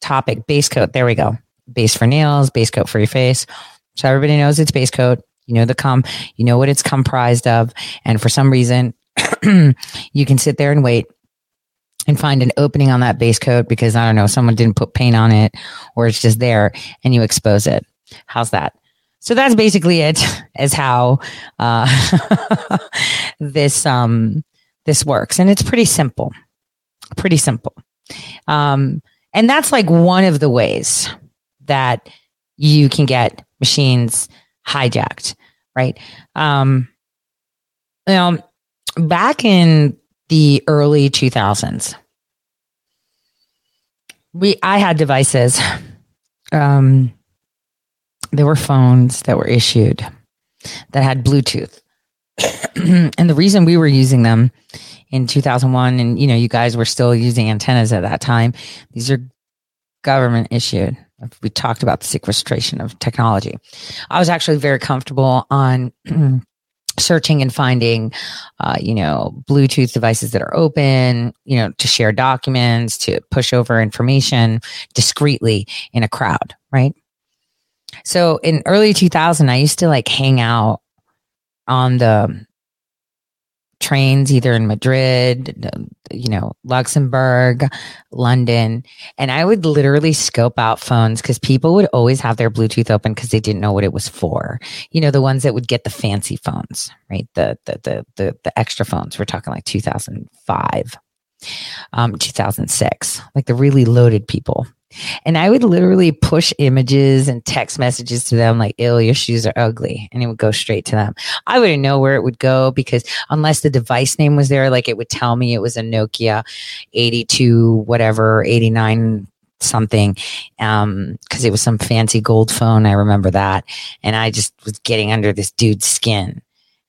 topic. Base coat. There we go. Base for nails, base coat for your face. So everybody knows it's base coat. You know the com, you know what it's comprised of. And for some reason, you can sit there and wait and find an opening on that base coat because I don't know, someone didn't put paint on it or it's just there and you expose it. How's that? So that's basically it as how uh, this um, this works, and it's pretty simple, pretty simple. Um, and that's like one of the ways that you can get machines hijacked, right? Um, you know, back in the early 2000s, we I had devices. Um, there were phones that were issued that had Bluetooth, and the reason we were using them in 2001, and you know, you guys were still using antennas at that time. These are government issued. We talked about the sequestration of technology. I was actually very comfortable on searching and finding, uh, you know, Bluetooth devices that are open, you know, to share documents, to push over information discreetly in a crowd, right? So in early 2000, I used to like hang out on the trains either in Madrid, you know, Luxembourg, London, and I would literally scope out phones cuz people would always have their Bluetooth open cuz they didn't know what it was for. You know, the ones that would get the fancy phones, right? The the the the, the extra phones. We're talking like 2005. Um 2006, like the really loaded people. And I would literally push images and text messages to them like, ill, your shoes are ugly. And it would go straight to them. I wouldn't know where it would go because unless the device name was there, like it would tell me it was a Nokia 82, whatever, 89 something um because it was some fancy gold phone. I remember that. And i just was getting under this dude's skin.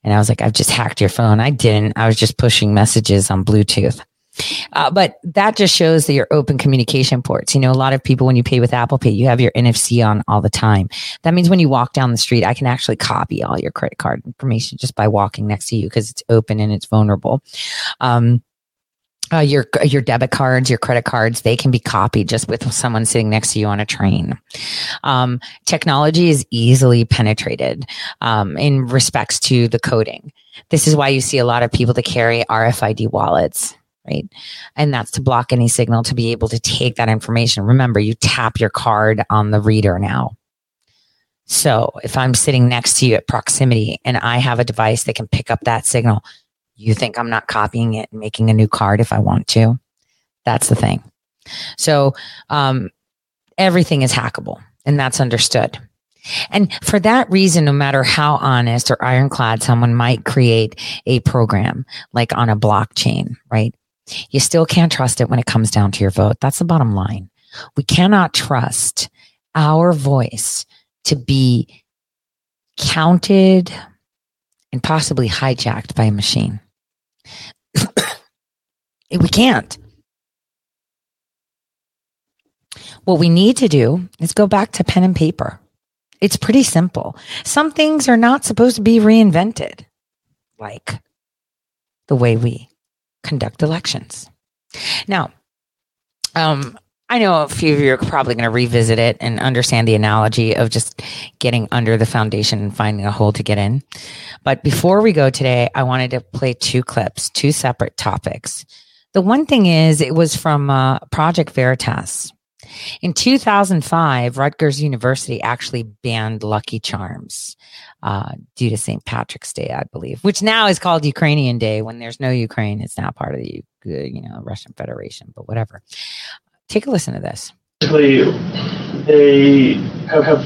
And i was like i've just hacked your phone. I didn't. I was just pushing messages on bluetooth uh, but that just shows that your open communication ports. You know, a lot of people, when you pay with Apple Pay, you have your NFC on all the time. That means when you walk down the street, I can actually copy all your credit card information just by walking next to you because it's open and it's vulnerable. Um, uh, your your debit cards, your credit cards, they can be copied just with someone sitting next to you on a train. Um, technology is easily penetrated um, in respects to the coding. This is why you see a lot of people that carry RFID wallets right? And that's to block any signal to be able to take that information. Remember, you tap your card on the reader now. So if I'm sitting next to you at proximity and I have a device that can pick up that signal, you think I'm not copying it and making a new card if I want to? That's the thing. So um, everything is hackable, and that's understood. And for that reason, no matter how honest or ironclad someone might create a program like on a blockchain, right? You still can't trust it when it comes down to your vote. That's the bottom line. We cannot trust our voice to be counted and possibly hijacked by a machine. we can't. What we need to do is go back to pen and paper. It's pretty simple. Some things are not supposed to be reinvented, like the way we conduct elections. Now, um, I know a few of you are probably going to revisit it and understand the analogy of just getting under the foundation and finding a hole to get in. But before we go today, I wanted to play two clips, two separate topics. The one thing is, it was from uh, Project Veritas. In 2005, Rutgers University actually banned Lucky Charms uh, due to St. Patrick's Day, I believe, which now is called Ukrainian Day. When there's no Ukraine, it's now part of the you know Russian Federation. But whatever. Take a listen to this. Basically, they have, have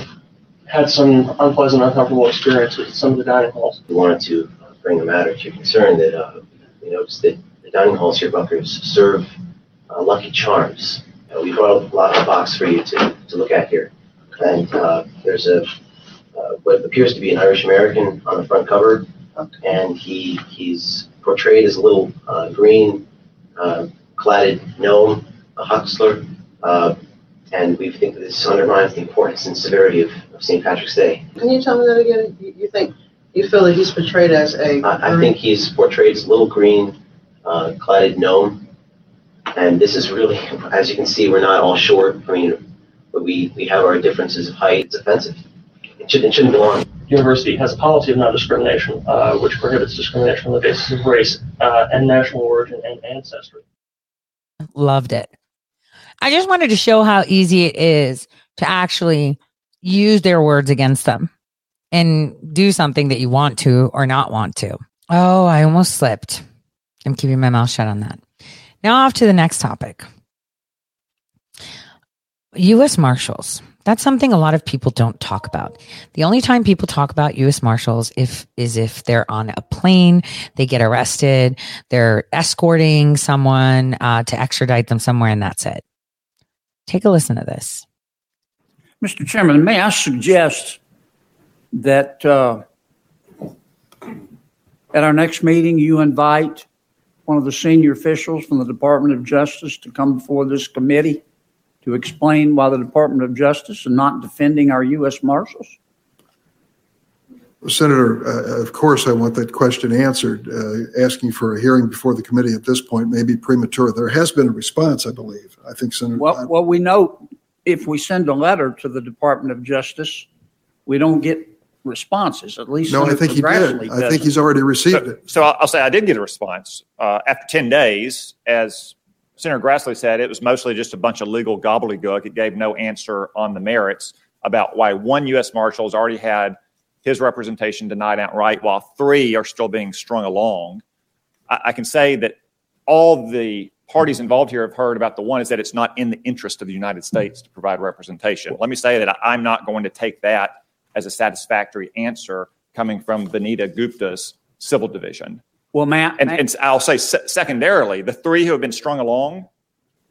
had some unpleasant, uncomfortable experience with some of the dining halls. We wanted to bring the matter to your concern that uh, you know that the dining halls here at Rutgers serve uh, Lucky Charms. Uh, we brought a lot of box for you to, to look at here, and uh, there's a uh, what appears to be an Irish American on the front cover, and he he's portrayed as a little uh, green uh, cladded gnome, a huckster, uh, and we think that this undermines the importance and severity of, of St. Patrick's Day. Can you tell me that again? You, you think you feel that he's portrayed as a? I, I think he's portrayed as a little green uh, cladded gnome, and this is really, as you can see, we're not all short. I mean, but we we have our differences of height. It's offensive. Shouldn't belong. University has a policy of non-discrimination, uh, which prohibits discrimination on the basis of race uh, and national origin and ancestry. Loved it. I just wanted to show how easy it is to actually use their words against them and do something that you want to or not want to. Oh, I almost slipped. I'm keeping my mouth shut on that. Now, off to the next topic U.S. Marshals. That's something a lot of people don't talk about. The only time people talk about U.S. Marshals if is if they're on a plane, they get arrested, they're escorting someone uh, to extradite them somewhere, and that's it. Take a listen to this. Mr. Chairman, may I suggest that uh, at our next meeting, you invite one of the senior officials from the Department of Justice to come before this committee to explain why the Department of Justice is not defending our U.S. Marshals? Senator, uh, of course, I want that question answered. Uh, asking for a hearing before the committee at this point may be premature. There has been a response, I believe. I think Senator. Well, well, we know if we send a letter to the Department of Justice, we don't get responses. At least no, I think he Grassley did. I think he's already received so, it. So I'll I'll say I did get a response uh, after ten days. As Senator Grassley said, it was mostly just a bunch of legal gobbledygook. It gave no answer on the merits about why one U.S. Marshal has already had his representation denied outright, while three are still being strung along. I, I can say that all the parties involved here have heard about the one is that it's not in the interest of the United States to provide representation. Let me say that I'm not going to take that as a satisfactory answer coming from Vanita Gupta's civil division. Well, Matt, and, and I'll say se- secondarily, the three who have been strung along.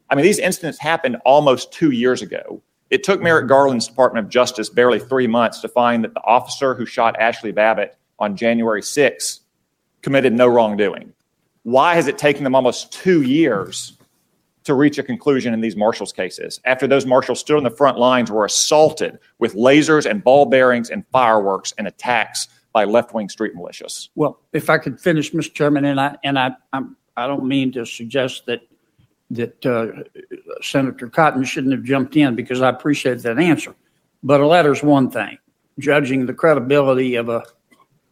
I mean, these incidents happened almost two years ago. It took Merrick Garland's Department of Justice barely three months to find that the officer who shot Ashley Babbitt on January 6th committed no wrongdoing. Why has it taken them almost two years to reach a conclusion in these marshals cases after those marshals stood on the front lines were assaulted with lasers and ball bearings and fireworks and attacks by left-wing street militias? Well, if I could finish, Mr. Chairman, and I and I I'm, I don't mean to suggest that that uh, Senator Cotton shouldn't have jumped in because I appreciate that answer. But a letter's one thing. Judging the credibility of a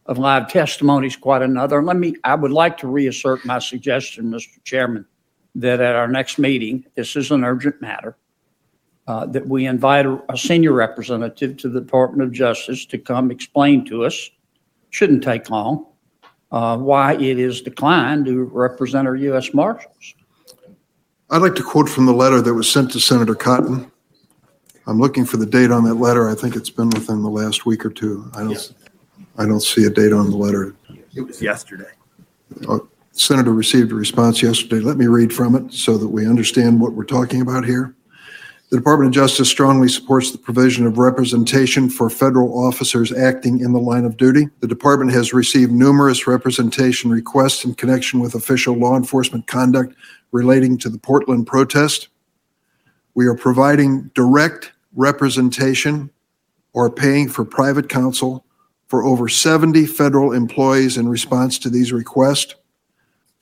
of live testimony is quite another. Let me. I would like to reassert my suggestion, Mr. Chairman, that at our next meeting, this is an urgent matter. Uh, that we invite a, a senior representative to the Department of Justice to come explain to us. Shouldn't take long. Uh, why it is declined to represent our U.S. Marshals. I'd like to quote from the letter that was sent to Senator Cotton. I'm looking for the date on that letter. I think it's been within the last week or two. I don't, I don't see a date on the letter. It was yesterday. Uh, Senator received a response yesterday. Let me read from it so that we understand what we're talking about here. The Department of Justice strongly supports the provision of representation for federal officers acting in the line of duty. The department has received numerous representation requests in connection with official law enforcement conduct relating to the Portland protest. We are providing direct representation or paying for private counsel for over 70 federal employees in response to these requests.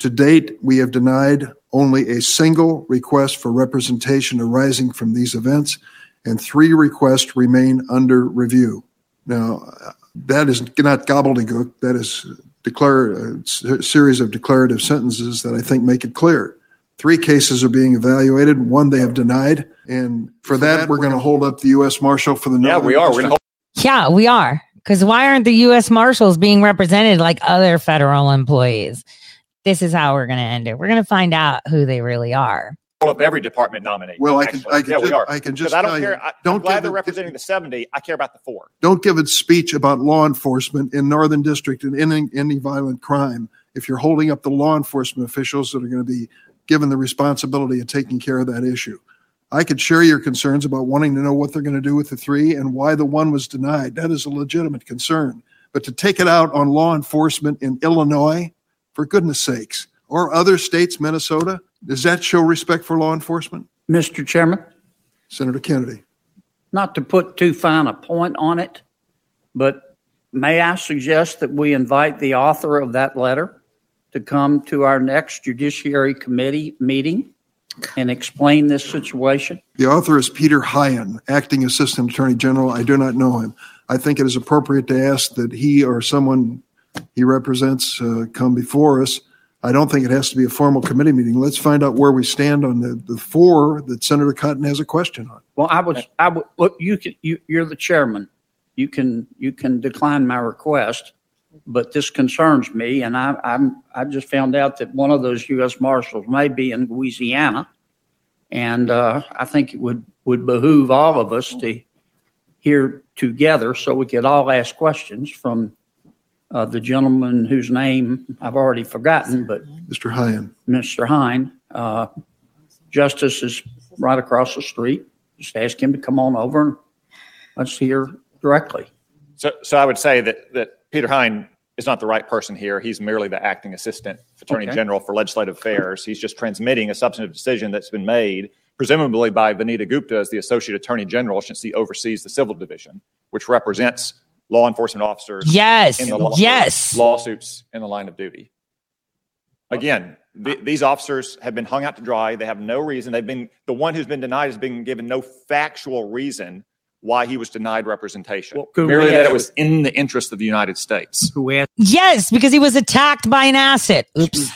To date, we have denied only a single request for representation arising from these events, and three requests remain under review. Now, uh, that is not gobbledygook. That is declare a s- series of declarative sentences that I think make it clear. Three cases are being evaluated. One they have denied, and for that, we're going to hold up the U.S. Marshal for the. Yeah, we are. We're gonna hold- Yeah, we are. Because why aren't the U.S. Marshals being represented like other federal employees? This is how we're going to end it. We're going to find out who they really are. Pull up every department nominee. Well, I can- actually. I can yeah, we are. I can 'Cause just I don't tell you, care. I, don't I'm glad they're it- representing the 70. I care about the four. Don't give a speech about law enforcement in Northern District and any, any violent crime if you're holding up the law enforcement officials that are going to be given the responsibility of taking care of that issue. I could share your concerns about wanting to know what they're going to do with the three and why the one was denied. That is a legitimate concern. But to take it out on law enforcement in Illinois, for goodness sakes, or other states, Minnesota, does that show respect for law enforcement? Mr. Chairman, Senator Kennedy. not to put too fine a point on it, but may I suggest that we invite the author of that letter to come to our next Judiciary Committee meeting and explain this situation? The author is Peter Hyun, Acting Assistant Attorney General. I do not know him. I think it is appropriate to ask that he or someone he represents uh, come before us. I don't think it has to be a formal committee meeting. Let's find out where we stand on the, the four that Senator Cotton has a question on. Well, I was, I would, look, you can, you, you're the chairman. You can, you can decline my request, but this concerns me. And I, I'm, I just found out that one of those U.S. Marshals may be in Louisiana. And, uh, I think it would, would behoove all of us to hear together so we could all ask questions from, uh, the gentleman whose name I've already forgotten, but Mr. Hyun. Mr. Hine. Uh, Justice is right across the street. Just ask him to come on over and let's hear directly. So, so I would say that, that Peter Hine is not the right person here. He's merely the acting assistant attorney Okay. general for legislative affairs. He's just transmitting a substantive decision that's been made, presumably by Vanita Gupta as the associate attorney general, since he oversees the civil division, which represents law enforcement officers. Yes, in the law- yes. lawsuits in the line of duty. Again, th- these officers have been hung out to dry. They have no reason. They've been the one who's been denied has been given no factual reason why he was denied representation. could merely that it was in the interest of the United States. Who asked? Yes, because he was attacked by an asset. Oops.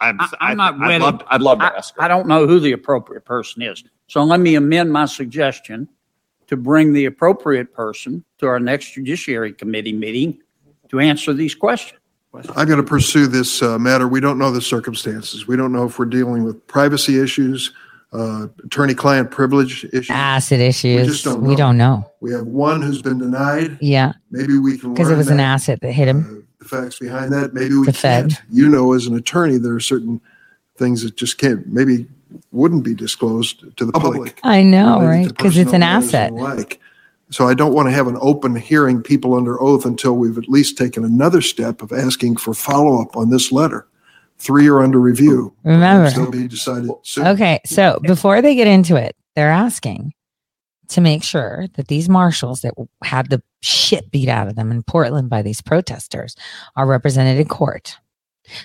I'm, I- I'm not I'd wedded. love, I'd love to I- ask her. I don't know who the appropriate person is. So let me amend my suggestion to bring the appropriate person to our next Judiciary Committee meeting to answer these questions. I'm going to pursue this uh, matter. We don't know the circumstances. We don't know if we're dealing with privacy issues, uh, attorney-client privilege issues. Acid just issues. don't We don't know. We have one who's been denied. Yeah, Maybe we can because it learn was an that, asset that hit him. the facts behind that. Maybe we The Fed. can't. You know, as an attorney, there are certain things that just can't, maybe wouldn't be disclosed to the public. I know, right? Because it's an asset. like. So I don't want to have an open hearing, people under oath, until we've at least taken another step of asking for follow-up on this letter. Three are under review. Remember. They'll be decided soon. Okay, so before they get into it, they're asking to make sure that these marshals that had the shit beat out of them in Portland by these protesters are represented in court.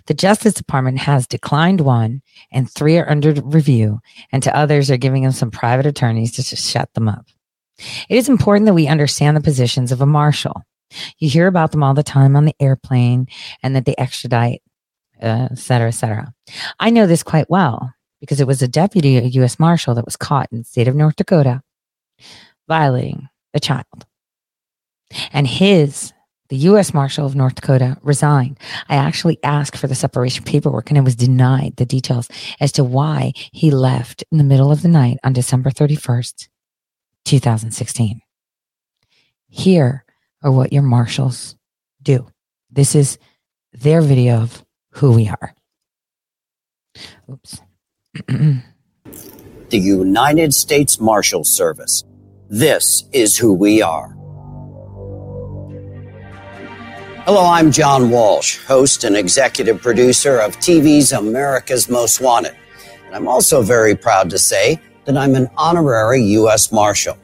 The Justice Department has declined one, and three are under review, and to others are giving them some private attorneys to just shut them up. It is important that we understand the positions of a marshal. You hear about them all the time on the airplane and that they extradite, uh, et cetera, et cetera. I know this quite well because it was a deputy U.S. Marshal that was caught in the state of North Dakota violating a child. And his, the U.S. Marshal of North Dakota, resigned. I actually asked for the separation paperwork and I was denied the details as to why he left in the middle of the night on December 31st, 2016. Here are what your marshals do. This is their video of who we are. Oops. the United States Marshal Service. This is who we are. Hello, I'm John Walsh, host and executive producer of TV's America's Most Wanted. And I'm also very proud to say that I'm an honorary U.S. Marshal.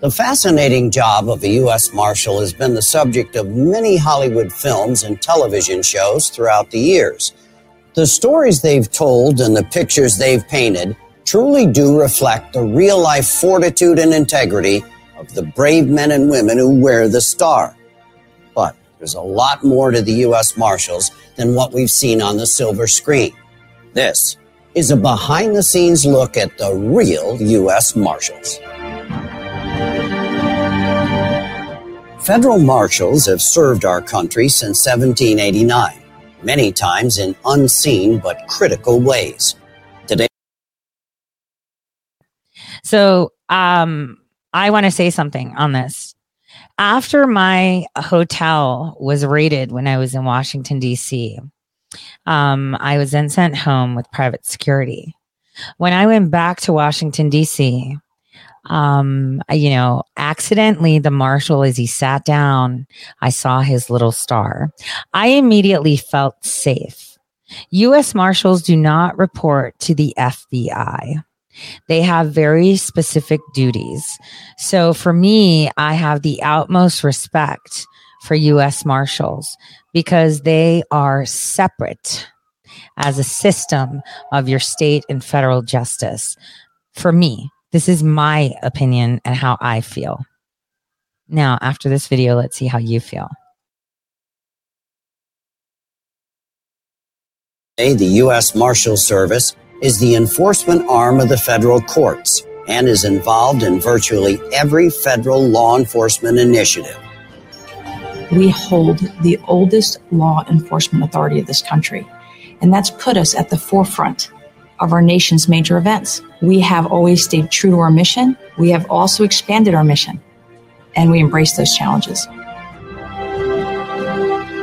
The fascinating job of a U.S. Marshal has been the subject of many Hollywood films and television shows throughout the years. The stories they've told and the pictures they've painted truly do reflect the real life fortitude and integrity of the brave men and women who wear the star. There's a lot more to the U.S. Marshals than what we've seen on the silver screen. This is a behind the scenes look at the real U.S. Marshals. Federal marshals have served our country since 1789, many times in unseen but critical ways. Today, So, um, I want to say something on this. After my hotel was raided when I was in Washington, D.C., um, I was then sent home with private security. When I went back to Washington, D.C., um, you know, accidentally, the marshal, as he sat down, I saw his little star. I immediately felt safe. U.S. Marshals do not report to the FBI. They have very specific duties. So for me, I have the utmost respect for U.S. Marshals because they are separate as a system of your state and federal justice. For me, this is my opinion and how I feel. Now, after this video, let's see how you feel. The U.S. Marshal Service is the enforcement arm of the federal courts and is involved in virtually every federal law enforcement initiative. We hold the oldest law enforcement authority of this country, and that's put us at the forefront of our nation's major events. We have always stayed true to our mission. We have also expanded our mission, and we embrace those challenges.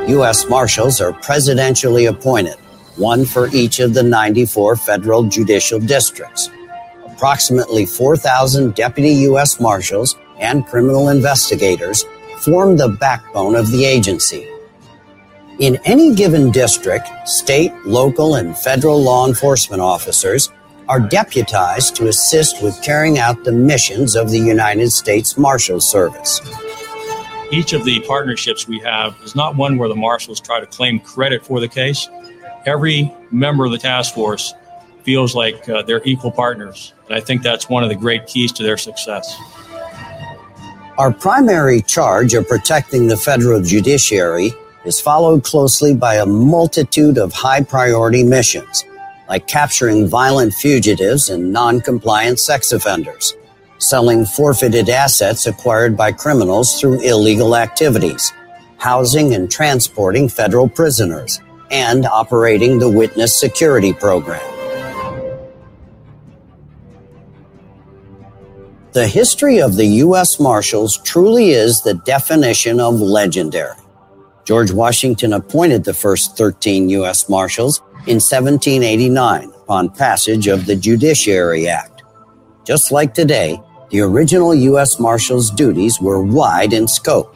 U.S. Marshals are presidentially appointed, one for each of the 94 federal judicial districts. Approximately 4,000 deputy U.S. Marshals and criminal investigators form the backbone of the agency. In any given district, state, local, and federal law enforcement officers are deputized to assist with carrying out the missions of the United States Marshal Service. Each of the partnerships we have is not one where the marshals try to claim credit for the case. Every member of the task force feels like uh, they're equal partners. And I think that's one of the great keys to their success. Our primary charge of protecting the federal judiciary is followed closely by a multitude of high priority missions, like capturing violent fugitives and non compliant sex offenders, selling forfeited assets acquired by criminals through illegal activities, housing and transporting federal prisoners, and operating the Witness Security Program. The history of the U.S. Marshals truly is the definition of legendary. George Washington appointed the first 13 U.S. Marshals in 1789 upon passage of the Judiciary Act. Just like today, the original U.S. Marshals' duties were wide in scope.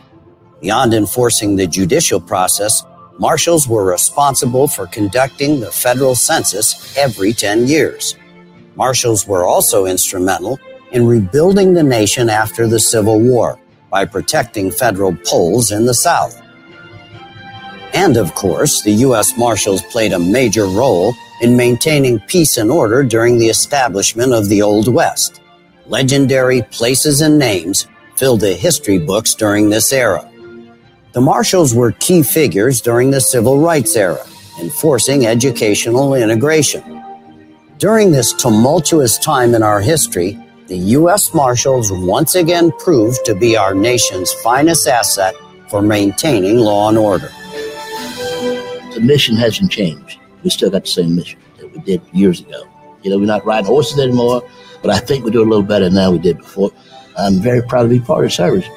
Beyond enforcing the judicial process, marshals were responsible for conducting the federal census every 10 years. Marshals were also instrumental in rebuilding the nation after the Civil War by protecting federal polls in the South. And of course, the U.S. Marshals played a major role in maintaining peace and order during the establishment of the Old West. Legendary places and names filled the history books during this era. The Marshals were key figures during the Civil Rights era, enforcing educational integration. During this tumultuous time in our history, the U.S. Marshals once again proved to be our nation's finest asset for maintaining law and order. The mission hasn't changed. We still got the same mission that we did years ago. You know, we're not riding horses anymore, but I think we do a little better now we did before. I'm very proud to be part of the service.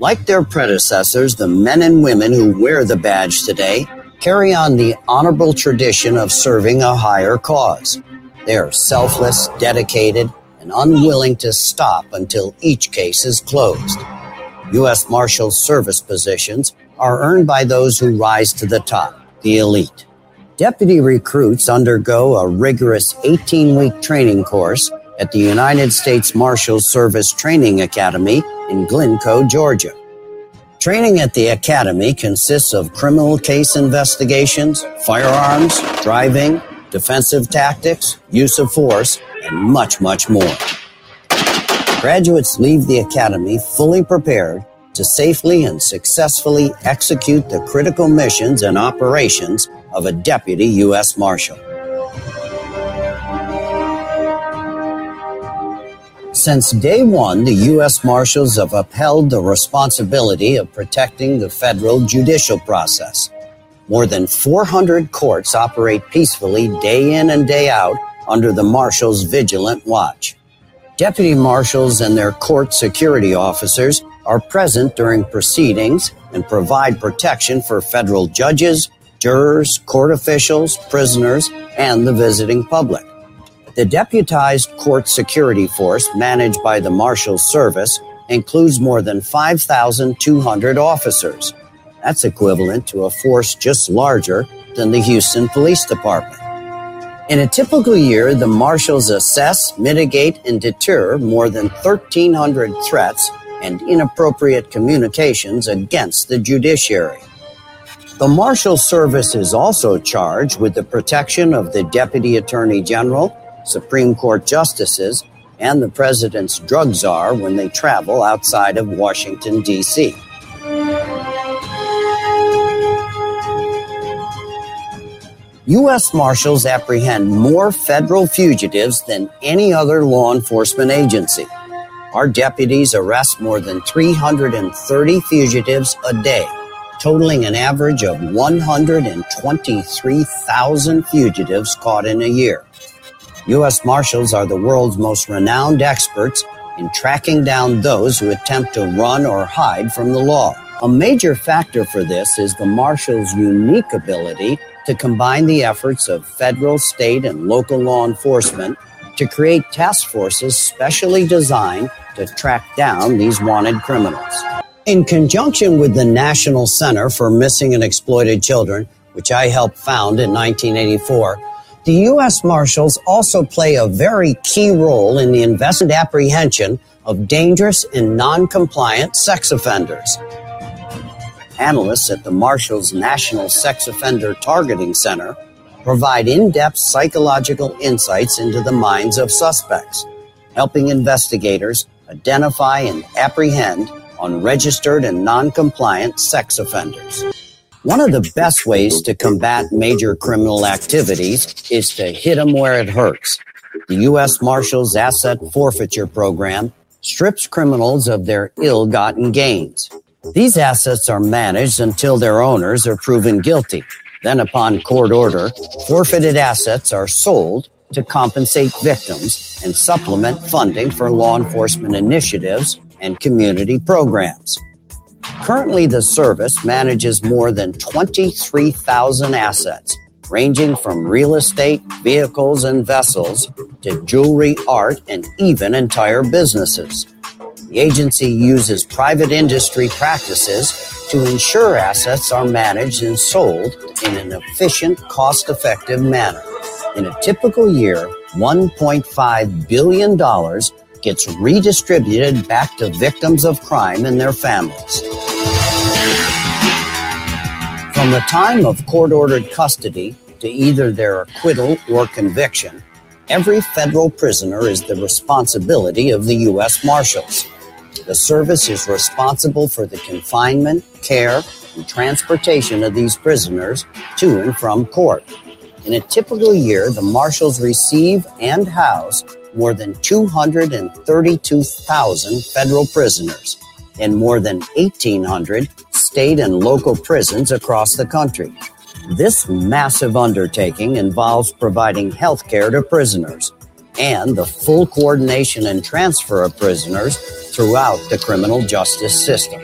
Like their predecessors, the men and women who wear the badge today carry on the honorable tradition of serving a higher cause. They are selfless, dedicated, and unwilling to stop until each case is closed. U.S. Marshals service positions are earned by those who rise to the top, the elite. Deputy recruits undergo a rigorous 18 week training course at the United States Marshal Service Training Academy in Glynco, Georgia. Training at the Academy consists of criminal case investigations, firearms, driving, defensive tactics, use of force, and much, much more. Graduates leave the Academy fully prepared to safely and successfully execute the critical missions and operations of a deputy U.S. Marshal. Since day one, the U.S. Marshals have upheld the responsibility of protecting the federal judicial process. More than 400 courts operate peacefully day in and day out under the Marshals' vigilant watch. Deputy marshals and their court security officers are present during proceedings and provide protection for federal judges, jurors, court officials, prisoners, and the visiting public. The deputized court security force managed by the Marshal's Service includes more than 5,200 officers. That's equivalent to a force just larger than the Houston Police Department. In a typical year, the marshals assess, mitigate, and deter more than 1,300 threats and inappropriate communications against the judiciary. The Marshal Service is also charged with the protection of the Deputy Attorney General, Supreme Court justices, and the President's drug czar when they travel outside of Washington, D.C. U.S. Marshals apprehend more federal fugitives than any other law enforcement agency. Our deputies arrest more than 330 fugitives a day, totaling an average of 123,000 fugitives caught in a year. U.S. Marshals are the world's most renowned experts in tracking down those who attempt to run or hide from the law. A major factor for this is the Marshals' unique ability to combine the efforts of federal, state, and local law enforcement to create task forces specially designed to track down these wanted criminals. In conjunction with the National Center for Missing and Exploited Children, which I helped found in 1984, the U.S. Marshals also play a very key role in the investment apprehension of dangerous and non compliant sex offenders. Analysts at the Marshals National Sex Offender Targeting Center provide in depth psychological insights into the minds of suspects, helping investigators identify and apprehend unregistered and non compliant sex offenders. One of the best ways to combat major criminal activities is to hit them where it hurts. The U.S. Marshals Asset Forfeiture Program strips criminals of their ill gotten gains. These assets are managed until their owners are proven guilty. Then, upon court order, forfeited assets are sold to compensate victims and supplement funding for law enforcement initiatives and community programs. Currently, the service manages more than 23,000 assets, ranging from real estate, vehicles, and vessels to jewelry, art, and even entire businesses. The agency uses private industry practices to ensure assets are managed and sold in an efficient, cost effective manner. In a typical year, $1.5 billion gets redistributed back to victims of crime and their families. From the time of court ordered custody to either their acquittal or conviction, every federal prisoner is the responsibility of the U.S. Marshals. The service is responsible for the confinement, care, and transportation of these prisoners to and from court. In a typical year, the marshals receive and house more than 232,000 federal prisoners in more than 1,800 state and local prisons across the country. This massive undertaking involves providing health care to prisoners and the full coordination and transfer of prisoners throughout the criminal justice system.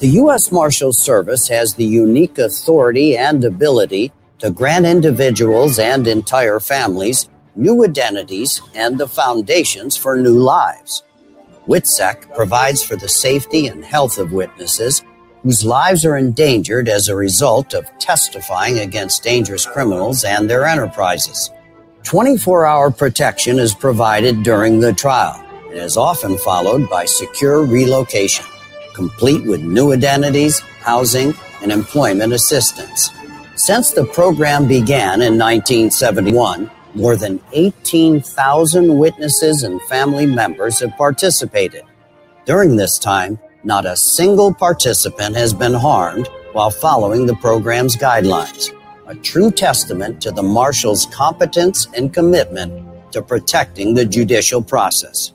The U.S. Marshals Service has the unique authority and ability to grant individuals and entire families new identities and the foundations for new lives. WITSEC provides for the safety and health of witnesses whose lives are endangered as a result of testifying against dangerous criminals and their enterprises. 24 hour protection is provided during the trial and is often followed by secure relocation, complete with new identities, housing, and employment assistance. Since the program began in 1971, more than 18,000 witnesses and family members have participated. During this time, not a single participant has been harmed while following the program's guidelines a true testament to the Marshal's competence and commitment to protecting the judicial process.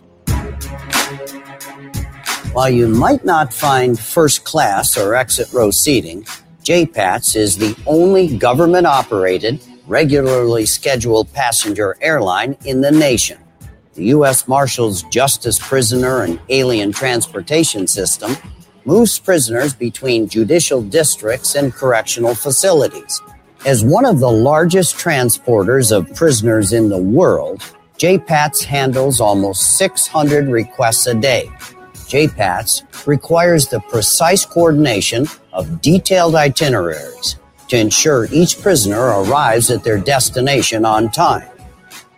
While you might not find first class or exit row seating, JPATS is the only government operated, regularly scheduled passenger airline in the nation. The U.S. Marshals Justice Prisoner and Alien Transportation System moves prisoners between judicial districts and correctional facilities. As one of the largest transporters of prisoners in the world, JPATS handles almost 600 requests a day. JPATS requires the precise coordination of detailed itineraries to ensure each prisoner arrives at their destination on time.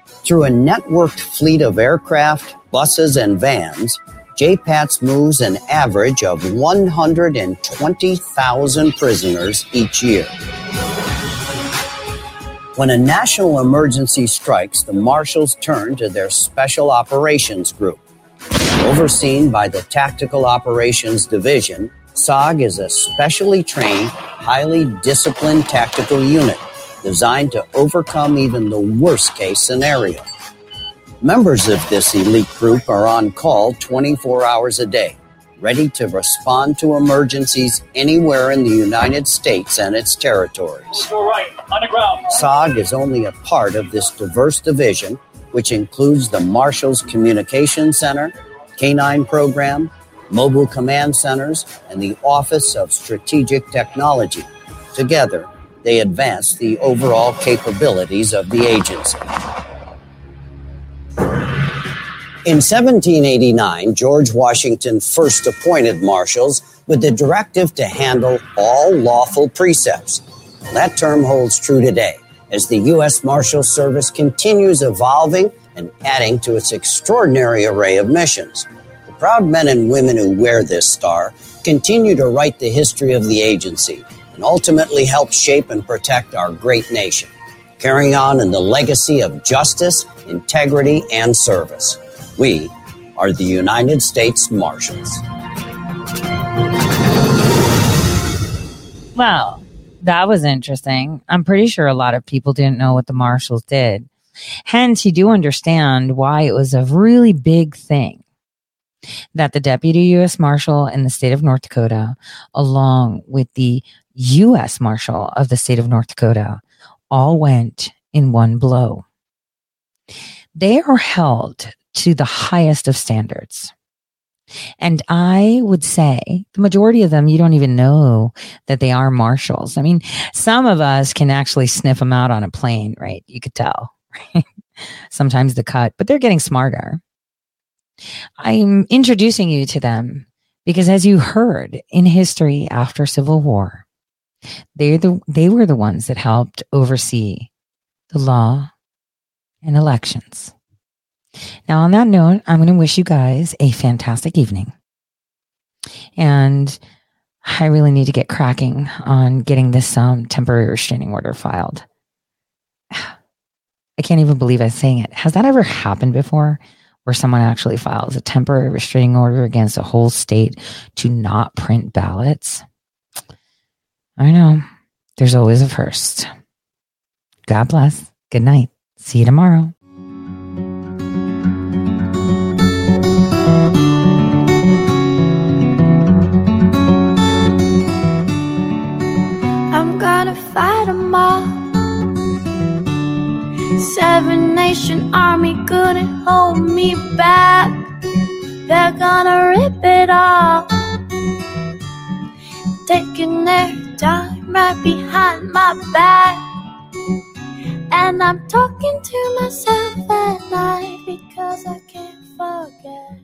Through a networked fleet of aircraft, buses, and vans, JPATS moves an average of 120,000 prisoners each year. When a national emergency strikes, the Marshals turn to their Special Operations Group. Overseen by the Tactical Operations Division, SOG is a specially trained, highly disciplined tactical unit designed to overcome even the worst case scenario. Members of this elite group are on call 24 hours a day, ready to respond to emergencies anywhere in the United States and its territories. right. SOG is only a part of this diverse division, which includes the Marshals Communication Center, K9 Program, Mobile Command Centers, and the Office of Strategic Technology. Together, they advance the overall capabilities of the agency. In 1789, George Washington first appointed marshals with the directive to handle all lawful precepts. That term holds true today as the U.S. Marshal Service continues evolving and adding to its extraordinary array of missions. Proud men and women who wear this star continue to write the history of the agency and ultimately help shape and protect our great nation, carrying on in the legacy of justice, integrity, and service. We are the United States Marshals. Well, that was interesting. I'm pretty sure a lot of people didn't know what the Marshals did. Hence, you do understand why it was a really big thing that the Deputy U.S. Marshal in the state of North Dakota, along with the U.S. Marshal of the state of North Dakota, all went in one blow. They are held to the highest of standards. And I would say the majority of them, you don't even know that they are marshals. I mean, some of us can actually sniff them out on a plane, right? You could tell, right? Sometimes the cut, but they're getting smarter. I'm introducing you to them because as you heard in history after Civil War, they the they were the ones that helped oversee the law and elections. Now, on that note, I'm going to wish you guys a fantastic evening. And I really need to get cracking on getting this um, temporary restraining order filed. I can't even believe I'm saying it. Has that ever happened before where someone actually files a temporary restraining order against a whole state to not print ballots? I know. There's always a first. God bless. Good night. See you tomorrow. I'm gonna fight 'em all. Seven nation army couldn't hold me back. They're gonna rip it off. Taking their time right behind my back. And I'm talking to myself at night because I can't forget.